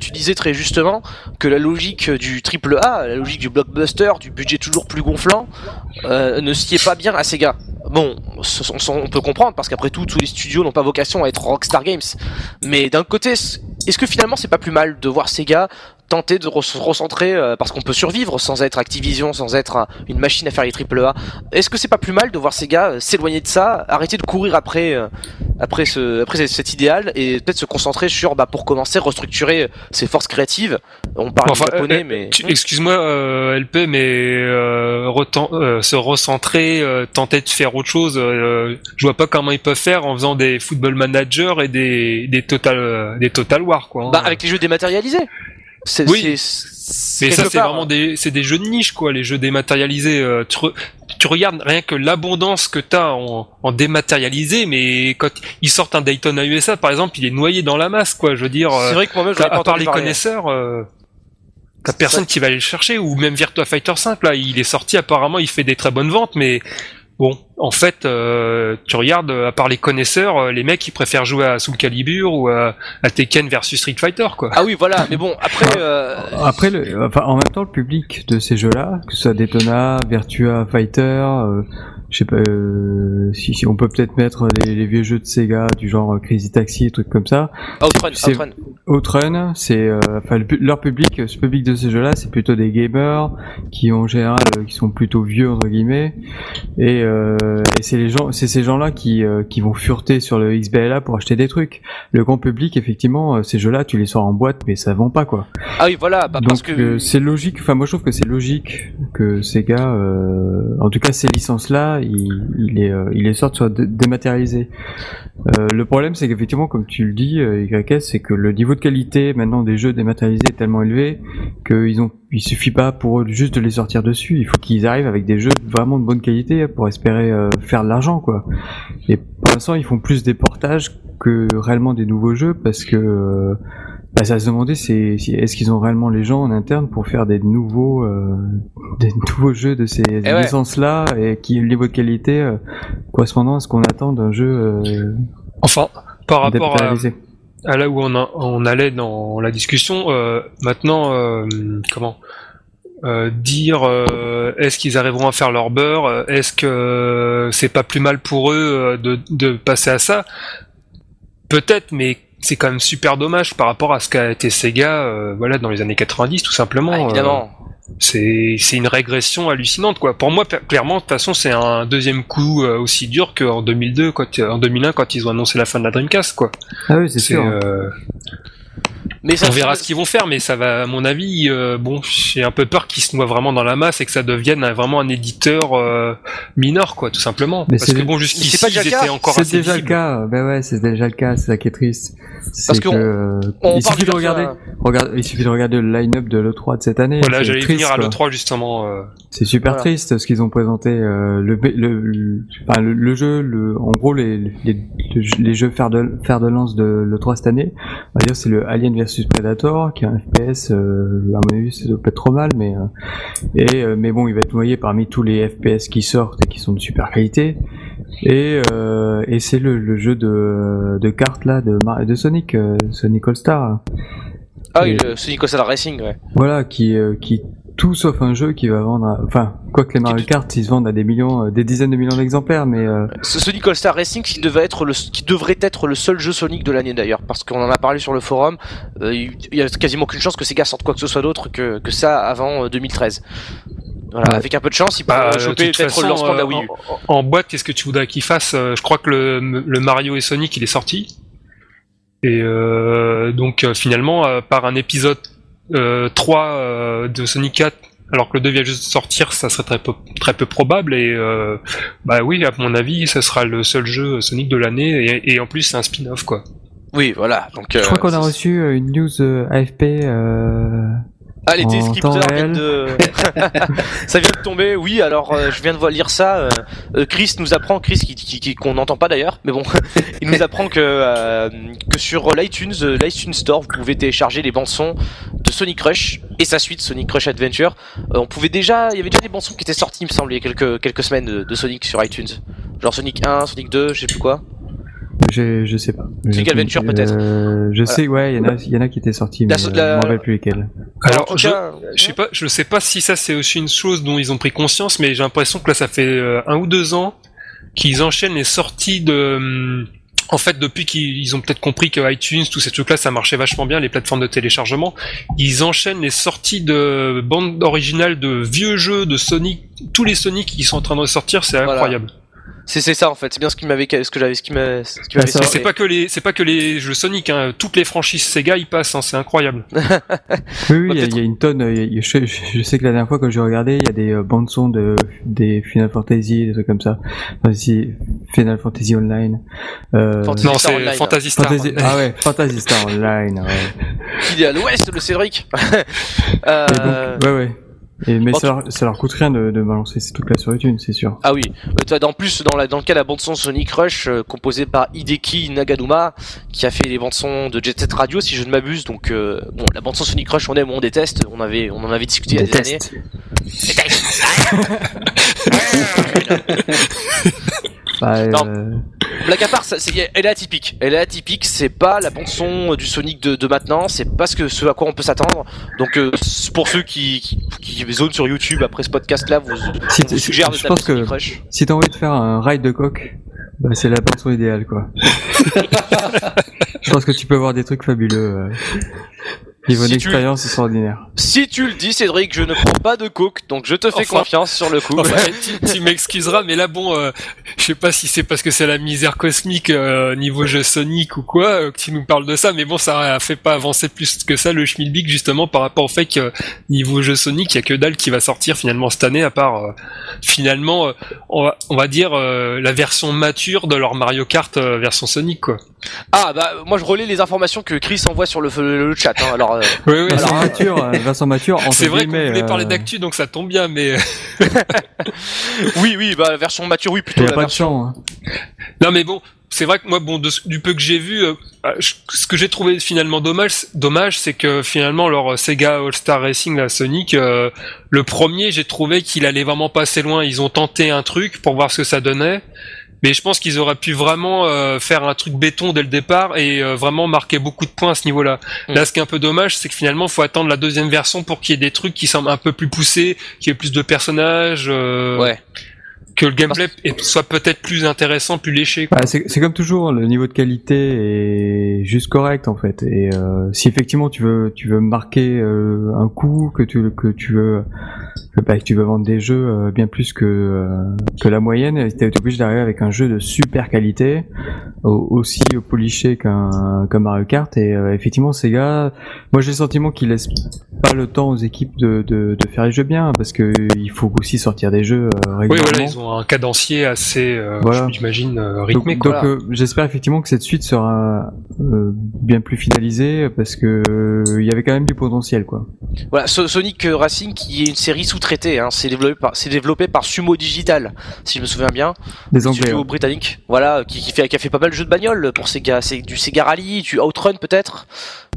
A: tu disais très justement que la logique du triple A, la logique du blockbuster, du budget toujours plus gonflant, euh, ne sied pas bien à Sega. Bon, on, peut comprendre parce qu'après tout, tous les studios n'ont pas vocation à être Rockstar Games. Mais d'un côté, est-ce que finalement c'est pas plus mal de voir Sega tenter de se recentrer euh, parce qu'on peut survivre sans être Activision, sans être une machine à faire les triple A. Est-ce que c'est pas plus mal de voir ces gars euh, s'éloigner de ça, arrêter de courir après euh, après ce après cet idéal et peut-être se concentrer sur bah pour commencer restructurer ses forces créatives? On parle enfin, japonais mais
C: excuse-moi LP mais se recentrer, tenter de faire autre chose, je vois pas comment ils peuvent faire en faisant des football managers et des des total des total war quoi. Hein.
A: Bah avec les jeux dématérialisés
C: oui. mais ça c'est vraiment des c'est des jeux de niche quoi les jeux dématérialisés euh, tu, tu, regardes rien que l'abondance que t'as en, en dématérialisé mais quand ils sortent un Daytona USA par exemple il est noyé dans la masse quoi je veux dire
A: c'est vrai que moi-même
C: à, part les connaisseurs euh, t'as personne qui va aller le chercher ou même Virtua Fighter 5 là il est sorti apparemment il fait des très bonnes ventes mais Bon, en fait, euh, tu regardes, à part les connaisseurs, euh, les mecs ils préfèrent jouer à Soul Calibur ou à, Tekken versus Street Fighter, quoi.
A: Ah oui, voilà. Mais bon, après, euh...
B: après, le, enfin, en même temps, le public de ces jeux-là, que ce soit Daytona, Virtua Fighter, euh, je sais pas, euh, si, si, on peut peut-être mettre les, vieux jeux de Sega du genre Crazy Taxi trucs comme ça.
A: Outrun, Outrun.
B: Outrun, c'est, euh, enfin, leur public, ce public de ces jeux-là, c'est plutôt des gamers qui en général, euh, qui sont plutôt vieux entre guillemets, et, euh, et c'est les gens, c'est ces gens-là qui, qui vont fureter sur le XBLA pour acheter des trucs. Le grand public, effectivement, ces jeux-là, tu les sors en boîte, mais ça vend pas quoi.
A: Ah oui, voilà, bah, parce
B: que c'est logique. Enfin, moi je trouve que c'est logique que Sega, en tout cas ces il, euh, il est sorte soit dématérialisé. Euh, le problème, c'est qu'effectivement, comme tu le dis, euh, YS, c'est que le niveau de qualité maintenant des jeux dématérialisés est tellement élevé qu'ils ont, il suffit pas pour eux juste de les sortir dessus. Il faut qu'ils arrivent avec des jeux vraiment de bonne qualité pour espérer faire de l'argent, quoi. Et pour l'instant, ils font plus des portages que réellement des nouveaux jeux parce que bah, ça se demandait c'est est-ce qu'ils ont réellement les gens en interne pour faire des nouveaux euh, des nouveaux jeux de ces eh licences là et qui niveau de qualité euh, correspondant à ce qu'on attend d'un jeu euh,
C: enfin par rapport à, à, là où on, on allait dans la discussion euh, maintenant euh, comment dire est-ce qu'ils arriveront à faire leur beurre est-ce que c'est pas plus mal pour eux de, de passer à ça? Peut-être mais c'est quand même super dommage par rapport à ce qu'a été Sega euh, voilà dans les années 90 tout simplement. Ah,
A: évidemment.
C: Euh, c'est c'est une régression hallucinante quoi. Pour moi clairement de toute façon c'est un deuxième coup euh, aussi dur qu'en 2002 quand en 2001 quand ils ont annoncé la fin de la Dreamcast quoi.
B: Ah oui c'est sûr.
A: Mais ça
C: On verra ce qu'ils vont faire, mais ça va, à mon avis, euh, bon, j'ai un peu peur qu'ils se noient vraiment dans la masse et que ça devienne un- vraiment un éditeur euh, mineur, quoi, tout simplement.
B: Mais
C: Parce
B: c'est-
C: que bon,
A: c'est
C: jusqu'ici,
A: pas déjà
C: ils
A: le cas
C: étaient encore
B: C'est déjà le cas, ben ouais, c'est déjà le cas, c'est ça qui est triste.
A: Parce qu'on-
B: que,
A: On
B: il suffit de regarder, regarde, il suffit de regarder le line-up de l'E3 de cette année.
C: Voilà, j'allais venir à
B: quoi.
C: l'E3 justement. euh,
B: C'est super
A: Voilà.
B: triste ce qu'ils ont présenté. euh, le, le, le, enfin, le, le jeu, le, en gros, les, les, les jeux fer de, fer de lance de l'E3 cette année, on va dire c'est le Alien vs Predator, qui est un FPS, euh, à mon avis, ça doit pas être trop mal, mais, euh, et, euh, mais bon, il va être noyé parmi tous les FPS qui sortent et qui sont de super qualité. Et, et c'est le, le jeu de, de cartes là de, de Sonic, Sonic All Star.
A: Ah oui, le Sonic All Star Racing, ouais.
B: Voilà, qui, qui tout sauf un jeu qui va vendre, à- enfin, quoi que les Mario Kart, ils se vendent à des millions, euh, des dizaines de millions d'exemplaires, mais euh,
A: Ce Sonic All Star Racing qui devait être le, qui devrait être le seul jeu Sonic de l'année d'ailleurs, parce qu'on en a parlé sur le forum. euh, Il y a quasiment aucune chance que Sega sorte quoi que ce soit d'autre que, que ça avant euh, 2013. Voilà,
B: Ouais.
A: avec un peu de chance, ils pourront
C: bah,
A: choper peut-être le lancement de la
C: euh,
A: Wii U.
C: en, en boîte, qu'est-ce que tu voudrais qu'ils fassent Euh, Je crois que le, le Mario et Sonic, il est sorti. Et euh, donc euh, finalement, euh, par un épisode euh, 3 euh, de Sonic 4, alors que le 2 vient juste de sortir, ça serait très peu, très peu probable. Et euh, bah oui, à mon avis, ça sera le seul jeu Sonic de l'année. Et, et en plus, c'est un spin-off, quoi.
A: Oui, voilà. Donc,
B: je crois
A: euh,
B: qu'on a reçu euh, une news euh, AFP. Euh...
A: Ah, les
B: réel.
A: de. ça vient de tomber, oui. Alors, euh, je viens de voir lire ça. euh, euh, Chris nous apprend, Chris qui, qui- qui- qu'on n'entend pas d'ailleurs, mais bon, il nous apprend que euh, que sur l'iTunes, euh, l'iTunes Store, vous pouvez télécharger les bandes son de Sonic Rush et sa suite Sonic Rush Adventure. Euh, on pouvait déjà, il y avait déjà des bandes son qui étaient sorties, il me semble, il y a quelques quelques semaines de, de Sonic sur iTunes. Genre Sonic 1, Sonic 2, je sais plus quoi.
B: Je, je sais pas. Je-
A: Adventure, peut-être.
B: euh, Je sais, ouais, il y en a, il y en a qui étaient sortis, mais euh,
A: la-
B: je me rappelle plus lesquels.
A: Alors,
C: je,
A: cas,
C: je sais pas, je sais pas si ça c'est aussi une chose dont ils ont pris conscience, mais j'ai l'impression que là ça fait euh, un ou deux ans qu'ils enchaînent les sorties de. hum, En fait, depuis qu'ils ils ont peut-être compris que iTunes, tous ces trucs-là, ça marchait vachement bien, les plateformes de téléchargement, ils enchaînent les sorties de bandes originales de vieux jeux de Sonic, tous les Sonic qui sont en train de sortir, c'est
A: Voilà.
C: incroyable.
A: C'est c'est ça en fait. C'est bien ce qui m'avait, ce que j'avais, ce qui m'a, ce qui
B: Ah,
C: c'est pas que les, c'est pas que les jeux Sonic, hein, toutes les franchises Sega, ils passent, hein, c'est incroyable.
B: Oui, oui, il y, a- y une tonne. euh, il y a- je, je- je sais que la dernière fois quand j'ai regardé, il y a des euh, bandes son de des Final Fantasy, des trucs comme ça. Fantasy, Final Fantasy Online. Euh,
A: Fantasy
C: Non,
A: Star
C: c'est
A: Online.
C: Fantasy Star.
B: Fantasy, ah ouais, Fantasy Star Online. Ouais.
A: Il est à l'ouest, le Cédric. Euh,
B: Et donc, ouais, ouais. Et, mais ça, leur, ça leur coûte rien de, de balancer ces trucs-là sur iTunes, c'est sûr.
A: Ah oui, en plus dans, la, dans le cas de la bande son Sonic Rush euh, composée par Hideki Nagaduma qui a fait les bandes son de Jet Set Radio si je ne m'abuse. Donc euh, bon la bande son Sonic Rush on aime ou on déteste. On avait on en avait discuté il y a des années
B: Bah,
A: Non.
B: euh,
A: Blague à part ça, elle est atypique elle est atypique c'est pas la bande son du Sonic de, de maintenant c'est pas ce, que, ce à quoi on peut s'attendre donc euh, pour ceux qui, qui, qui zonent sur YouTube après ce podcast là vous,
B: si
A: suggère de
B: je pense que si t'as envie de faire un ride de coq, bah, c'est la bande son idéale, quoi. je pense que tu peux voir des trucs fabuleux. Euh. Niveau
A: Si tu-
B: d'expérience extraordinaire.
A: si tu le dis Cédric je ne prends pas de coke donc je te fais
C: Enfin-
A: confiance sur le coup
C: Enfin, tu, tu m'excuseras, mais là, bon, euh, je sais pas si c'est parce que c'est la misère cosmique euh, niveau jeu Sonic ou quoi euh, que tu nous parles de ça, mais bon, ça a fait pas avancer plus que ça le Schmilblick justement par rapport au fait que niveau jeu Sonic, il y a que dalle qui va sortir finalement cette année, à part euh, finalement, euh, on, va, on va dire euh, la version mature de leur Mario Kart euh, version Sonic, quoi.
A: Ah bah moi je relais les informations que Chris envoie sur le, le, le chat. Hein. Alors euh,
C: Oui, oui.
B: Vincent
A: alors,
B: Mature, euh, Vincent Mature,
C: C'est vrai qu'on voulait parler
B: euh,
C: d'actu, donc ça tombe bien, mais
A: oui oui bah version mature oui plutôt
B: Il y a
A: la
B: pas de champ. Hein.
C: Non mais bon, c'est vrai que moi, bon, de du peu que j'ai vu, euh, euh, je- ce que j'ai trouvé finalement dommage, dommage, c'est que finalement leur Sega All Star Racing, la Sonic, euh, le premier, j'ai trouvé qu'il allait vraiment pas assez loin. Ils ont tenté un truc pour voir ce que ça donnait. Mais je pense qu'ils auraient pu vraiment euh, faire un truc béton dès le départ et euh, vraiment marquer beaucoup de points à ce niveau-là.
A: Mm.
C: Là, ce qui est un peu dommage, c'est que finalement, faut attendre la deuxième version pour qu'il y ait des trucs qui semblent un peu plus poussés, qu'il y ait plus de personnages, euh,
A: Ouais.
C: Que le gameplay soit peut-être plus intéressant, plus léché. quoi.
B: Bah, c'est c'est comme toujours, le niveau de qualité est juste correct en fait. Et euh, si effectivement tu veux, tu veux marquer euh, un coup, que tu, que tu veux bah, que tu veux vendre des jeux euh, bien plus que euh, que la moyenne, t'es obligé d'arriver avec un jeu de super qualité, au- aussi poliché qu'un Mario Kart. Et euh, effectivement, Sega, moi j'ai le sentiment qu'ils laissent pas le temps aux équipes de, de, de faire les jeux bien, parce que il faut aussi sortir des jeux euh,
C: Oui,
B: régulièrement.
C: voilà, ils ont un cadencier assez, euh,
B: Voilà.
C: j'imagine, euh,
B: Donc,
C: rythmé.
B: donc,
C: Quoi.
B: euh, j'espère effectivement que cette suite sera euh, bien plus finalisée parce que euh, il y avait quand même du potentiel quoi.
A: Voilà, So- Sonic Racing qui est une série sous-traitée, hein, c'est développé par c'est développé par Sumo Digital, si je me souviens bien,
B: Des Anglais.
A: studio
B: ouais.
A: britannique. Voilà, qui, qui fait qui a fait pas mal de jeux de bagnole pour Sega, c'est du Sega Rally, du Outrun peut-être.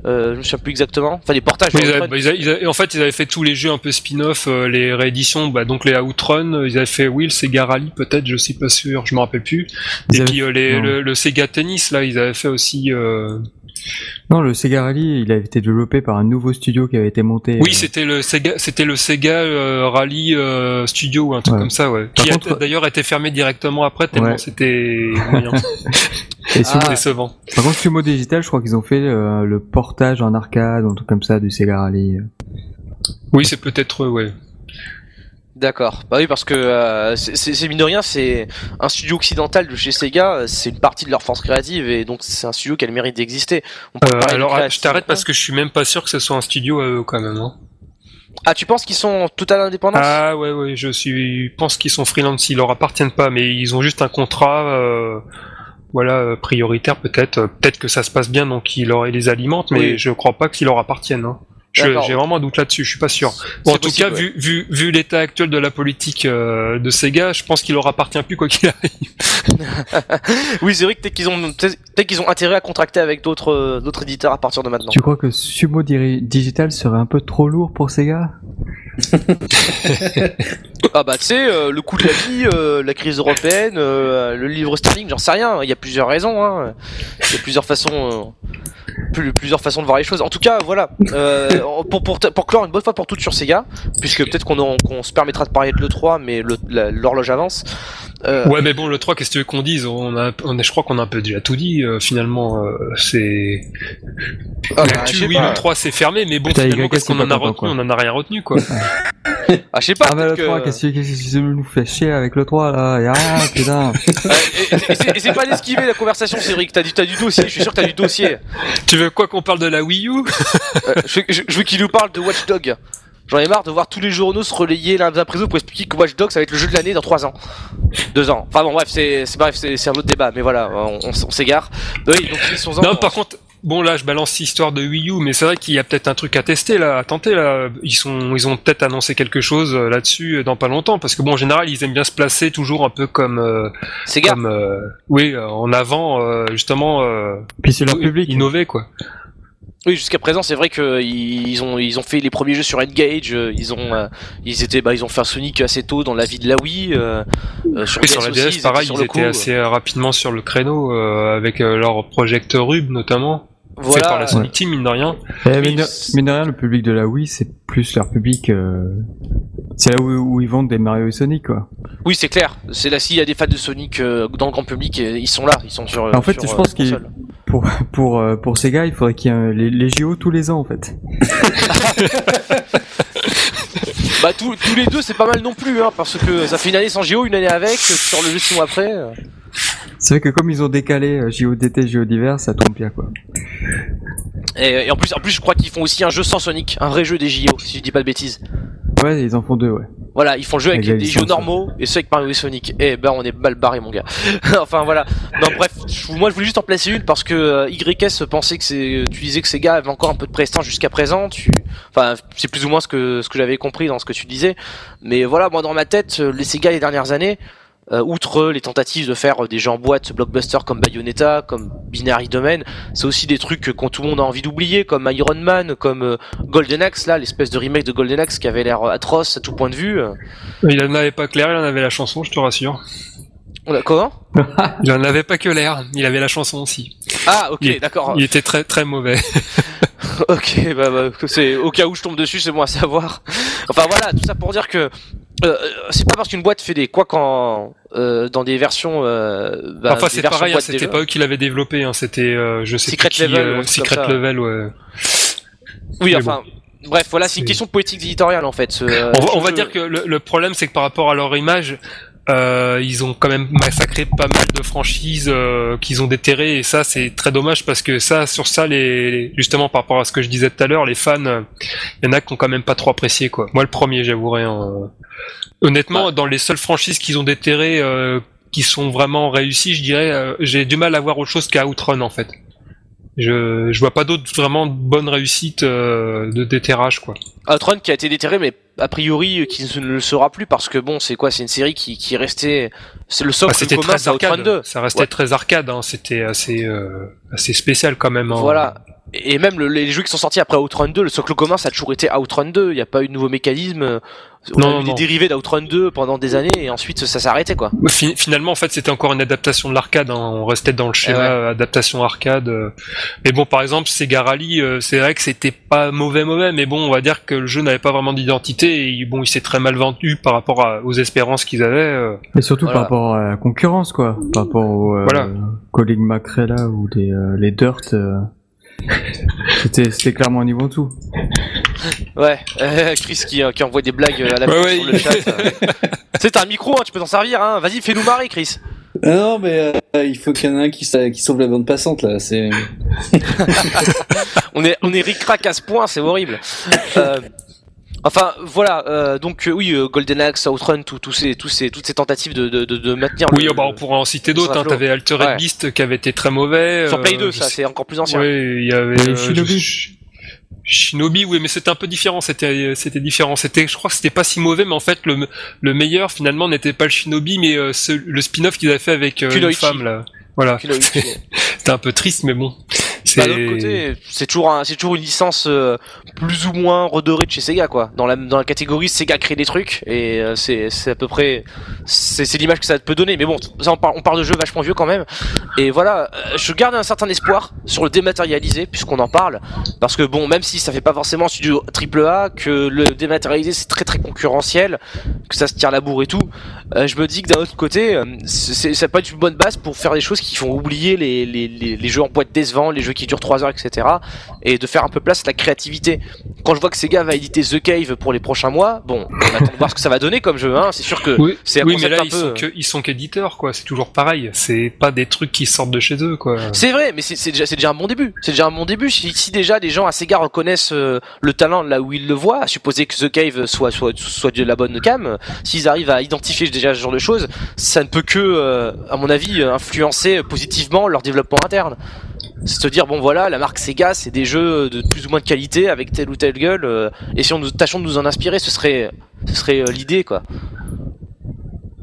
A: Euh, je me souviens plus exactement. Enfin des portages.
C: Oui,
A: de
C: ils avaient-
A: Outrun.
C: bah, ils avaient- ils avaient- en fait, ils avaient fait tous les jeux un peu spin-off, euh, les rééditions, bah, donc les Outrun, ils avaient fait Will, Sega Rally, peut-être, je suis pas sûr, je me rappelle plus.
B: Ils
C: Et
B: avaient-
C: puis euh, les, le, le Sega Tennis, là, ils avaient fait aussi. euh,
B: Non, le Sega Rally, il a été développé par un nouveau studio qui avait été monté.
C: Oui,
B: euh,
C: c'était le Sega, c'était le Sega Rally Studio ou un truc
B: Ouais.
C: comme ça, ouais.
B: Par
C: Qui a
B: contre-
C: d'ailleurs été fermé directement après tellement
B: Ouais.
C: c'était
B: et Sumo-
A: Ah.
C: décevant.
B: Par contre, Sumo Digital, je crois qu'ils ont fait le portage en arcade, un truc comme ça, du Sega Rally.
C: Oui, c'est peut-être ouais.
A: D'accord. Bah oui, parce que euh, c'est- mine de rien, c'est un studio occidental de chez Sega, euh, c'est une partie de leur force créative et donc c'est un studio qui a le mérite d'exister.
C: Euh,
A: de
C: alors, je t'arrête parce que je suis même pas sûr que ce soit un studio à eux quand même. Hein.
A: Ah, tu penses qu'ils sont en totale indépendance?
C: Ah ouais, ouais, je suis, pense qu'ils sont freelance, ils leur appartiennent pas, mais ils ont juste un contrat, euh, voilà, prioritaire peut-être. Peut-être que ça se passe bien, donc ils, leur, les alimentent, mais
A: Oui.
C: je crois pas qu'ils leur appartiennent. Hein. J'ai vraiment un doute là-dessus, je suis pas sûr. Bon, en tout
A: possible,
C: cas,
A: ouais.
C: vu, vu, vu l'état actuel de la politique euh, de Sega, je pense qu'il leur appartient plus quoi qu'il arrive.
A: Oui, c'est vrai que peut-être qu'ils ont qu'ils ont intérêt à contracter avec d'autres euh, d'autres éditeurs à partir de maintenant.
B: Tu crois que Sumo Digital serait un peu trop lourd pour Sega?
A: Ah bah tu sais, euh, le coût de la vie, euh, la crise européenne, euh, le livre sterling, j'en sais rien. Il y a plusieurs raisons. Hein. Il y a plusieurs façons, euh, plus- plusieurs façons de voir les choses. En tout cas, voilà. Euh, pour, pour, pour clore une bonne fois pour toutes sur Sega, puisque peut-être qu'on se permettra de parler de l'E3, mais l'horloge avance. Euh,
C: Ouais, mais bon, le 3, qu'est-ce que tu veux qu'on dise? On a, on a, Je crois qu'on a un peu déjà tout dit, euh, finalement. euh, c'est.
A: ah, bah,
C: oui,
A: pas.
C: le 3, c'est fermé, mais bon,
B: Putain,
C: finalement, qu'est-ce qu'on en a retenu?
B: quoi.
C: On en a rien retenu, quoi.
A: Ah, je sais pas.
B: Ah bah le
A: peut-être
B: 3,
A: que-
B: qu'est-ce que qu'est-ce que tu nous fait chier avec le 3 là? Y'a rien, putain
A: et, c'est- et c'est pas d'esquiver la conversation, Cédric. T'as du, t'as du dossier. Je suis sûr que t'as du dossier.
C: tu veux quoi qu'on parle de la Wii U?
A: Euh, je, je- je veux qu'il nous parle de Watch Dog. J'en ai marre de voir tous les journaux se relayer l'un après l'autre pour expliquer que Watch Dog ça va être le jeu de l'année dans 3 ans. 2 ans. Enfin bon bref, c'est c'est bref, c'est c'est un autre débat, mais voilà, on, on, s- on s'égare. Oui, donc finissons-en.
C: Non, par contre, bon là, je balance l'histoire de Wii U, mais c'est vrai qu'il y a peut-être un truc à tester là, à tenter là. Ils sont, ils ont peut-être annoncé quelque chose euh, là-dessus euh, dans pas longtemps, parce que bon, en général, ils aiment bien se placer toujours un peu comme, euh,
A: Sega.
C: comme, euh, oui, euh, en avant, euh, justement, euh,
B: Puis c'est leur public.
C: innover quoi.
A: Oui, jusqu'à présent, c'est vrai que ils ont ils ont fait les premiers jeux sur Engage, euh, ils ont euh, ils étaient bah ils ont fait un Sonic assez tôt dans la vie de la Wii euh, euh, sur,
C: sur la
A: aussi,
C: DS,
A: ils étaient
C: pareil, ils étaient
A: coup.
C: assez euh, rapidement sur le créneau euh, avec leur projecteur Rub notamment, fait
A: Voilà.
C: par la Sonic Team mine de rien.
B: Eh,
A: Oui,
B: mine, de, de rien, le public de la Wii, c'est plus leur public. euh, C'est là où, où ils vendent des Mario et Sonic, quoi.
A: Oui, c'est clair. C'est là s'il y a des fans de Sonic euh, dans le grand public, euh, ils sont là, ils sont sur.
B: En fait,
A: sur,
B: je pense qu'il-. Pour, pour, pour Sega, il faudrait qu'il y ait les, les JO tous les ans, en fait.
A: Bah tous, tous les deux c'est pas mal non plus hein, parce que ça fait une année sans JO, une année avec, sur le jeu six mois après. Euh.
B: C'est vrai que comme ils ont décalé euh, JO d'été, JO d'hiver, ça tombe bien, quoi.
A: Et, et en plus en plus je crois qu'ils font aussi un jeu sans Sonic, un vrai jeu des JO si je dis pas de bêtises.
B: Ouais, ils en font deux, ouais.
A: Voilà, ils font le jeu avec des jeux normaux et ceux avec Mario et Sonic. Eh ben on est mal barré mon gars. enfin voilà. Non bref, je- moi je voulais juste en placer une parce que euh, YS pensait que c'est tu disais que Sega avait encore un peu de prestance jusqu'à présent, tu enfin c'est plus ou moins ce que ce que j'avais compris dans ce que tu disais. Mais voilà, moi dans ma tête euh, les Sega les dernières années euh, outre les tentatives de faire euh, des jeux en boîte blockbusters comme Bayonetta, comme Binary Domain, c'est aussi des trucs que quand tout le monde a envie d'oublier, comme Iron Man, comme euh, Golden Axe, là, l'espèce de remake de Golden Axe qui avait l'air euh, atroce à tout point de vue.
C: Il en avait pas que l'air, il en avait la chanson, je te rassure.
A: Comment?
C: Il en avait pas que l'air, il avait la chanson aussi.
A: Ah, ok,
C: Il-
A: d'accord.
C: Il était très très mauvais.
A: Ok, bah, bah, c'est au cas où je tombe dessus, c'est bon à savoir. Enfin voilà, tout ça pour dire que euh, c'est pas parce qu'une boîte fait des quoi quand euh, dans des versions. Euh, bah,
C: enfin, c'est pareil, hein, c'était pas eux qui l'avaient développé, hein, c'était, euh, je sais
A: Secret
C: plus qui,
A: Level,
C: euh, Secret. Level, ouais.
A: Oui,
C: mais
A: enfin. bref, voilà, c'est une question de politique éditoriale en fait. ce- euh,
C: on va, on dire que le, le problème, c'est que par rapport à leur image, euh, ils ont quand même massacré pas mal de franchises euh, qu'ils ont déterrées, et ça, c'est très dommage parce que ça, sur ça, les, justement, par rapport à ce que je disais tout à l'heure, les fans, euh, il y en a qui ont quand même pas trop apprécié, quoi. Moi, le premier, j'avouerai. hein. Honnêtement, dans les seules franchises qu'ils ont déterrées, euh, qui sont vraiment réussies, je dirais, euh, j'ai du mal à voir autre chose qu'à Outrun, en fait. Je, je vois pas d'autres vraiment bonnes réussites euh, de déterrage, quoi.
A: Outrun qui a été déterré, mais a priori euh, qui ne le sera plus parce que bon, c'est quoi C'est une série qui, qui est restée. C'est le socle
C: Ah, c'était
A: commun,
C: très arcade.
A: 2.
C: Ça restait
A: Ouais.
C: très arcade. Hein. C'était assez euh, assez spécial quand même. hein.
A: Voilà. Et même le- les jeux qui sont sortis après Outrun 2, le socle commun, ça a toujours été Outrun 2. Il n'y a pas eu de nouveau mécanisme. euh, On
C: Non,
A: a
C: non,
A: eu des
C: non.
A: dérivés d'Outrun 2 pendant des années et ensuite ça s'est arrêté quoi.
C: Fi- Finalement, en fait, c'était encore une adaptation de l'arcade. Hein. On restait dans le schéma
A: Eh
C: euh, adaptation arcade. euh. Mais bon, par exemple, Sega Rally, euh, c'est vrai que c'était pas mauvais, mauvais, mais bon, on va dire que le jeu n'avait pas vraiment d'identité. Et bon, il s'est très mal vendu par rapport à- aux espérances qu'ils avaient.
B: Mais surtout
A: Voilà.
B: par rapport à la concurrence, quoi. Par rapport aux euh,
C: Voilà.
B: Colin McRae, là, ou des, euh, les Dirt. euh, C'était c'était clairement un niveau en dessous.
A: Ouais, euh, Chris qui, euh, qui envoie des blagues à la
C: Ouais,
A: sur le chat. euh. tu sais, t'as un micro, hein, tu peux t'en servir. Hein. Vas-y, fais-nous marrer, Chris.
D: Ah non, mais euh, il faut qu'il y en ait un qui, sa- qui sauve la bande passante là. C'est.
A: On est, on est ric-rac à ce point, c'est horrible. Euh, enfin, voilà. euh, donc euh, oui, euh, Golden Axe, Outrun, tout, tous ces, tous ces, toutes ces tentatives de, de, de, de maintenir.
C: Oui,
A: le,
C: oh, bah, on pourra en citer d'autres. Hein. T'avais Altered
A: Ouais.
C: Beast qui avait été très mauvais.
A: sur Play
C: euh,
A: 2,
C: je
A: ça,
C: sais-
A: c'est encore plus ancien.
C: Oui, il y avait euh,
B: Shinobi.
C: je- Shinobi, oui, mais c'était un peu différent. C'était, c'était différent. C'était, je crois que c'était pas si mauvais, mais en fait, le, le meilleur finalement n'était pas le Shinobi, mais euh, ce- le spin-off qu'ils avaient fait avec euh, une femme là. Voilà. C'était un peu triste, mais bon.
A: Bah, d'un autre côté, c'est toujours, un, toujours une licence euh, plus ou moins redorée de chez Sega, quoi. Dans la, dans la catégorie Sega crée des trucs, et euh, c'est, à peu près, c'est, l'image que ça peut donner. Mais bon, ça, on, parle, on parle de jeux vachement vieux quand même. Et voilà, euh, je garde un certain espoir sur le dématérialisé, puisqu'on en parle. Parce que bon, même si ça fait pas forcément studio triple A, que le dématérialisé c'est très très concurrentiel, que ça se tire la bourre et tout, euh, je me dis que d'un autre côté, euh, ça peut être une bonne base pour faire des choses qui font oublier les, les, les, les jeux en boîte décevants, les jeux qui durent 3 heures, etc. Et de faire un peu place à la créativité. Quand je vois que Sega va éditer The Cave pour les prochains mois, bon, on attend de voir ce que ça va donner comme jeu, hein. C'est sûr que
C: Oui,
A: c'est un
C: oui mais là
A: un
C: ils
A: peu-
C: sont que ils sont qu'éditeurs quoi. C'est toujours pareil. C'est pas des trucs qui sortent de chez eux quoi.
A: C'est vrai, mais c'est déjà, un bon début. C'est déjà un bon début. Si, si déjà les gens à Sega reconnaissent euh, le talent là où ils le voient, à supposer que The Cave soit soit soit de la bonne cam, euh, s'ils arrivent à identifier déjà ce genre de choses, ça ne peut que, euh, à mon avis, euh, influencer positivement leur développement interne. C'est se dire bon voilà, la marque Sega, c'est des jeux de plus ou moins de qualité avec telle ou telle gueule, euh, et si on nous tâchons de nous en inspirer, ce serait ce serait euh, l'idée quoi.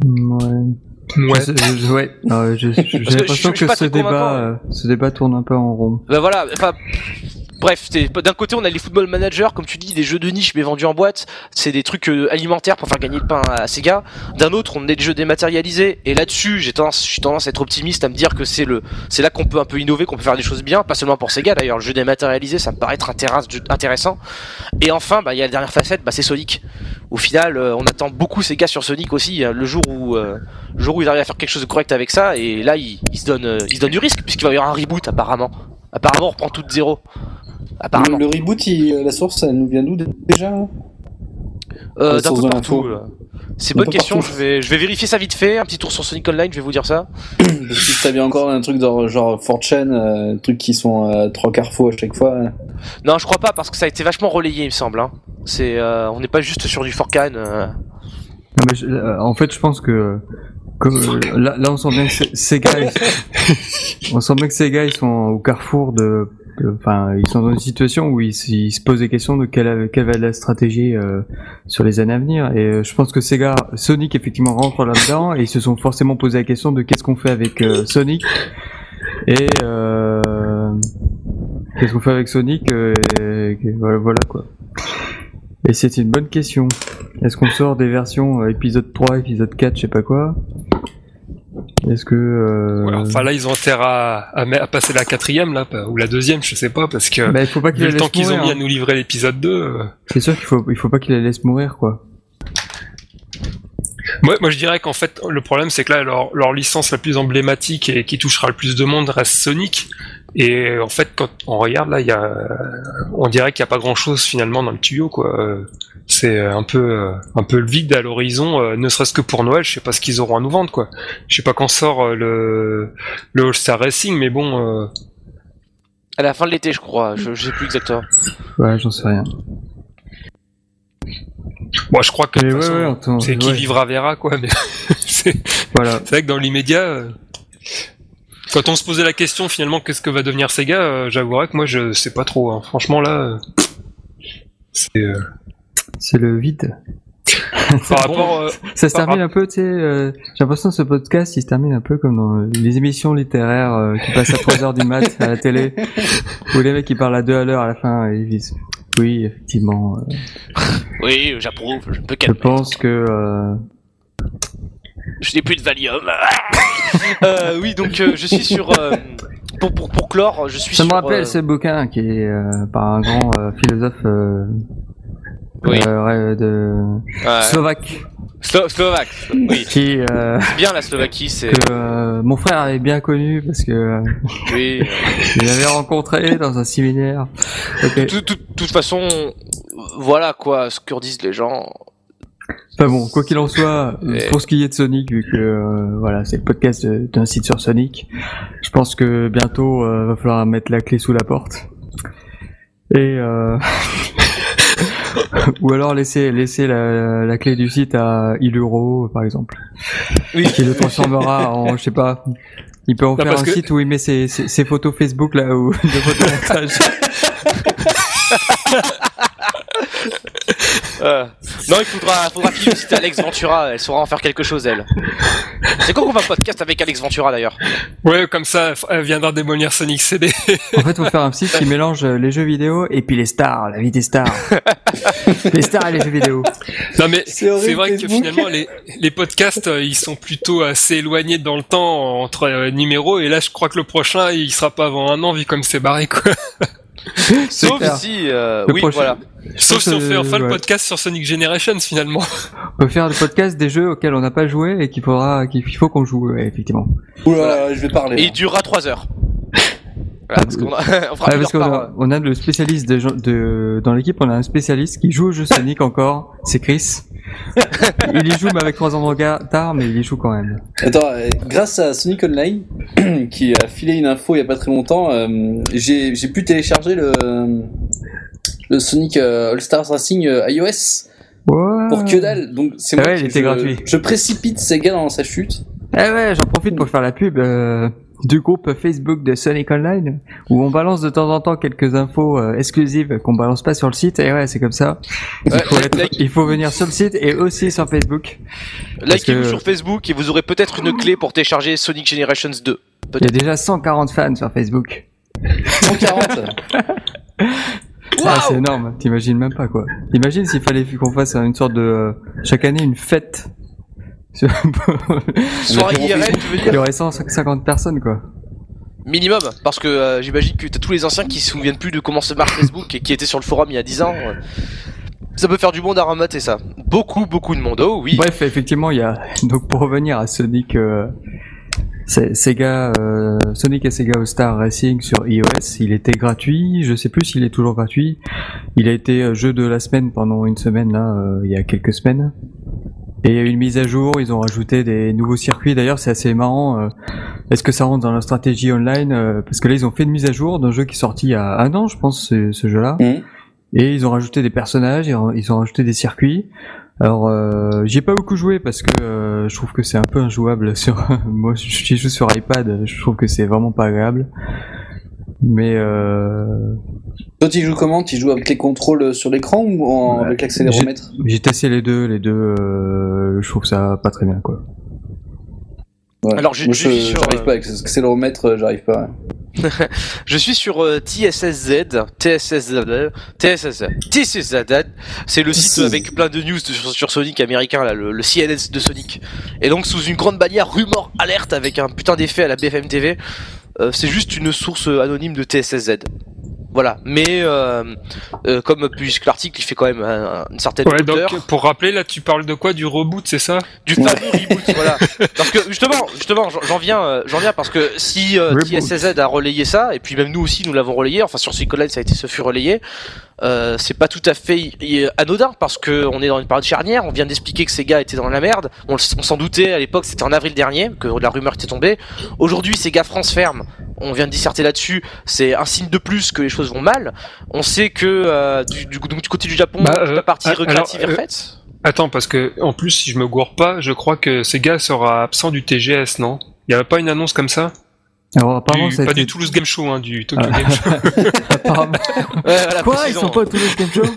B: Ouais.
C: Ouais.
B: Je- je- ouais. Euh, J'ai
A: que
B: l'impression
A: je- je suis
B: que, ce débat, euh, ce débat tourne un peu en rond.
A: Ben voilà, enfin. Bref, d'un côté on a les football managers, comme tu dis, des jeux de niche mais vendus en boîte, c'est des trucs euh, alimentaires pour faire gagner le pain à Sega. D'un autre, on a des jeux dématérialisés, et là-dessus, j'ai tendance, tendance à être optimiste, à me dire que c'est là qu'on peut un peu innover, qu'on peut faire des choses bien, pas seulement pour Sega d'ailleurs. Le jeu dématérialisé, ça me paraît être intéress- intéressant. Et enfin, bah il y a la dernière facette, bah c'est Sonic. Au final, euh, on attend beaucoup Sega sur Sonic aussi, euh, le jour où, euh, ils arrivent à faire quelque chose de correct avec ça, et là ils, ils se donnent, euh, ils se donnent du risque puisqu'il va y avoir un reboot apparemment. Apparemment, on reprend tout de zéro. Apparemment.
D: Le, le reboot, il- la source, ça nous vient d'où déjà hein
A: Euh, d'un peu partout. C'est bonne question.
D: partout.
A: Je vais, je vais vérifier ça vite fait. Un petit tour sur Sonic Online. Je vais vous dire ça.
D: Parce que si t'as bien encore un truc dans, genre 4chan, euh, trucs qui sont euh, trois carrefours à chaque fois. hein.
A: Non, je crois pas parce que ça a été vachement relayé, il me semble. Hein. C'est, euh, on n'est pas juste sur du Forcan. euh.
B: Non, mais je- euh, en fait, je pense que comme, euh, là, là, on sent bien que C- Sega, ils- on sent bien que ils sont au carrefour de, enfin, ils sont dans une situation où ils, se posent des questions de quelle, quelle va être la stratégie euh, sur les années à venir. Et euh, je pense que Sega, Sonic effectivement rentre là-dedans et ils se sont forcément posé la question de qu'est-ce qu'on fait avec euh, Sonic et euh, qu'est-ce qu'on fait avec Sonic. et- et voilà, voilà quoi. Et c'est une bonne question. Est-ce qu'on sort des versions euh, épisode 3, épisode 4, je sais pas quoi? Est-ce que... Euh...
C: Enfin là ils ont intérêt à, à, me- à passer la quatrième là ou la deuxième, je sais pas parce que
B: bah, il faut pas qu'il
C: vu
B: la
C: le temps
B: laisse
C: qu'ils ont
B: mourir.
C: mis à
B: hein.
C: nous livrer l'épisode 2. euh,
B: C'est sûr qu'il faut, il faut pas qu'il la laisse mourir, quoi.
C: Moi, moi, je dirais qu'en fait, le problème, c'est que là, leur, leur licence la plus emblématique et qui touchera le plus de monde reste Sonic. Et en fait, quand on regarde là, il y a, on dirait qu'il n'y a pas grand chose finalement dans le tuyau, quoi. C'est un peu, un peu le vide à l'horizon, euh, ne serait-ce que pour Noël. Je sais pas ce qu'ils auront à nous vendre, quoi. Je sais pas quand sort euh, le, le All Star Racing, mais bon, euh,
A: À la fin de l'été, je crois. Je, je sais plus exactement.
B: Ouais, j'en sais rien.
C: moi je crois que de
B: Mais
C: toute
B: ouais,
C: façon,
B: ouais, attends,
C: c'est qui vivra verra, quoi. Mais c'est
B: Voilà.
C: c'est vrai que dans l'immédiat. euh, Quand on se posait la question finalement qu'est-ce que va devenir Sega, euh, j'avouerais que moi je sais pas trop. hein. Franchement là, euh, c'est euh,
B: C'est le vide.
C: par rapport. euh,
B: Ça se
C: Par
B: termine un peu, tu sais, euh, j'ai l'impression que ce podcast, il se termine un peu comme dans les émissions littéraires euh, qui passent à 3h du mat à la télé, où les mecs ils parlent à 2 à l'heure à la fin et ils disent oui, effectivement, euh,
A: Oui, j'approuve. Je peux
B: je
A: calmer.
B: pense que...
A: Je n'ai plus de Valium. euh, oui, donc euh, je suis sur. euh, pour, pour, pour clore, je suis
B: Ça me
A: sur.
B: rappelle
A: euh,
B: ce bouquin qui est euh, par un grand euh, philosophe euh,
A: Oui.
B: euh, de
A: ouais.
B: slovaque,
A: Slo- Slovaque. Oui,
B: qui euh,
A: c'est bien la Slovaquie, c'est.
B: que euh, mon frère avait bien connu parce que euh,
A: Oui.
B: je l'avais rencontré dans un séminaire. Ok.
A: De toute- toute- toute façon, voilà quoi, ce que disent les gens.
B: Enfin bon, quoi qu'il en soit,
A: Et-
B: pour ce qui est de Sonic, vu que euh, voilà, c'est le podcast de- d'un site sur Sonic, je pense que bientôt euh, va falloir mettre la clé sous la porte. Et euh... ou alors laisser laisser la, la clé du site à Iluro par exemple,
A: Oui.
B: qui le transformera en je sais pas. Il peut en
C: Non,
B: faire un
C: que-
B: site où il met ses, ses, ses photos Facebook là ou de photomontage.
A: Euh, non, il faudra, faudra qu'il visite Alex Ventura, elle saura en faire quelque chose, elle. C'est quand qu'on va podcast avec Alex Ventura d'ailleurs
C: Ouais, comme ça, elle viendra démolir Sonic CD.
B: En fait, faut faire un site qui mélange euh, les jeux vidéo et puis les stars, la vie des stars. les stars et les jeux vidéo.
C: non mais
D: C'est
C: vrai que
D: Facebook.
C: finalement les, les podcasts euh, ils sont plutôt assez éloignés dans le temps entre euh, numéros et là je crois que le prochain il sera pas avant un an vu comme c'est barré quoi.
A: Sauf
B: clair.
A: si, euh, oui,
B: prochain-
A: voilà.
C: Sauf si on fait enfin le podcast sur Sonic Generations finalement.
B: On peut faire le podcast des jeux auxquels on n'a pas joué et qu'il faudra, qu'il faut qu'on joue, ouais, effectivement.
D: Oula, je vais parler.
A: Et il durera 3 heures. Voilà, parce qu'on a- on fera
B: parce qu'on a, on a le spécialiste de, de, dans l'équipe, on a un spécialiste qui joue au jeu Sonic encore, c'est Chris. Il y joue mais avec trois ans de retard, mais il y joue quand même.
D: Attends, euh, grâce à Sonic Online, qui a filé une info il y a pas très longtemps, euh, j'ai pu télécharger le, le Sonic euh, All Stars Racing euh, iOS pour que dalle. Donc c'est
B: Ah
D: moi
B: ouais, il
D: qui-
B: était
D: je,
B: gratuit.
D: Je précipite Sega dans sa chute.
B: Eh ouais, j'en profite pour faire la pub euh, du groupe Facebook de Sonic Online, où on balance de temps en temps quelques infos euh, exclusives qu'on balance pas sur le site. Et ouais, c'est comme ça. Il
A: Ouais,
B: faut, être-
A: like-
B: il faut venir sur le site et aussi sur Facebook.
A: Likez-nous
B: que-
A: sur Facebook et vous aurez peut-être une clé pour télécharger Sonic Generations 2.
B: Il y a
A: Peut-être.
B: déjà 140 fans sur Facebook.
D: 140
B: Ah, c'est énorme, t'imagines même pas quoi. Imagine s'il fallait qu'on fasse une sorte de euh, chaque année une fête.
A: Soirée IRL, tu veux
B: Il y
A: dire
B: aurait 150 personnes quoi.
A: Minimum, parce que euh, j'imagine que t'as tous les anciens qui se souviennent plus de comment se marche Facebook et qui étaient sur le forum il y a 10 ans. euh. Ça peut faire du monde à ramater ça. Beaucoup, beaucoup de monde. Oh oui.
B: Bref, effectivement, il y a donc pour revenir à Sonic, euh, Sega, euh, Sonic et Sega All Star Racing sur iOS, il était gratuit. Je sais plus s'il est toujours gratuit. Il a été jeu de la semaine pendant une semaine là, euh, il y a quelques semaines. Et il y a eu une mise à jour, ils ont rajouté des nouveaux circuits. D'ailleurs, c'est assez marrant. euh, Est-ce que ça rentre dans la stratégie online euh, Parce que là, ils ont fait une mise à jour d'un jeu qui est sorti il y a un an, je pense, ce, ce jeu-là.
D: Mhm.
B: Et ils ont rajouté des personnages, ils ont, rajouté des circuits. Alors, euh, j'y ai pas beaucoup joué parce que euh, je trouve que c'est un peu injouable sur. Moi, j'y joue sur iPad, je trouve que c'est vraiment pas agréable. Mais euh,
D: Toi, tu joues comment? Tu joues avec les contrôles sur l'écran ou en-
B: Ouais.
D: avec l'accéléromètre?
B: J'ai testé les deux, les deux, euh, je trouve ça pas très bien quoi.
D: Ouais.
A: Alors, je-
D: Moi,
A: je suis sur,
D: j'arrive
A: euh,
D: pas avec l'accéléromètre, euh, j'arrive pas. ouais.
A: Je suis sur euh, TSSZ, TSSZ, TSSZ, TSSZ. C'est le site avec plein de news sur, sur Sonic américain, là, le, le CNS de Sonic. Et donc sous une grande bannière rumeur alerte avec un putain d'effet à la BFM TV. Euh, c'est juste une source anonyme de TSSZ. Voilà, mais euh, euh, comme puisque l'article il fait quand même un- une certaine
C: Ouais,
A: hauteur,
C: donc pour rappeler, là tu parles de quoi? Du reboot, c'est ça?
A: Du fameux reboot, voilà. Parce que justement, justement, j'en- viens, euh, j'en viens parce que si euh. TSZ a relayé ça, et puis même nous aussi nous l'avons relayé, enfin sur Suicide Online ça a été ce fut relayé, euh, c'est pas tout à fait anodin parce que on est dans une période charnière, on vient d'expliquer que Sega était dans la merde, on, s'en doutait à l'époque, c'était en avril dernier que la rumeur était tombée. Aujourd'hui Sega France ferme, on vient de disserter là-dessus, c'est un signe de plus que les choses vont mal. On sait que euh, du, du, donc, du côté du Japon,
C: Bah,
A: toute
C: euh,
A: la partie
C: alors,
A: recréative est
C: euh,
A: refaite.
C: Attends, parce que en plus, si je me gourre pas, je crois que Sega sera absent du TGS, non? Il y avait pas une annonce comme ça?
B: Alors apparemment,
C: Du-
B: ça a
C: Pas
B: été...
C: du Toulouse Game Show, hein, du Tokyo
B: Ah.
C: Game Show.
B: apparemment-
A: Ouais, voilà,
B: Quoi Ils sont pas au Toulouse Game Show?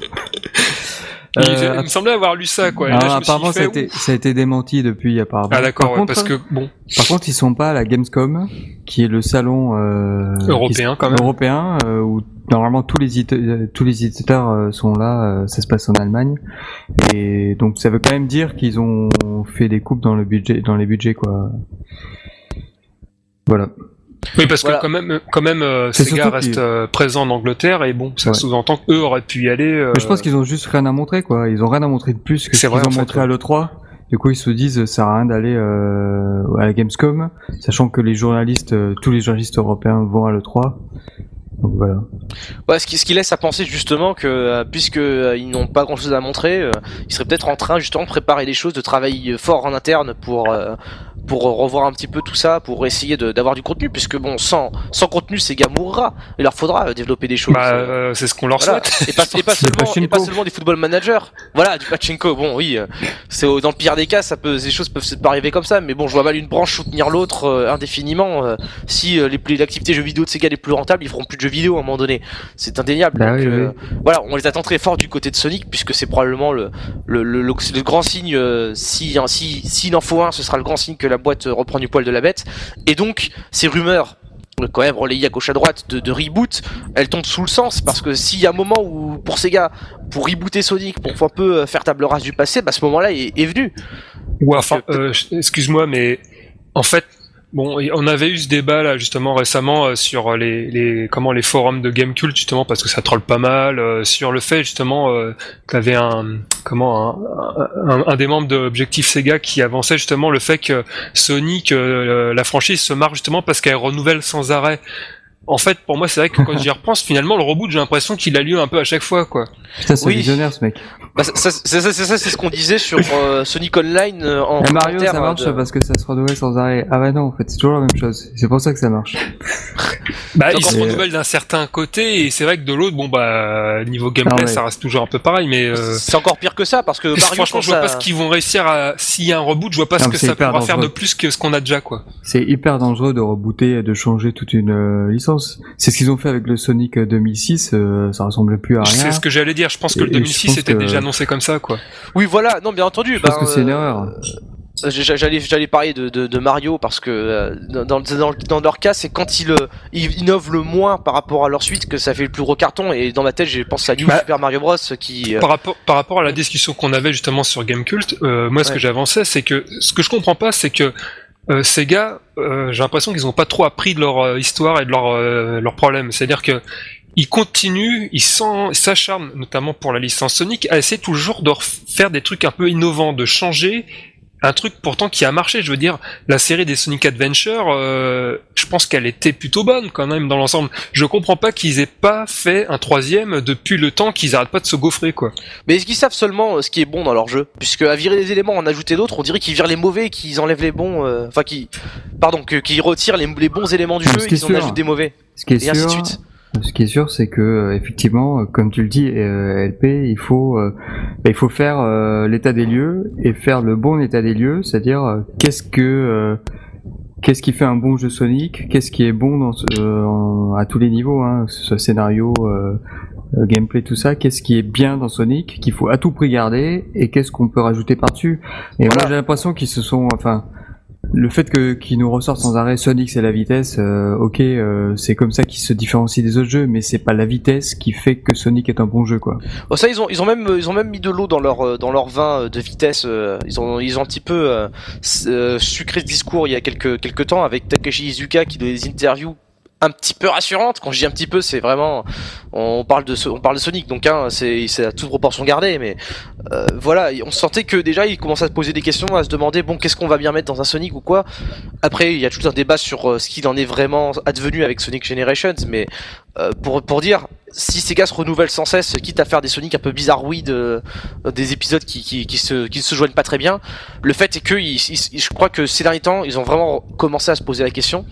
C: Il,
B: Euh,
C: il me semblait avoir lu ça, quoi. Et
B: alors,
C: suis
B: apparemment, ça a, été, ça a été démenti depuis, apparemment.
C: Ah d'accord,
B: par,
C: ouais,
B: contre,
C: parce que bon,
B: par contre, ils sont pas à la Gamescom, qui est le salon euh,
C: Européen,
B: qui-
C: quand même.
B: européen, euh, où normalement tous les euh, tous les éditeurs sont là. ça se passe en Allemagne, et donc ça veut quand même dire qu'ils ont fait des coupes dans le budget, dans les budgets, quoi. Voilà.
C: Oui, parce
A: Voilà.
C: que quand même, quand même, euh,
B: C'est
C: Sega reste euh, présent en Angleterre et bon, ça
B: Ouais.
C: sous-entend qu'eux auraient pu y aller. euh,
B: Mais je pense qu'ils ont juste rien à montrer, quoi. Ils ont rien à montrer de plus que ce
C: C'est
B: qu'ils ont
C: fait,
B: montré
C: ouais.
B: à l'E3. Du coup, ils se disent, ça sert à rien d'aller euh, à la Gamescom, sachant que les journalistes, euh, tous les journalistes européens vont à l'E3. Donc voilà.
A: Ouais, ce qui, ce qui laisse à penser justement que euh, puisque euh, ils n'ont pas grand chose à montrer, euh, ils seraient peut-être en train justement de préparer les choses, de travailler fort en interne pour euh, pour revoir un petit peu tout ça, pour essayer d'avoir du contenu, puisque bon, sans sans contenu, Sega mourra. Il leur faudra euh, développer des choses.
C: bah,
A: euh,
C: euh, c'est ce qu'on leur
A: voilà.
C: souhaite.
A: Et pas, et pas seulement, et pas seulement des football managers. Voilà, du pachinko. Bon, oui, euh, c'est au- dans le pire des cas, ça peut, ces choses peuvent se- pas arriver comme ça. Mais bon, je vois mal une branche soutenir l'autre euh, indéfiniment. euh, si euh, les plus l'activité jeux vidéo de Sega est plus rentable, ils feront plus de jeux vidéo à un moment donné. C'est indéniable.
B: Bah
A: Donc,
B: oui,
A: euh, Voilà, on les attend très fort du côté de Sonic puisque c'est probablement le le, le, le- grand signe. euh, si hein, si s'il en faut un, ce sera le grand signe que la boîte euh, reprend du poil de la bête. Et donc ces rumeurs euh, quand même relayées à gauche à droite de, de reboot, elles tombent sous le sens parce que s'il y a un moment où pour Sega pour rebooter Sonic pour un peu euh, faire table rase du passé, bah ce moment-là est, est venu.
C: Ou enfin, euh, excuse-moi, mais en fait, bon, on avait eu ce débat là justement récemment euh, sur les, les comment les forums de Gamecult justement parce que ça troll pas mal euh, sur le fait justement euh, qu'avait un comment un, un, des membres de Objectif Sega qui avançait justement le fait que Sonic euh, la franchise se marre justement parce qu'elle renouvelle sans arrêt. En fait, pour moi, c'est vrai que quand j'y repense, finalement, le reboot, j'ai l'impression qu'il a lieu un peu à chaque fois, quoi.
B: Putain, c'est
A: Oui.
B: visionnaire, ce mec.
A: Bah, ça, ça- c'est ça, c'est ça, c'est ce qu'on disait sur euh, Sonic Online euh, en
B: Et Mario,
A: commentaire,
B: ça marche
A: de-
B: parce que ça se renouvelle sans arrêt. Ah bah non, en fait, c'est toujours la même chose. C'est pour ça que ça marche.
C: Bah,
A: Donc,
C: ils se
B: en-
C: renouvellent d'un certain côté, et c'est vrai que de l'autre, bon, bah, niveau gameplay,
B: Ah ouais.
C: ça reste toujours un peu pareil, mais euh,
A: C'est encore pire que ça parce que Mario,
C: franchement, je vois
A: ça-
C: pas ce qu'ils vont réussir à. S'il y a un reboot, je vois pas
B: Non,
C: ce que
B: c'est
C: ça
B: hyper
C: pourra faire de
B: dangereux.
C: plus que ce qu'on a déjà, quoi.
B: C'est hyper dangereux de rebooter, de changer toute une euh, licence. C'est ce qu'ils ont fait avec le Sonic euh, 2006, euh, ça ressemblait plus à rien.
C: C'est ce que j'allais dire, je pense que
B: Et-
C: le
B: et je
C: 2006
B: pense
C: était
B: que-
C: déjà annoncé comme ça, quoi.
A: Oui, voilà, non, bien entendu.
B: Je pense
A: ben,
B: que c'est une
A: euh,
B: erreur.
A: Euh, J'allais, j'allais parler de, de, de Mario parce que euh, dans, dans, dans leur cas, c'est quand ils, euh, ils innovent le moins par rapport à leur suite que ça fait le plus gros carton. Et dans ma tête, j'ai pensé à New
C: Bah,
A: Super Mario Bros. qui. euh,
C: Par rapport, par rapport à la discussion qu'on avait justement sur Gamecult, euh, moi ce
A: Ouais.
C: que j'avançais, c'est que ce que je comprends pas, c'est que euh, ces gars, euh, j'ai l'impression qu'ils ont pas trop appris de leur euh, histoire et de leur, euh, leurs problèmes. C'est-à-dire que ils continuent, ils s'acharnent, notamment pour la licence Sonic, à essayer toujours de faire des trucs un peu innovants, de changer un truc pourtant qui a marché. Je veux dire, la série des Sonic Adventure, euh, je pense qu'elle était plutôt bonne quand même dans l'ensemble. Je comprends pas qu'ils aient pas fait un troisième depuis le temps qu'ils arrêtent pas de se gaufrer, quoi.
A: Mais est-ce qu'ils savent seulement euh, ce qui est bon dans leur jeu? Puisque à virer des éléments, en ajouter d'autres, on dirait qu'ils virent les mauvais et qu'ils enlèvent les bons. euh, Enfin, qu'ils. Pardon, qu'ils retirent les, les bons éléments du
B: Non,
A: jeu et qu'ils en ajoutent des mauvais.
B: Ce qui est
A: Et ainsi de suite.
B: Ce qui est sûr, c'est que euh, effectivement, euh, comme tu le dis, euh, LP, il faut, bah, il faut faire l'état des lieux et faire le bon état des lieux, c'est-à-dire qu'est-ce que, qu'est-ce qui fait un bon jeu Sonic, qu'est-ce qui est bon dans ce- à tous les niveaux, hein, que ce soit scénario, gameplay, tout ça, qu'est-ce qui est bien dans Sonic, qu'il faut à tout prix garder et qu'est-ce qu'on peut rajouter par-dessus. Et
A: Voilà.
B: moi, j'ai l'impression qu'ils se sont, enfin. Le fait que qu'ils nous ressortent sans arrêt Sonic c'est la vitesse, euh, ok, euh, c'est comme ça qu'ils se différencient des autres jeux, mais c'est pas la vitesse qui fait que Sonic est un bon jeu quoi.
A: Oh, ça, ils ont, ils ont même, ils ont même mis de l'eau dans leur, euh, dans leur vin euh, de vitesse. euh, Ils ont, ils ont un petit peu euh, sucré ce discours il y a quelques, quelques temps avec Takeshi Izuka qui donnait des interviews un petit peu rassurante. Quand je dis un petit peu, c'est vraiment, on parle de, on parle de Sonic, donc hein, c'est, à toute proportion gardée, mais euh, voilà, on sentait que déjà il commençait à se poser des questions, à se demander bon, qu'est-ce qu'on va bien mettre dans un Sonic ou quoi. Après, il y a tout un débat sur euh, ce qu'il en est vraiment advenu avec Sonic Generations, mais euh, pour pour dire si Sega se renouvelle sans cesse, quitte à faire des Sonic un peu bizarroïdes, de des épisodes qui, qui, qui, se, qui se joignent pas très bien, le fait est que je crois que ces derniers temps, ils ont vraiment commencé à se poser la question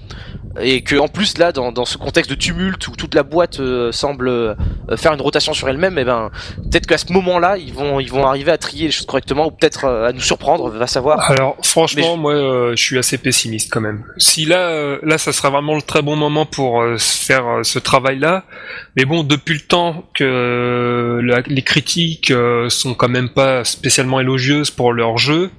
A: et que en plus là dans, dans ce contexte de tumulte où toute la boîte euh, semble euh, faire une rotation sur elle-même et eh ben peut-être qu'à ce moment-là ils vont ils vont arriver à trier les choses correctement ou peut-être euh, à nous surprendre va savoir.
C: Alors franchement moi je suis assez pessimiste quand même. Si là là ça sera vraiment le très bon moment pour faire ce travail là mais bon depuis le temps que les critiques sont quand même pas spécialement élogieuses pour leur jeu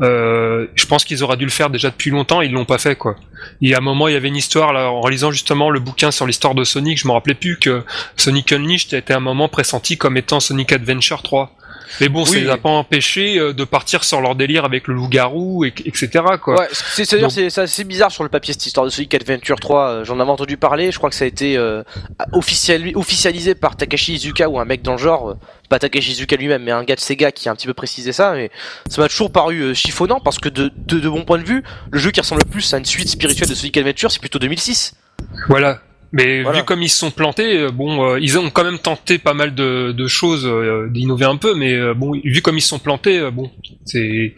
C: euh, je pense qu'ils auraient dû le faire déjà depuis longtemps, ils l'ont pas fait quoi. Il y a un moment, il y avait une histoire là, en réalisant justement le bouquin sur l'histoire de Sonic, je me rappelais plus que Sonic Unleashed était un moment pressenti comme étant Sonic Adventure 3. Mais bon, ça les a pas empêché euh, de partir sur leur délire avec le loup-garou, et, etc. Quoi.
A: Ouais, c'est assez bizarre sur le papier cette histoire de Sonic Adventure 3. Euh, j'en avais entendu parler. Je crois que ça a été euh, officialisé par Takashi Izuka ou un mec dans le genre. Pas Takashi Izuka lui-même, mais un gars de Sega qui a un petit peu précisé ça. Mais ça m'a toujours paru chiffonnant parce que de, de, de mon point de vue, le jeu qui ressemble le plus à une suite spirituelle de Sonic Adventure, c'est plutôt 2006.
C: Voilà, mais vu comme ils se sont plantés, euh, bon, euh, ils ont quand même tenté pas mal de, de choses, euh, d'innover un peu, mais bon, vu comme ils se sont plantés, bon, c'est.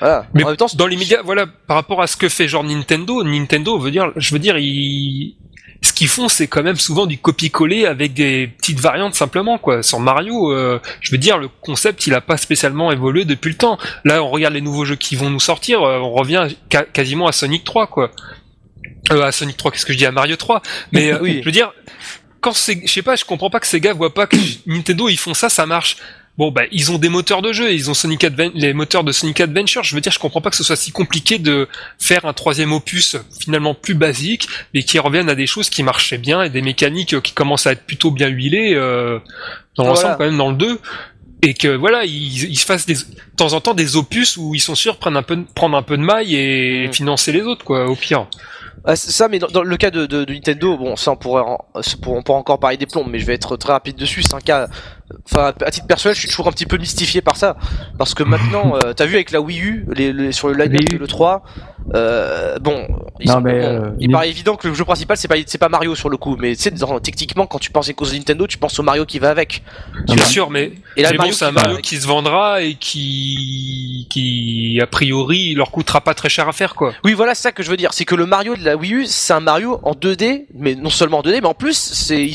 A: Voilà.
C: Mais en même temps, dans l'immédiat, voilà, par rapport à ce que fait genre Nintendo, Nintendo veut dire, je veux dire, ils, ce qu'ils font, c'est quand même souvent du copier-coller avec des petites variantes simplement, quoi. Sur Mario, je veux dire, le concept, il a pas spécialement évolué depuis le temps. Là, on regarde les nouveaux jeux qui vont nous sortir, on revient quasiment à Sonic 3, quoi. Euh, à Sonic 3, qu'est-ce que je dis à Mario 3 Mais euh, oui. je veux dire, quand c'est, je sais pas, je comprends pas que Sega voit pas que Nintendo ils font ça, ça marche. Bon bah ils ont des moteurs de jeu, ils ont Sonic les moteurs de Sonic Adventure. Je veux dire, je comprends pas que ce soit si compliqué de faire un troisième opus finalement plus basique, mais qui revienne à des choses qui marchaient bien et des mécaniques qui commencent à être plutôt bien huilées euh, dans l'ensemble quand même dans le 2 et que voilà ils, ils se fassent des, de temps en temps des opus où ils sont sûrs prendre un peu prendre un peu de maille et mm. financer les autres quoi au pire.
A: Ah, ça, mais dans, le cas de, de, Nintendo, bon, ça on pourrait, on pourrait encore parler des plombs, mais je vais être très rapide dessus. C'est un cas, enfin, à titre personnel, je suis toujours un petit peu mystifié par ça, parce que maintenant, euh, t'as vu avec la Wii U, les, sur le line le 3, euh, bon, il, euh, il paraît évident que le jeu principal c'est pas c'est pas Mario sur le coup, mais tu sais techniquement quand tu penses aux Nintendo, tu penses au Mario qui va avec.
C: Bien sûr, mais, et là, bon, c'est un Mario qui se vendra et qui qui a priori leur coûtera pas très cher à faire quoi.
A: Oui, voilà, c'est ça que je veux dire, c'est que le Mario de la Wii U, c'est un Mario en 2D, mais non seulement en 2D, mais en plus c'est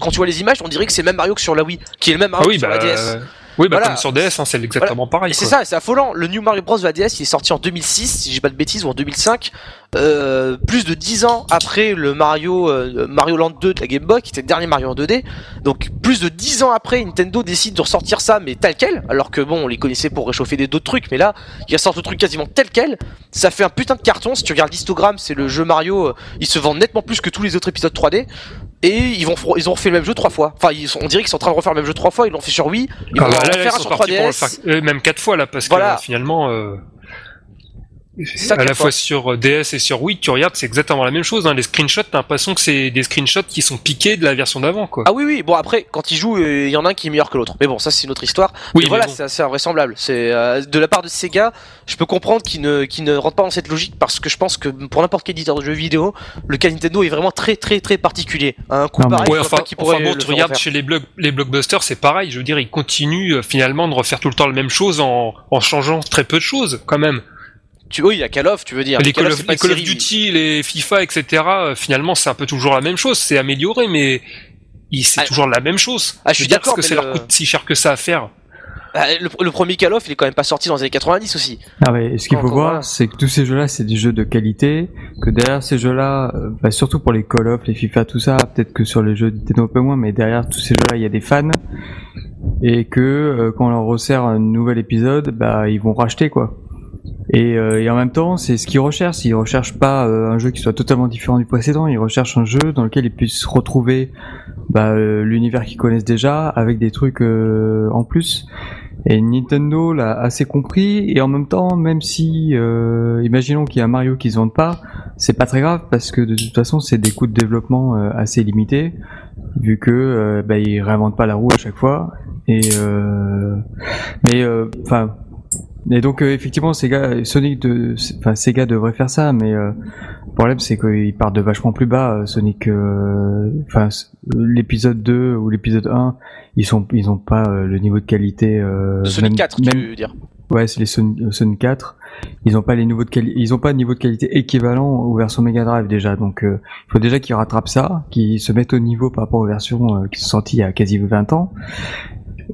A: quand tu vois les images, on dirait que c'est le même Mario que sur la Wii, qui est le même Mario
C: ah
A: sur la
C: bah,
A: DS.
C: Oui, bah comme sur DS, hein, c'est exactement pareil.
A: C'est ça, c'est affolant. Le New Mario Bros. de la DS, il est sorti en 2006, si j'ai pas de bêtises, ou en 2005. Euh, plus de 10 ans après le Mario euh, Mario Land 2 de la Game Boy, qui était le dernier Mario en 2D. Donc plus de 10 ans après, Nintendo décide de ressortir ça, mais tel quel. Alors que bon, on les connaissait pour réchauffer des d'autres trucs, mais là, il ressort le truc quasiment tel quel. Ça fait un putain de carton. Si tu regardes l'histogramme, c'est le jeu Mario. Euh, il se vend nettement plus que tous les autres épisodes 3D et ils vont ils ont refait le même jeu trois fois. Enfin, ils on dirait qu'ils sont en train de refaire le même jeu trois fois. Ils l'ont fait sur Wii. Ils
C: ah vont bah faire sur 3DS. Euh, même quatre fois là, parce que finalement. Euh à la fois sur euh, DS et sur Wii, tu regardes, c'est exactement la même chose. Hein. Les screenshots, t'as l'impression que c'est des screenshots qui sont piqués de la version d'avant, quoi.
A: Ah oui, oui. Bon après, quand ils jouent, euh, il y en a un qui est meilleur que l'autre. Mais bon, ça c'est une autre histoire. Oui, mais voilà, c'est assez invraisemblable. C'est euh, de la part de Sega, je peux comprendre qu'ils ne qu'ils ne rentrent pas dans cette logique parce que je pense que pour n'importe quel éditeur de jeux vidéo, le cas Nintendo est vraiment très très très particulier. Un coup pareil,
C: ouais, enfin, qui pourrait bon, tu regardes chez les, les blockbusters, c'est pareil. Je veux dire, ils continuent finalement de refaire tout le temps la même chose en, en changeant très peu de choses, quand même.
A: Tu, oui, il y a Call of, tu veux dire.
C: Les Call, of, Duty, les FIFA, etc. Euh, finalement, c'est un peu toujours la même chose. C'est amélioré, mais c'est ah. toujours la même chose.
A: Ah, je suis d'accord.
C: Parce que ça leur coûte si cher que ça à faire.
A: Ah, le, premier Call of, il est quand même pas sorti dans les années 90 aussi.
B: Ah mais ce qu'il faut voir, c'est que tous ces jeux-là, c'est des jeux de qualité. Que derrière ces jeux-là, euh, bah, surtout pour les Call of, les FIFA, tout ça, peut-être que sur les jeux Nintendo un peu moins, mais derrière tous ces jeux-là, il y a des fans et que euh, quand on leur resserre un nouvel épisode, bah ils vont racheter quoi. Et, euh, et, en même temps, c'est ce qu'ils recherchent. Ils recherchent pas euh, un jeu qui soit totalement différent du précédent. Ils recherchent un jeu dans lequel ils puissent retrouver bah, euh, l'univers qu'ils connaissent déjà avec des trucs en plus. Et Nintendo l'a assez compris, et en même temps, même si, euh, imaginons qu'il y a un Mario qui se vende pas, c'est pas très grave parce que de toute façon, c'est des coûts de développement euh, assez limités, vu que euh, bah, ils réinventent pas la roue à chaque fois. Et euh, mais enfin. Et donc effectivement Sega Sonic de enfin Sega devrait faire ça mais le problème c'est qu'ils partent de vachement plus bas Sonic enfin l'épisode 2 ou l'épisode 1 ils sont ils ont pas le niveau de qualité
A: Sonic 4 tu veux dire
B: Ouais, c'est les Sonic 4. Ils ont pas les niveaux de qualité, ils ont pas de niveau de qualité équivalent aux versions Mega Drive déjà. Donc, euh, il faut déjà qu'ils rattrapent ça, qu'ils se mettent au niveau par rapport aux versions euh, qui sont sorties il y a quasi 20 ans.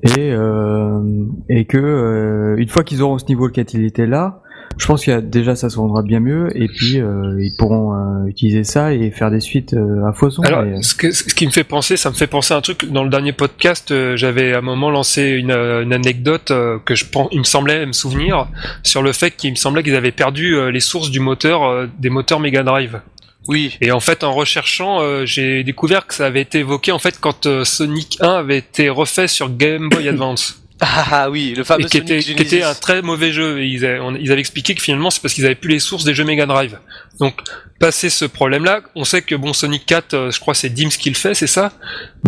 B: Et, euh, et que une fois qu'ils auront ce niveau de qualité là, je pense que déjà ça se vendra bien mieux et puis euh, ils pourront euh, utiliser ça et faire des suites euh, à foison.
C: Alors, ce, que, ce, qui me fait penser, ça me fait penser à un truc. Dans le dernier podcast, j'avais à un moment lancé une, une anecdote que je pense, il me semblait me souvenir sur le fait qu'il me semblait qu'ils avaient perdu les sources du moteur des moteurs Mega Drive.
A: Oui.
C: Et en fait, en recherchant, j'ai découvert que ça avait été évoqué en fait quand Sonic 1 avait été refait sur Game Boy Advance.
A: Ah, ah oui, le fameux
C: qui était, qui était un très mauvais jeu. Et ils, avaient, ils avaient expliqué que finalement c'est parce qu'ils avaient plus les sources des jeux Mega Drive. Donc passé ce problème-là, on sait que bon Sonic 4, euh, je crois c'est Dims qui le fait, c'est ça?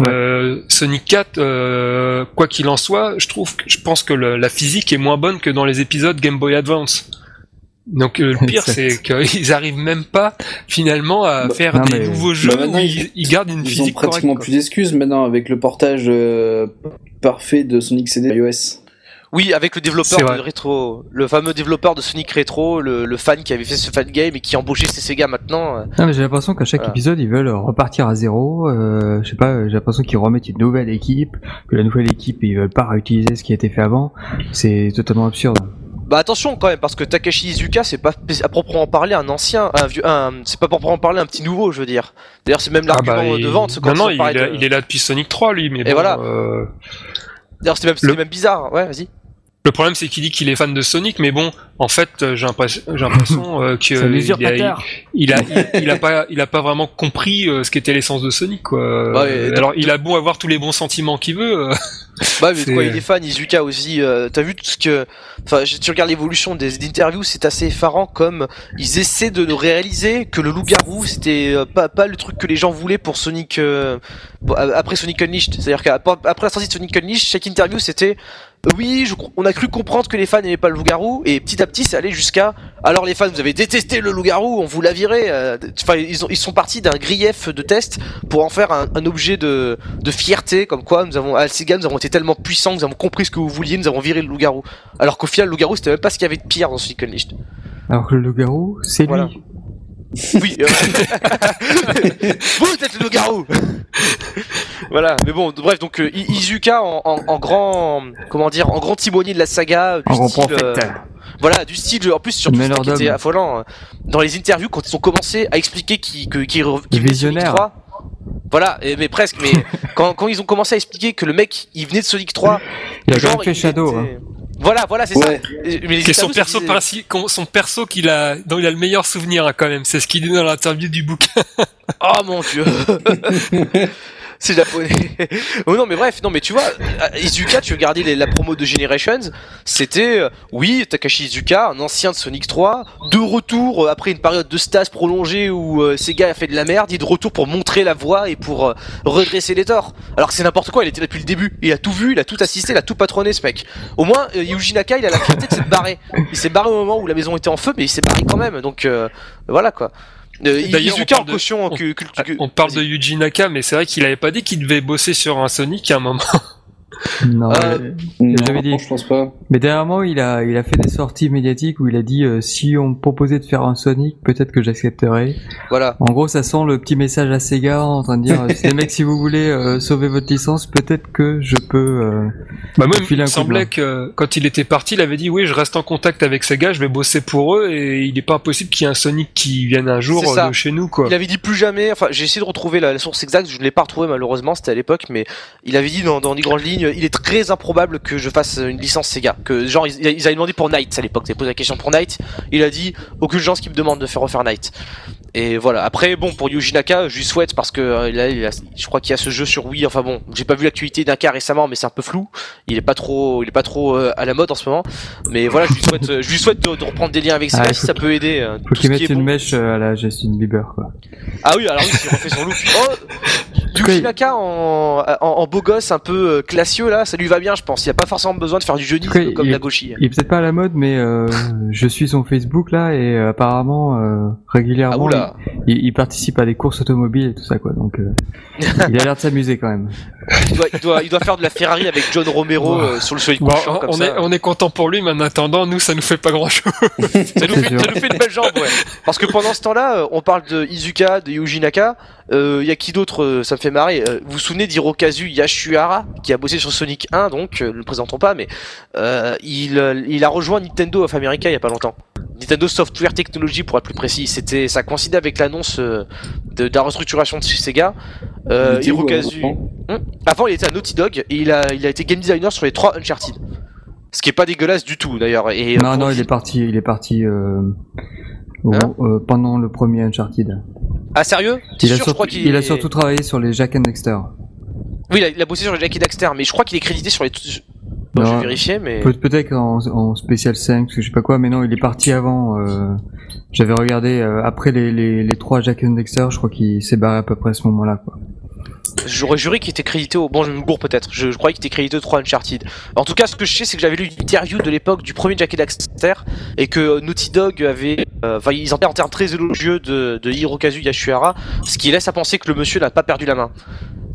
C: Euh, Sonic 4, euh, quoi qu'il en soit, je trouve, je pense que le, la physique est moins bonne que dans les épisodes Game Boy Advance. Donc euh, le pire c'est qu'ils arrivent même pas finalement à bah, faire des nouveaux jeux bah, où ils, gardent une physique
D: Ils ont pratiquement plus d'excuses maintenant avec le portage euh, parfait de Sonic CD iOS.
A: Oui, avec le développeur de rétro, le fameux développeur de Sonic Retro, le, fan qui avait fait ce fan game et qui embauchait ses Sega maintenant.
B: Euh. Non, mais j'ai l'impression qu'à chaque épisode, ils veulent repartir à zéro. Euh, je sais pas, j'ai l'impression qu'ils remettent une nouvelle équipe, que la nouvelle équipe, ils veulent pas réutiliser ce qui a été fait avant. C'est totalement absurde.
A: Bah attention quand même parce que Takashi Izuka c'est pas à proprement parler un ancien, un vieux, un, c'est pas proprement parler un petit nouveau, je veux dire. D'ailleurs c'est même ah l'argument
C: bah,
A: de vente.
C: non non, il, est là depuis Sonic 3 lui, mais
A: Et voilà. Euh, D'ailleurs c'était même, même bizarre, ouais vas-y.
C: Le problème, c'est qu'il dit qu'il est fan de Sonic, mais bon, en fait, euh, j'ai l'impression euh, qu'il a, il, a, il, a pas, il a pas vraiment compris euh, ce qu'était l'essence de Sonic, quoi. Bah Alors, il a beau avoir tous les bons sentiments qu'il veut.
A: bah, mais quoi, il est fan, Izuka aussi. T'as vu tout ce que, enfin, tu regardes l'évolution des, interviews, c'est assez effarant comme ils essaient de nous réaliser que le loup-garou, c'était pas, pas le truc que les gens voulaient pour Sonic, après Sonic Unleashed. C'est-à-dire qu'après la sortie de Sonic Unleashed, chaque interview, c'était oui, on a cru comprendre que les fans n'aimaient pas le loup-garou, et petit à petit, c'est allé jusqu'à. Alors les fans, vous avez détesté le loup-garou, on vous l'a viré. Euh, enfin, ils, ils sont partis d'un grief de test pour en faire un, objet de, fierté, comme quoi nous avons à nous avons été tellement puissants, nous avons compris ce que vous vouliez, nous avons viré le loup-garou. Alors qu'au final, le loup-garou, c'était même pas ce qu'il y avait de pire dans Sonic Unleashed.
B: Alors que le loup-garou, c'est lui.
A: Oui. Euh... Vous êtes le loup-garou. voilà. Mais bon, bref, donc euh, Izuka en, grand, comment dire, en grand timonier de la saga,
B: du en style, euh,
A: voilà, du style, en plus surtout ce qui était affolant, euh, dans les interviews quand ils ont commencé à expliquer qui qui qui,
B: visionnaire. 3,
A: voilà, mais presque. Mais quand, quand ils ont commencé à expliquer que le mec, il venait de Sonic 3,
B: il a genre fait Shadow. Hein.
A: Voilà, voilà, c'est ça.
C: c'est son perso, son perso qu'il a, dont il a le meilleur souvenir hein, quand même. C'est ce qu'il dit dans l'interview du bouquin.
A: oh mon dieu. c'est japonais. oh non, mais bref, non, mais tu vois, euh, Izuka, tu regardais la promo de Generations, c'était, euh, oui, Takashi Izuka, un ancien de Sonic 3, de retour euh, après une période de stas prolongée où Sega a fait de la merde, il est de retour pour montrer la voie et pour redresser les torts. Alors c'est n'importe quoi, il était depuis le début, il a tout vu, il a tout assisté, il a tout patronné ce mec. Au moins, Yuji Naka, il a la fierté de s'être barré. Il s'est barré au moment où la maison était en feu, mais il s'est barré quand même, donc voilà quoi.
C: Euh, D'ailleurs, on, parle de, on parle de Yuji Naka, mais c'est vrai qu'il avait pas dit qu'il devait bosser sur un Sonic à un moment.
B: Non, euh, j'avais dit. Je pense pas. Mais dernièrement, il a, il a fait des sorties médiatiques où il a dit euh, si on me proposait de faire un Sonic, peut-être que j'accepterais.
A: Voilà.
B: En gros, ça sent le petit message à Sega en train de dire euh, les mecs, si vous voulez euh, sauver votre licence, peut-être que je peux.
C: bah même, il semblait que quand il était parti, il avait dit oui, je reste en contact avec Sega, je vais bosser pour eux et il n'est pas impossible qu'il y ait un Sonic qui vienne un jour de chez nous quoi.
A: Il avait dit plus jamais. Enfin, j'ai essayé de retrouver la, source exacte, je ne l'ai pas retrouvée malheureusement, c'était à l'époque, mais il avait dit dans, dans des grandes lignes il est très improbable que je fasse une licence Sega. Que genre ils, avaient demandé pour Night à l'époque, ils avaient posé la question pour Night, il a dit aucune chance qu'il me demande de faire refaire Night. Et voilà. Après, bon, pour Yuji Naka, je lui souhaite parce que euh, là, il a- je crois qu'il y a ce jeu sur Wii. Enfin bon, j'ai pas vu l'actualité d'Naka récemment, mais c'est un peu flou. Il est pas trop, il est pas trop euh, à la mode en ce moment. Mais voilà, je lui souhaite, euh, je lui souhaite de, de reprendre des liens avec Sega
B: Ah,
A: si ça peut aider.
B: Faut qu'il
A: qui
B: mette une
A: bon.
B: mèche à la Justin Bieber, quoi.
A: Ah oui, alors oui, il refait son look. Oh, Yuji Naka en, en, en beau gosse, un peu classieux là, ça lui va bien, je pense. Il y a pas forcément besoin de faire du jeunisme
B: cas,
A: comme
B: il-
A: la gauchie.
B: Il est peut-être pas à la mode, mais je suis son Facebook là et apparemment euh,
A: Ah
B: il, il participe à des courses automobiles et tout ça quoi. Donc euh, il a l'air de s'amuser quand même.
A: Il doit, il, doit, il doit faire de la Ferrari avec John Romero euh, sur le Sonic
C: Bon,
A: couchant, comme
C: on,
A: ça.
C: est, on est content pour lui, mais en attendant, nous, ça nous fait pas grand chose.
A: Ça nous, fait, ça nous fait une belle jambe, ouais. Parce que pendant ce temps-là, euh, on parle de Izuka, de Yuji Naka. Il y a qui d'autre euh, Ça me fait marrer. Euh, vous vous souvenez d'Hirokazu Yashuhara, qui a bossé sur Sonic 1, donc euh, ne le présentons pas, mais euh, il, euh, il a rejoint Nintendo of America il y a pas longtemps. Nintendo Software Technology pour être plus précis. C'était, ça coïncidait avec l'annonce euh, de, de la restructuration de chez Sega. Euh,
D: Il
A: Hirokazu.
D: avant
A: Hum. Avant, il était à Naughty Dog et il a, il a été game designer sur les trois Uncharted. Ce qui est pas dégueulasse du tout d'ailleurs. Et euh,
B: Non non, il est parti, il est parti euh, au-
A: Hein
B: euh, pendant le premier Uncharted.
A: Ah sérieux? T'es
B: Il a,
A: sûr, je
B: surtout,
A: crois qu'il
B: il a surtout travaillé sur les Jack and Dexter.
A: Oui, il a, il a bossé sur le Jackie Daxter, mais je crois qu'il est crédité sur les. Bon, je
B: Non.
A: vais vérifier, mais.
B: Peut- Peut-être en, en spécial 5, je sais pas quoi, mais non, il est parti avant. euh, J'avais regardé euh, après les, les, les trois Jack and Dexter, je crois qu'il s'est barré à peu près à ce moment-là. Quoi.
A: J'aurais juré qu'il était crédité au. Bon, je me gourre peut-être. Je, je croyais qu'il était crédité aux 3 Uncharted. En tout cas, ce que je sais, c'est que j'avais lu une interview de l'époque du premier Jackie Daxter et que Naughty Dog avait. euh, Enfin, ils en étaient en termes très élogieux de, de Hirokazu Yashuhara, ce qui laisse à penser que le monsieur n'a pas perdu la main.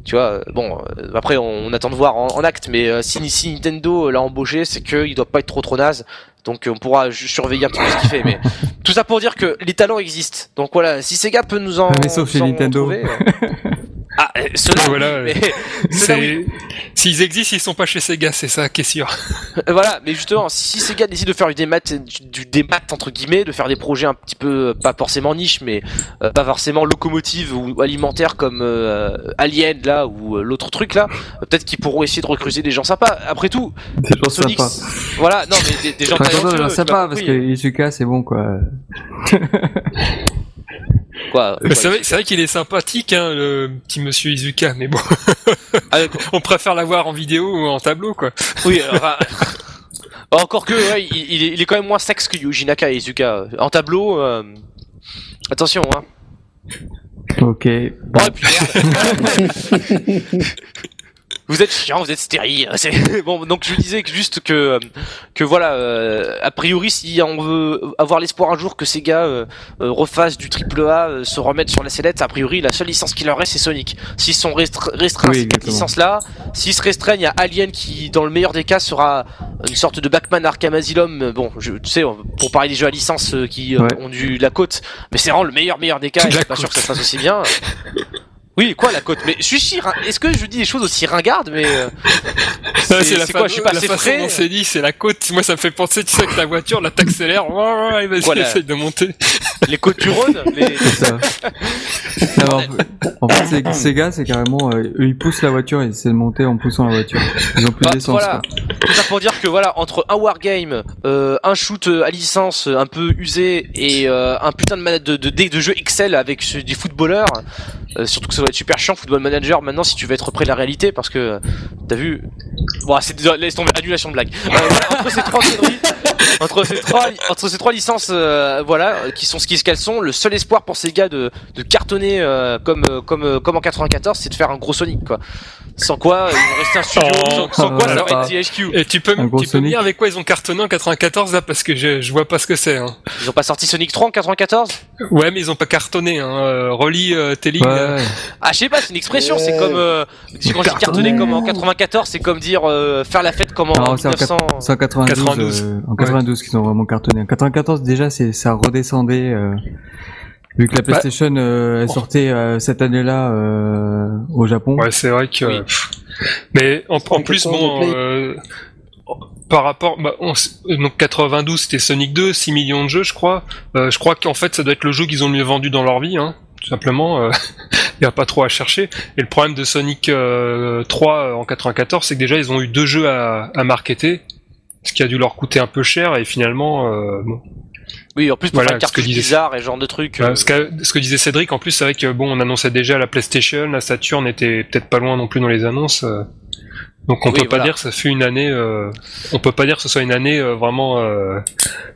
A: Tu vois, euh, bon, euh, après on, on attend de voir en, en acte, mais euh, si, si Nintendo l'a embauché, c'est qu'il doit pas être trop trop naze, donc on pourra surveiller un petit peu ce qu'il fait. Mais tout ça pour dire que les talents existent. Donc voilà, si Sega peut nous en.
B: Ah, mais sauf chez
A: nous en
B: Nintendo.
A: trouver, euh, Ah, euh, ceux-là,
C: Voilà,
A: oui,
C: euh,
A: mais ceux-là, oui.
C: C'est- S'ils existent, ils sont pas chez Sega, c'est ça qui est sûr.
A: Euh, Voilà, mais justement, si Sega décide de faire du démat, du, du démat entre guillemets, de faire des projets un petit peu pas forcément niche, mais euh, pas forcément locomotive ou alimentaire comme euh, Alien là ou euh, l'autre truc là, peut-être qu'ils pourront essayer de recruter des gens sympas. Après tout,
B: C'est toujours
A: Sonic,
B: sympa.
A: voilà, non mais des, des gens
B: Enfin,
A: talentueux,
B: attends,
A: tu
B: sympa
A: m'as
B: parce que Isuka c'est bon quoi.
A: quoi.
C: C'est vrai, c'est vrai qu'il est sympathique, hein, le petit monsieur Izuka, mais bon,
A: Ah,
C: on préfère l'avoir en vidéo ou en tableau, quoi.
A: oui, alors, ah, encore que ouais, il, il est, quand même moins sexe que Yuji Naka et Izuka. En tableau, euh, attention hein.
B: Ok.
A: Bon, et puis merde. Vous êtes chiant, vous êtes stérile. C'est bon. Donc je disais que juste que que voilà, euh, a priori, si on veut avoir l'espoir un jour que Sega euh, euh, refasse du triple A, euh, se remettre sur la sellette, a priori, la seule licence qui leur reste, c'est Sonic. S'ils sont restre- restreints à
B: Oui,
A: ces quatre
B: exactement.
A: licences-là, s'ils se restreignent à Alien, qui dans le meilleur des cas sera une sorte de Batman Arkham Asylum. euh, Bon, je, tu sais, pour parler des jeux à licence euh, qui euh,
B: Ouais.
A: ont du la côte, mais c'est vraiment le meilleur meilleur des cas. Et je suis pas sûr que ça se passe aussi bien. Oui, quoi la côte? Mais je suis si rin- Est-ce que je dis des choses aussi ringardes Mais euh, c'est
C: la,
A: quoi? Je suis pas
C: la
A: assez
C: façon dont c'est dit, c'est la côte. Moi, ça me fait penser, tu sais, que la voiture, là, t'accélères, ouais, ouais, vas-y,
A: Voilà.
C: essaye de monter.
A: Les côtes du Rhône les...
B: C'est ça. En fait, c'est- Sega, c'est carrément, euh, eux, ils poussent la voiture et ils essaient de monter en poussant la voiture. Ils ont plus
A: Bah,
B: d'essence.
A: voilà. Tout ça pour dire que voilà, entre un wargame, euh, un shoot euh, à licence euh, un peu usé et euh, un putain de manette de, de, jeu Excel avec des footballeurs, euh, surtout que ça va être super chiant, Football Manager, maintenant si tu veux être près de la réalité, parce que t'as vu, bon, c'est laisse tomber, annulation de blague. Euh, ouais, entre ces trois conneries, entre ces trois, entre ces trois licences, euh, voilà, euh, qui sont ce qu'elles sont, le seul espoir pour ces gars de, de cartonner euh, comme, euh, comme, euh, comme en 94, c'est de faire un gros Sonic, quoi. Sans quoi, ils vont rester un studio,
C: Oh,
A: sans, sans quoi, ça va être THQ.
C: Et tu peux, tu peux me dire avec quoi ils ont cartonné en 94, là, parce que je, je vois pas ce que c'est, hein.
A: Ils ont pas sorti Sonic 3 en 94
C: Ouais, mais ils ont pas cartonné, hein. Euh.
B: Ouais,
C: là.
B: ouais.
A: Ah, je sais pas, c'est une expression, c'est comme. Euh, quand j'ai cartonné comme en 94, c'est comme dire euh, faire la fête comme en
B: Non, en
A: 1900.
B: C'est en 92,
C: 92.
B: euh, en 92 qu'ils ont vraiment cartonné. En 94 déjà, c'est ça redescendait. euh, vu que la
C: Bah.
B: PlayStation euh, est
C: Oh.
B: sortie euh, cette année-là euh, au Japon.
C: Ouais, c'est vrai que.
A: Oui.
C: Mais en, plus, bon, euh, par rapport, bah, on donc 92, c'était Sonic 2, 6 millions de jeux, je crois. Euh, je crois qu'en fait, ça doit être le jeu qu'ils ont le mieux vendu dans leur vie, hein. Tout simplement, il n'y a pas trop à chercher. Et le problème de Sonic euh, 3 euh, en 94, c'est que déjà ils ont eu deux jeux à, à marketer, ce qui a dû leur coûter un peu cher. Et finalement, euh, bon,
A: Oui, en plus pour
C: Voilà,
A: faire
C: disait-
A: bizarre et ce genre de trucs.
C: Voilà,
A: euh,
C: ce, que, ce que disait Cédric, en plus, c'est vrai que bon, on annonçait déjà la PlayStation, la Saturn était peut-être pas loin non plus dans les annonces. euh. donc on
A: Oui,
C: peut pas dire que ça fut une année. euh, on peut pas dire que ce soit une année euh, vraiment. euh,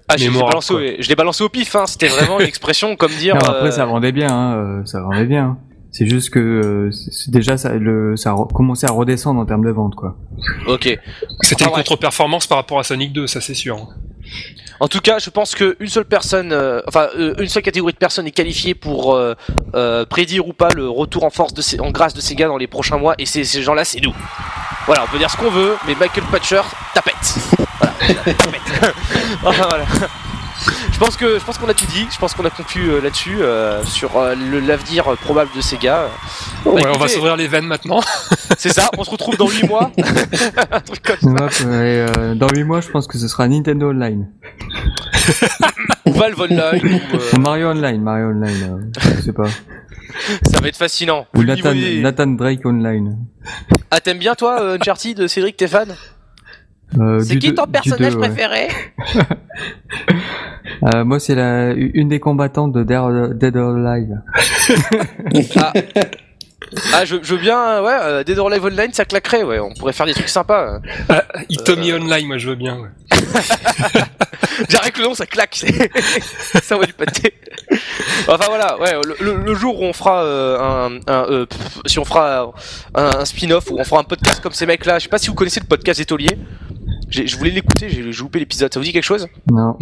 A: Ah, je, je l'ai
C: mémorable,
A: balancé,
C: quoi.
A: au- je l'ai balancé au pif, hein. c'était vraiment une expression comme dire.
B: Non, après
A: euh,
B: ça vendait bien, hein, ça vendait bien. C'est juste que euh, déjà ça, le, ça a commencé à redescendre en termes de vente quoi.
A: Ok.
C: C'était
A: Enfin,
C: une contre-performance par rapport à Sonic 2, ça c'est sûr.
A: En tout cas, je pense qu'une seule personne, euh, enfin euh, une seule catégorie de personnes est qualifiée pour euh, euh, prédire ou pas le retour en force de Se- en grâce de Sega dans les prochains mois, et ces gens-là, c'est nous. Voilà, on peut dire ce qu'on veut, mais Michael Patcher, tapette. Voilà, tapette. enfin voilà. Je pense que je pense qu'on a tout dit. Je pense qu'on a conclu euh, là-dessus euh, sur euh, le- l'avenir probable de Sega. Bah,
C: ouais, on va s'ouvrir les veines maintenant.
A: C'est ça. On se retrouve dans 8 mois. Un truc comme ça.
B: Hop, et, euh, dans 8 mois, je pense que ce sera Nintendo Online.
A: Ou Valve Online. Ou, euh,
B: Mario Online, Mario Online, euh, je sais pas.
A: ça va être fascinant.
B: Ou Nathan,
A: niveau des-
B: Nathan Drake Online.
A: Ah t'aimes bien toi Uncharted, Cédric, t'es fan?
B: Euh,
A: C'est qui ton personnage
B: deux, ouais.
A: préféré?
B: Euh, Moi, c'est la une des combattantes de Dead or Alive.
A: Ah je, je veux bien, ouais, euh, Dead or Alive Online ça claquerait, ouais, on pourrait faire des trucs sympas.
C: Ah, Itomi Online, moi je veux bien. ouais.
A: J'arrête le nom, ça claque, ça va du pâté. Enfin voilà, ouais, le, le- le jour où on fera euh, un, un, euh, pff, si on fera un, un spin-off ou on fera un podcast comme ces mecs-là, je sais pas si vous connaissez le podcast. J'ai- Je voulais l'écouter, j'ai j'ai loupé l'épisode. Ça vous dit quelque chose?
B: Non.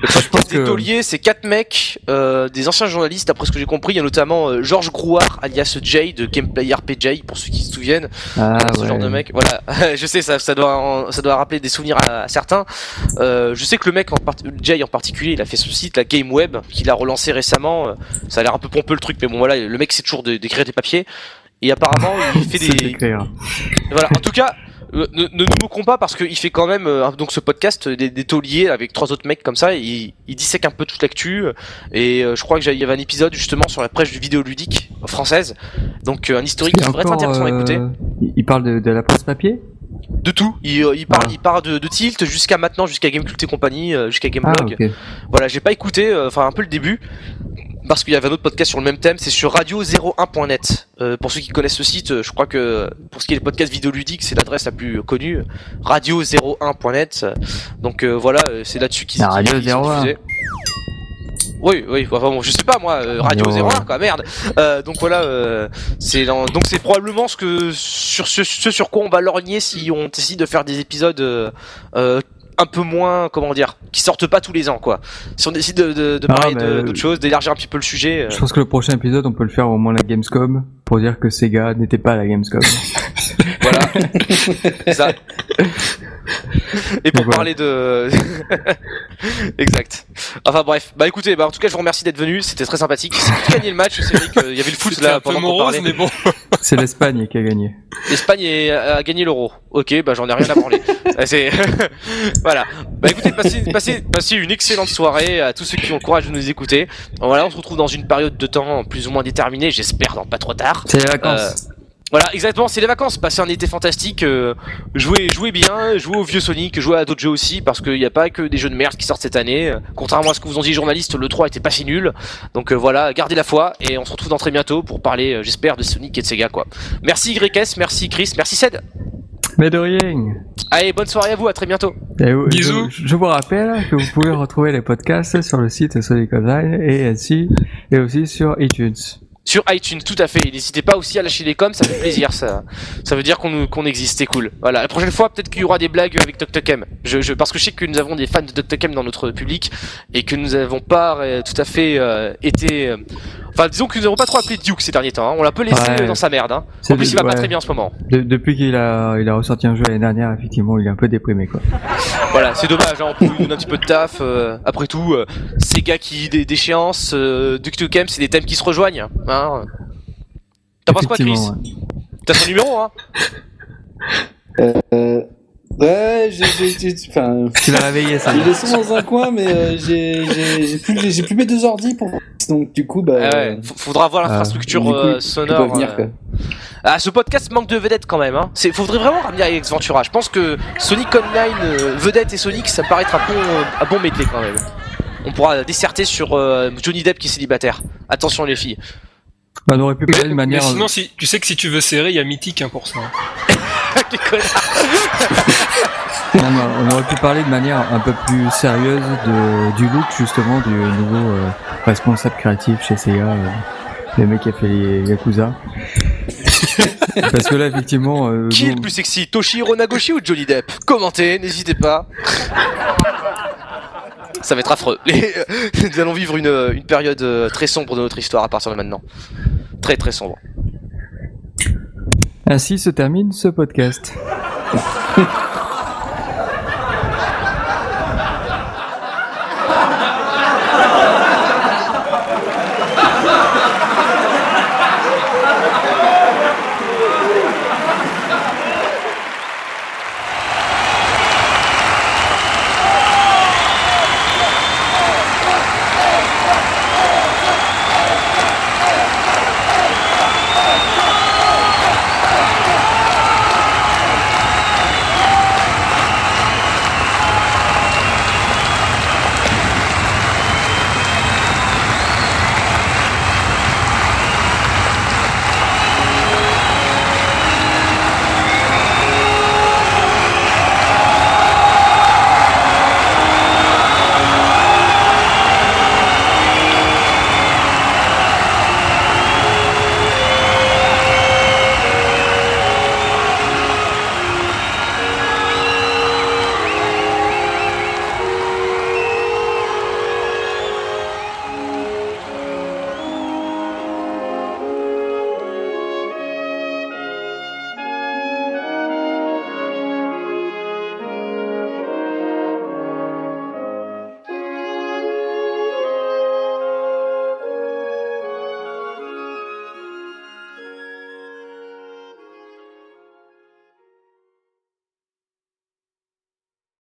A: Podcast
B: pense
A: des
B: que-
A: tauliers, c'est quatre mecs, euh, des anciens journalistes, après ce que j'ai compris. Il y a notamment euh, Georges Grouard, alias Jay de Gameplay RPG, pour ceux qui se souviennent.
B: Ah,
A: ce
B: ouais.
A: genre de mec. Voilà, je sais, ça, ça doit, ça doit rappeler des souvenirs à, à certains. Euh, je sais que le mec, en part- Jay en particulier, il a fait son site, la Game Web, qu'il a relancé récemment. Euh, Ça a l'air un peu pompeux le truc, mais bon voilà, le mec c'est toujours de- d'écrire des papiers. Et apparemment, il fait
B: C'est
A: des. Voilà, en tout cas. Ne, ne nous moquons pas parce qu'il fait quand même euh, donc ce podcast euh, des, des tauliers avec trois autres mecs comme ça. et Il, il dissèque un peu toute l'actu euh, et euh, je crois que j'ai- il y avait un épisode justement sur la presse du vidéoludique française. Donc euh, un historique qui devrait être intéressant à écouter.
B: euh, il- parle de, de la presse papier?
A: De tout. Il, il part,
B: Ah.
A: il part de, de Tilt jusqu'à maintenant, jusqu'à Gamecult et compagnie, jusqu'à
B: Ah,
A: Gameblog.
B: ok.
A: Voilà, j'ai pas écouté, euh, enfin un peu le début, parce qu'il y avait un autre podcast sur le même thème, c'est sur radio01.net. Euh, pour ceux qui connaissent ce site, je crois que pour ce qui est des podcasts vidéoludiques, c'est l'adresse la plus connue, radio01.net. Donc euh, voilà, euh, c'est là-dessus qu'ils
B: Radio
A: sont
B: 01.
A: diffusés. Oui, oui, enfin bon, je sais pas moi, euh, Radio
B: Radio
A: 01 quoi, merde. Euh, donc voilà, euh, c'est donc c'est probablement ce que sur ce, ce sur quoi on va lorgner si on décide de faire des épisodes un peu moins, comment dire, qui sortent pas tous les ans quoi. Si on décide de, de, de
B: Ah,
A: parler
B: euh,
A: d'autres choses, d'élargir un petit peu le sujet. euh,
B: Je pense que le prochain épisode, on peut le faire au moins la Gamescom pour dire que Sega n'était pas à la Gamescom.
A: Voilà. Ça. Et pour
B: voilà.
A: parler de. exact. Enfin bref. Bah écoutez, bah en tout cas, je vous remercie d'être venu. C'était très sympathique. C'est qui a gagné le match, Cédric. Euh, Il y avait le foot là pendant qu'on
C: morose,
A: parlait.
C: mais bon.
B: C'est l'Espagne qui a gagné.
A: L'Espagne a gagné l'euro. Ok, bah j'en ai rien à branler. Euh, C'est voilà. Bah écoutez, passez, passez, passez une excellente soirée à tous ceux qui ont le courage de nous écouter. Voilà, on se retrouve dans une période de temps plus ou moins déterminée, j'espère dans pas trop tard.
B: C'est les vacances.
A: Voilà, exactement, c'est les vacances. Passez un été fantastique, euh, jouez, jouez bien, jouez au vieux Sonic, jouez à d'autres jeux aussi, parce qu'il n'y a pas que des jeux de merde qui sortent cette année. Contrairement à ce que vous ont dit les journalistes, le 3 était pas si nul. Donc euh, voilà, gardez la foi, et on se retrouve dans très bientôt pour parler, euh, j'espère, de Sonic et de Sega, quoi. Merci YS, merci Chris, merci Ced.
B: Mais de rien.
A: Allez, bonne soirée à vous, à très bientôt.
B: Et vous-
C: Bisous.
B: Je, je vous rappelle que vous pouvez retrouver les podcasts sur le site Sonic Online et ainsi et aussi sur iTunes.
A: Sur iTunes, tout à fait. N'hésitez pas aussi à lâcher des coms, ça fait plaisir, ça. Ça veut dire qu'on qu'on existe, c'est cool. Voilà. La prochaine fois, peut-être qu'il y aura des blagues avec Doctokem. Je, je, parce que je sais que nous avons des fans de Doctokem dans notre public et que nous n'avons pas euh, tout à fait euh, été. Enfin, disons que nous n'avons pas trop appelé Duke ces derniers temps. hein. On l'a un peu laissé
B: Ouais.
A: dans sa merde. Hein. En plus, il va
B: ouais.
A: pas très bien en ce moment.
B: De- depuis qu'il a il a ressorti un jeu l'année dernière, effectivement, il est un peu déprimé quoi.
A: Voilà, c'est dommage. Hein. On peut lui donner un petit peu de taf. euh, après tout, euh, Sega qui des d'échéance, euh, Doctokem, c'est des thèmes qui se rejoignent. Hein. T'en penses quoi, Chris
B: ouais.
A: T'as son numéro, hein
D: Euh, ouais, j'ai, j'ai, j'ai- enfin,
B: Tu l'as réveillé ça.
D: il est souvent dans un coin, mais euh, j'ai, j'ai, j'ai plus, j'ai plus mes deux ordi pour. Donc du coup, bah.
A: Ah ouais, faudra voir l'infrastructure euh,
D: il
A: sonore.
D: peut venir,
A: euh.
D: quoi.
A: Ah, ce podcast manque de vedettes quand même. Hein. C'est, faudrait vraiment ramener Alex Ventura. Je pense que Sonic Online, euh, vedette et Sonic, ça me paraît être un bon, un bon medley quand même. on pourra disserter sur euh, Johnny Depp qui est célibataire. Attention les filles.
B: Bah, on aurait pu parler de
C: Mais
B: manière.
C: sinon, si, tu sais que si tu veux serrer, il y a Mythique hein, pour ça.
B: on aurait pu parler de manière un peu plus sérieuse de, du look justement du nouveau euh, responsable créatif chez Sega, euh, le mec qui a fait les Yakuza. Parce que là effectivement, euh,
A: qui est le plus sexy Toshihiro Nagoshi ou Johnny Depp? Commentez, n'hésitez pas. Ça va être affreux. Les- Nous allons vivre une, une période euh, très sombre de notre histoire à partir de maintenant. Très très sombre.
B: ainsi se termine ce podcast.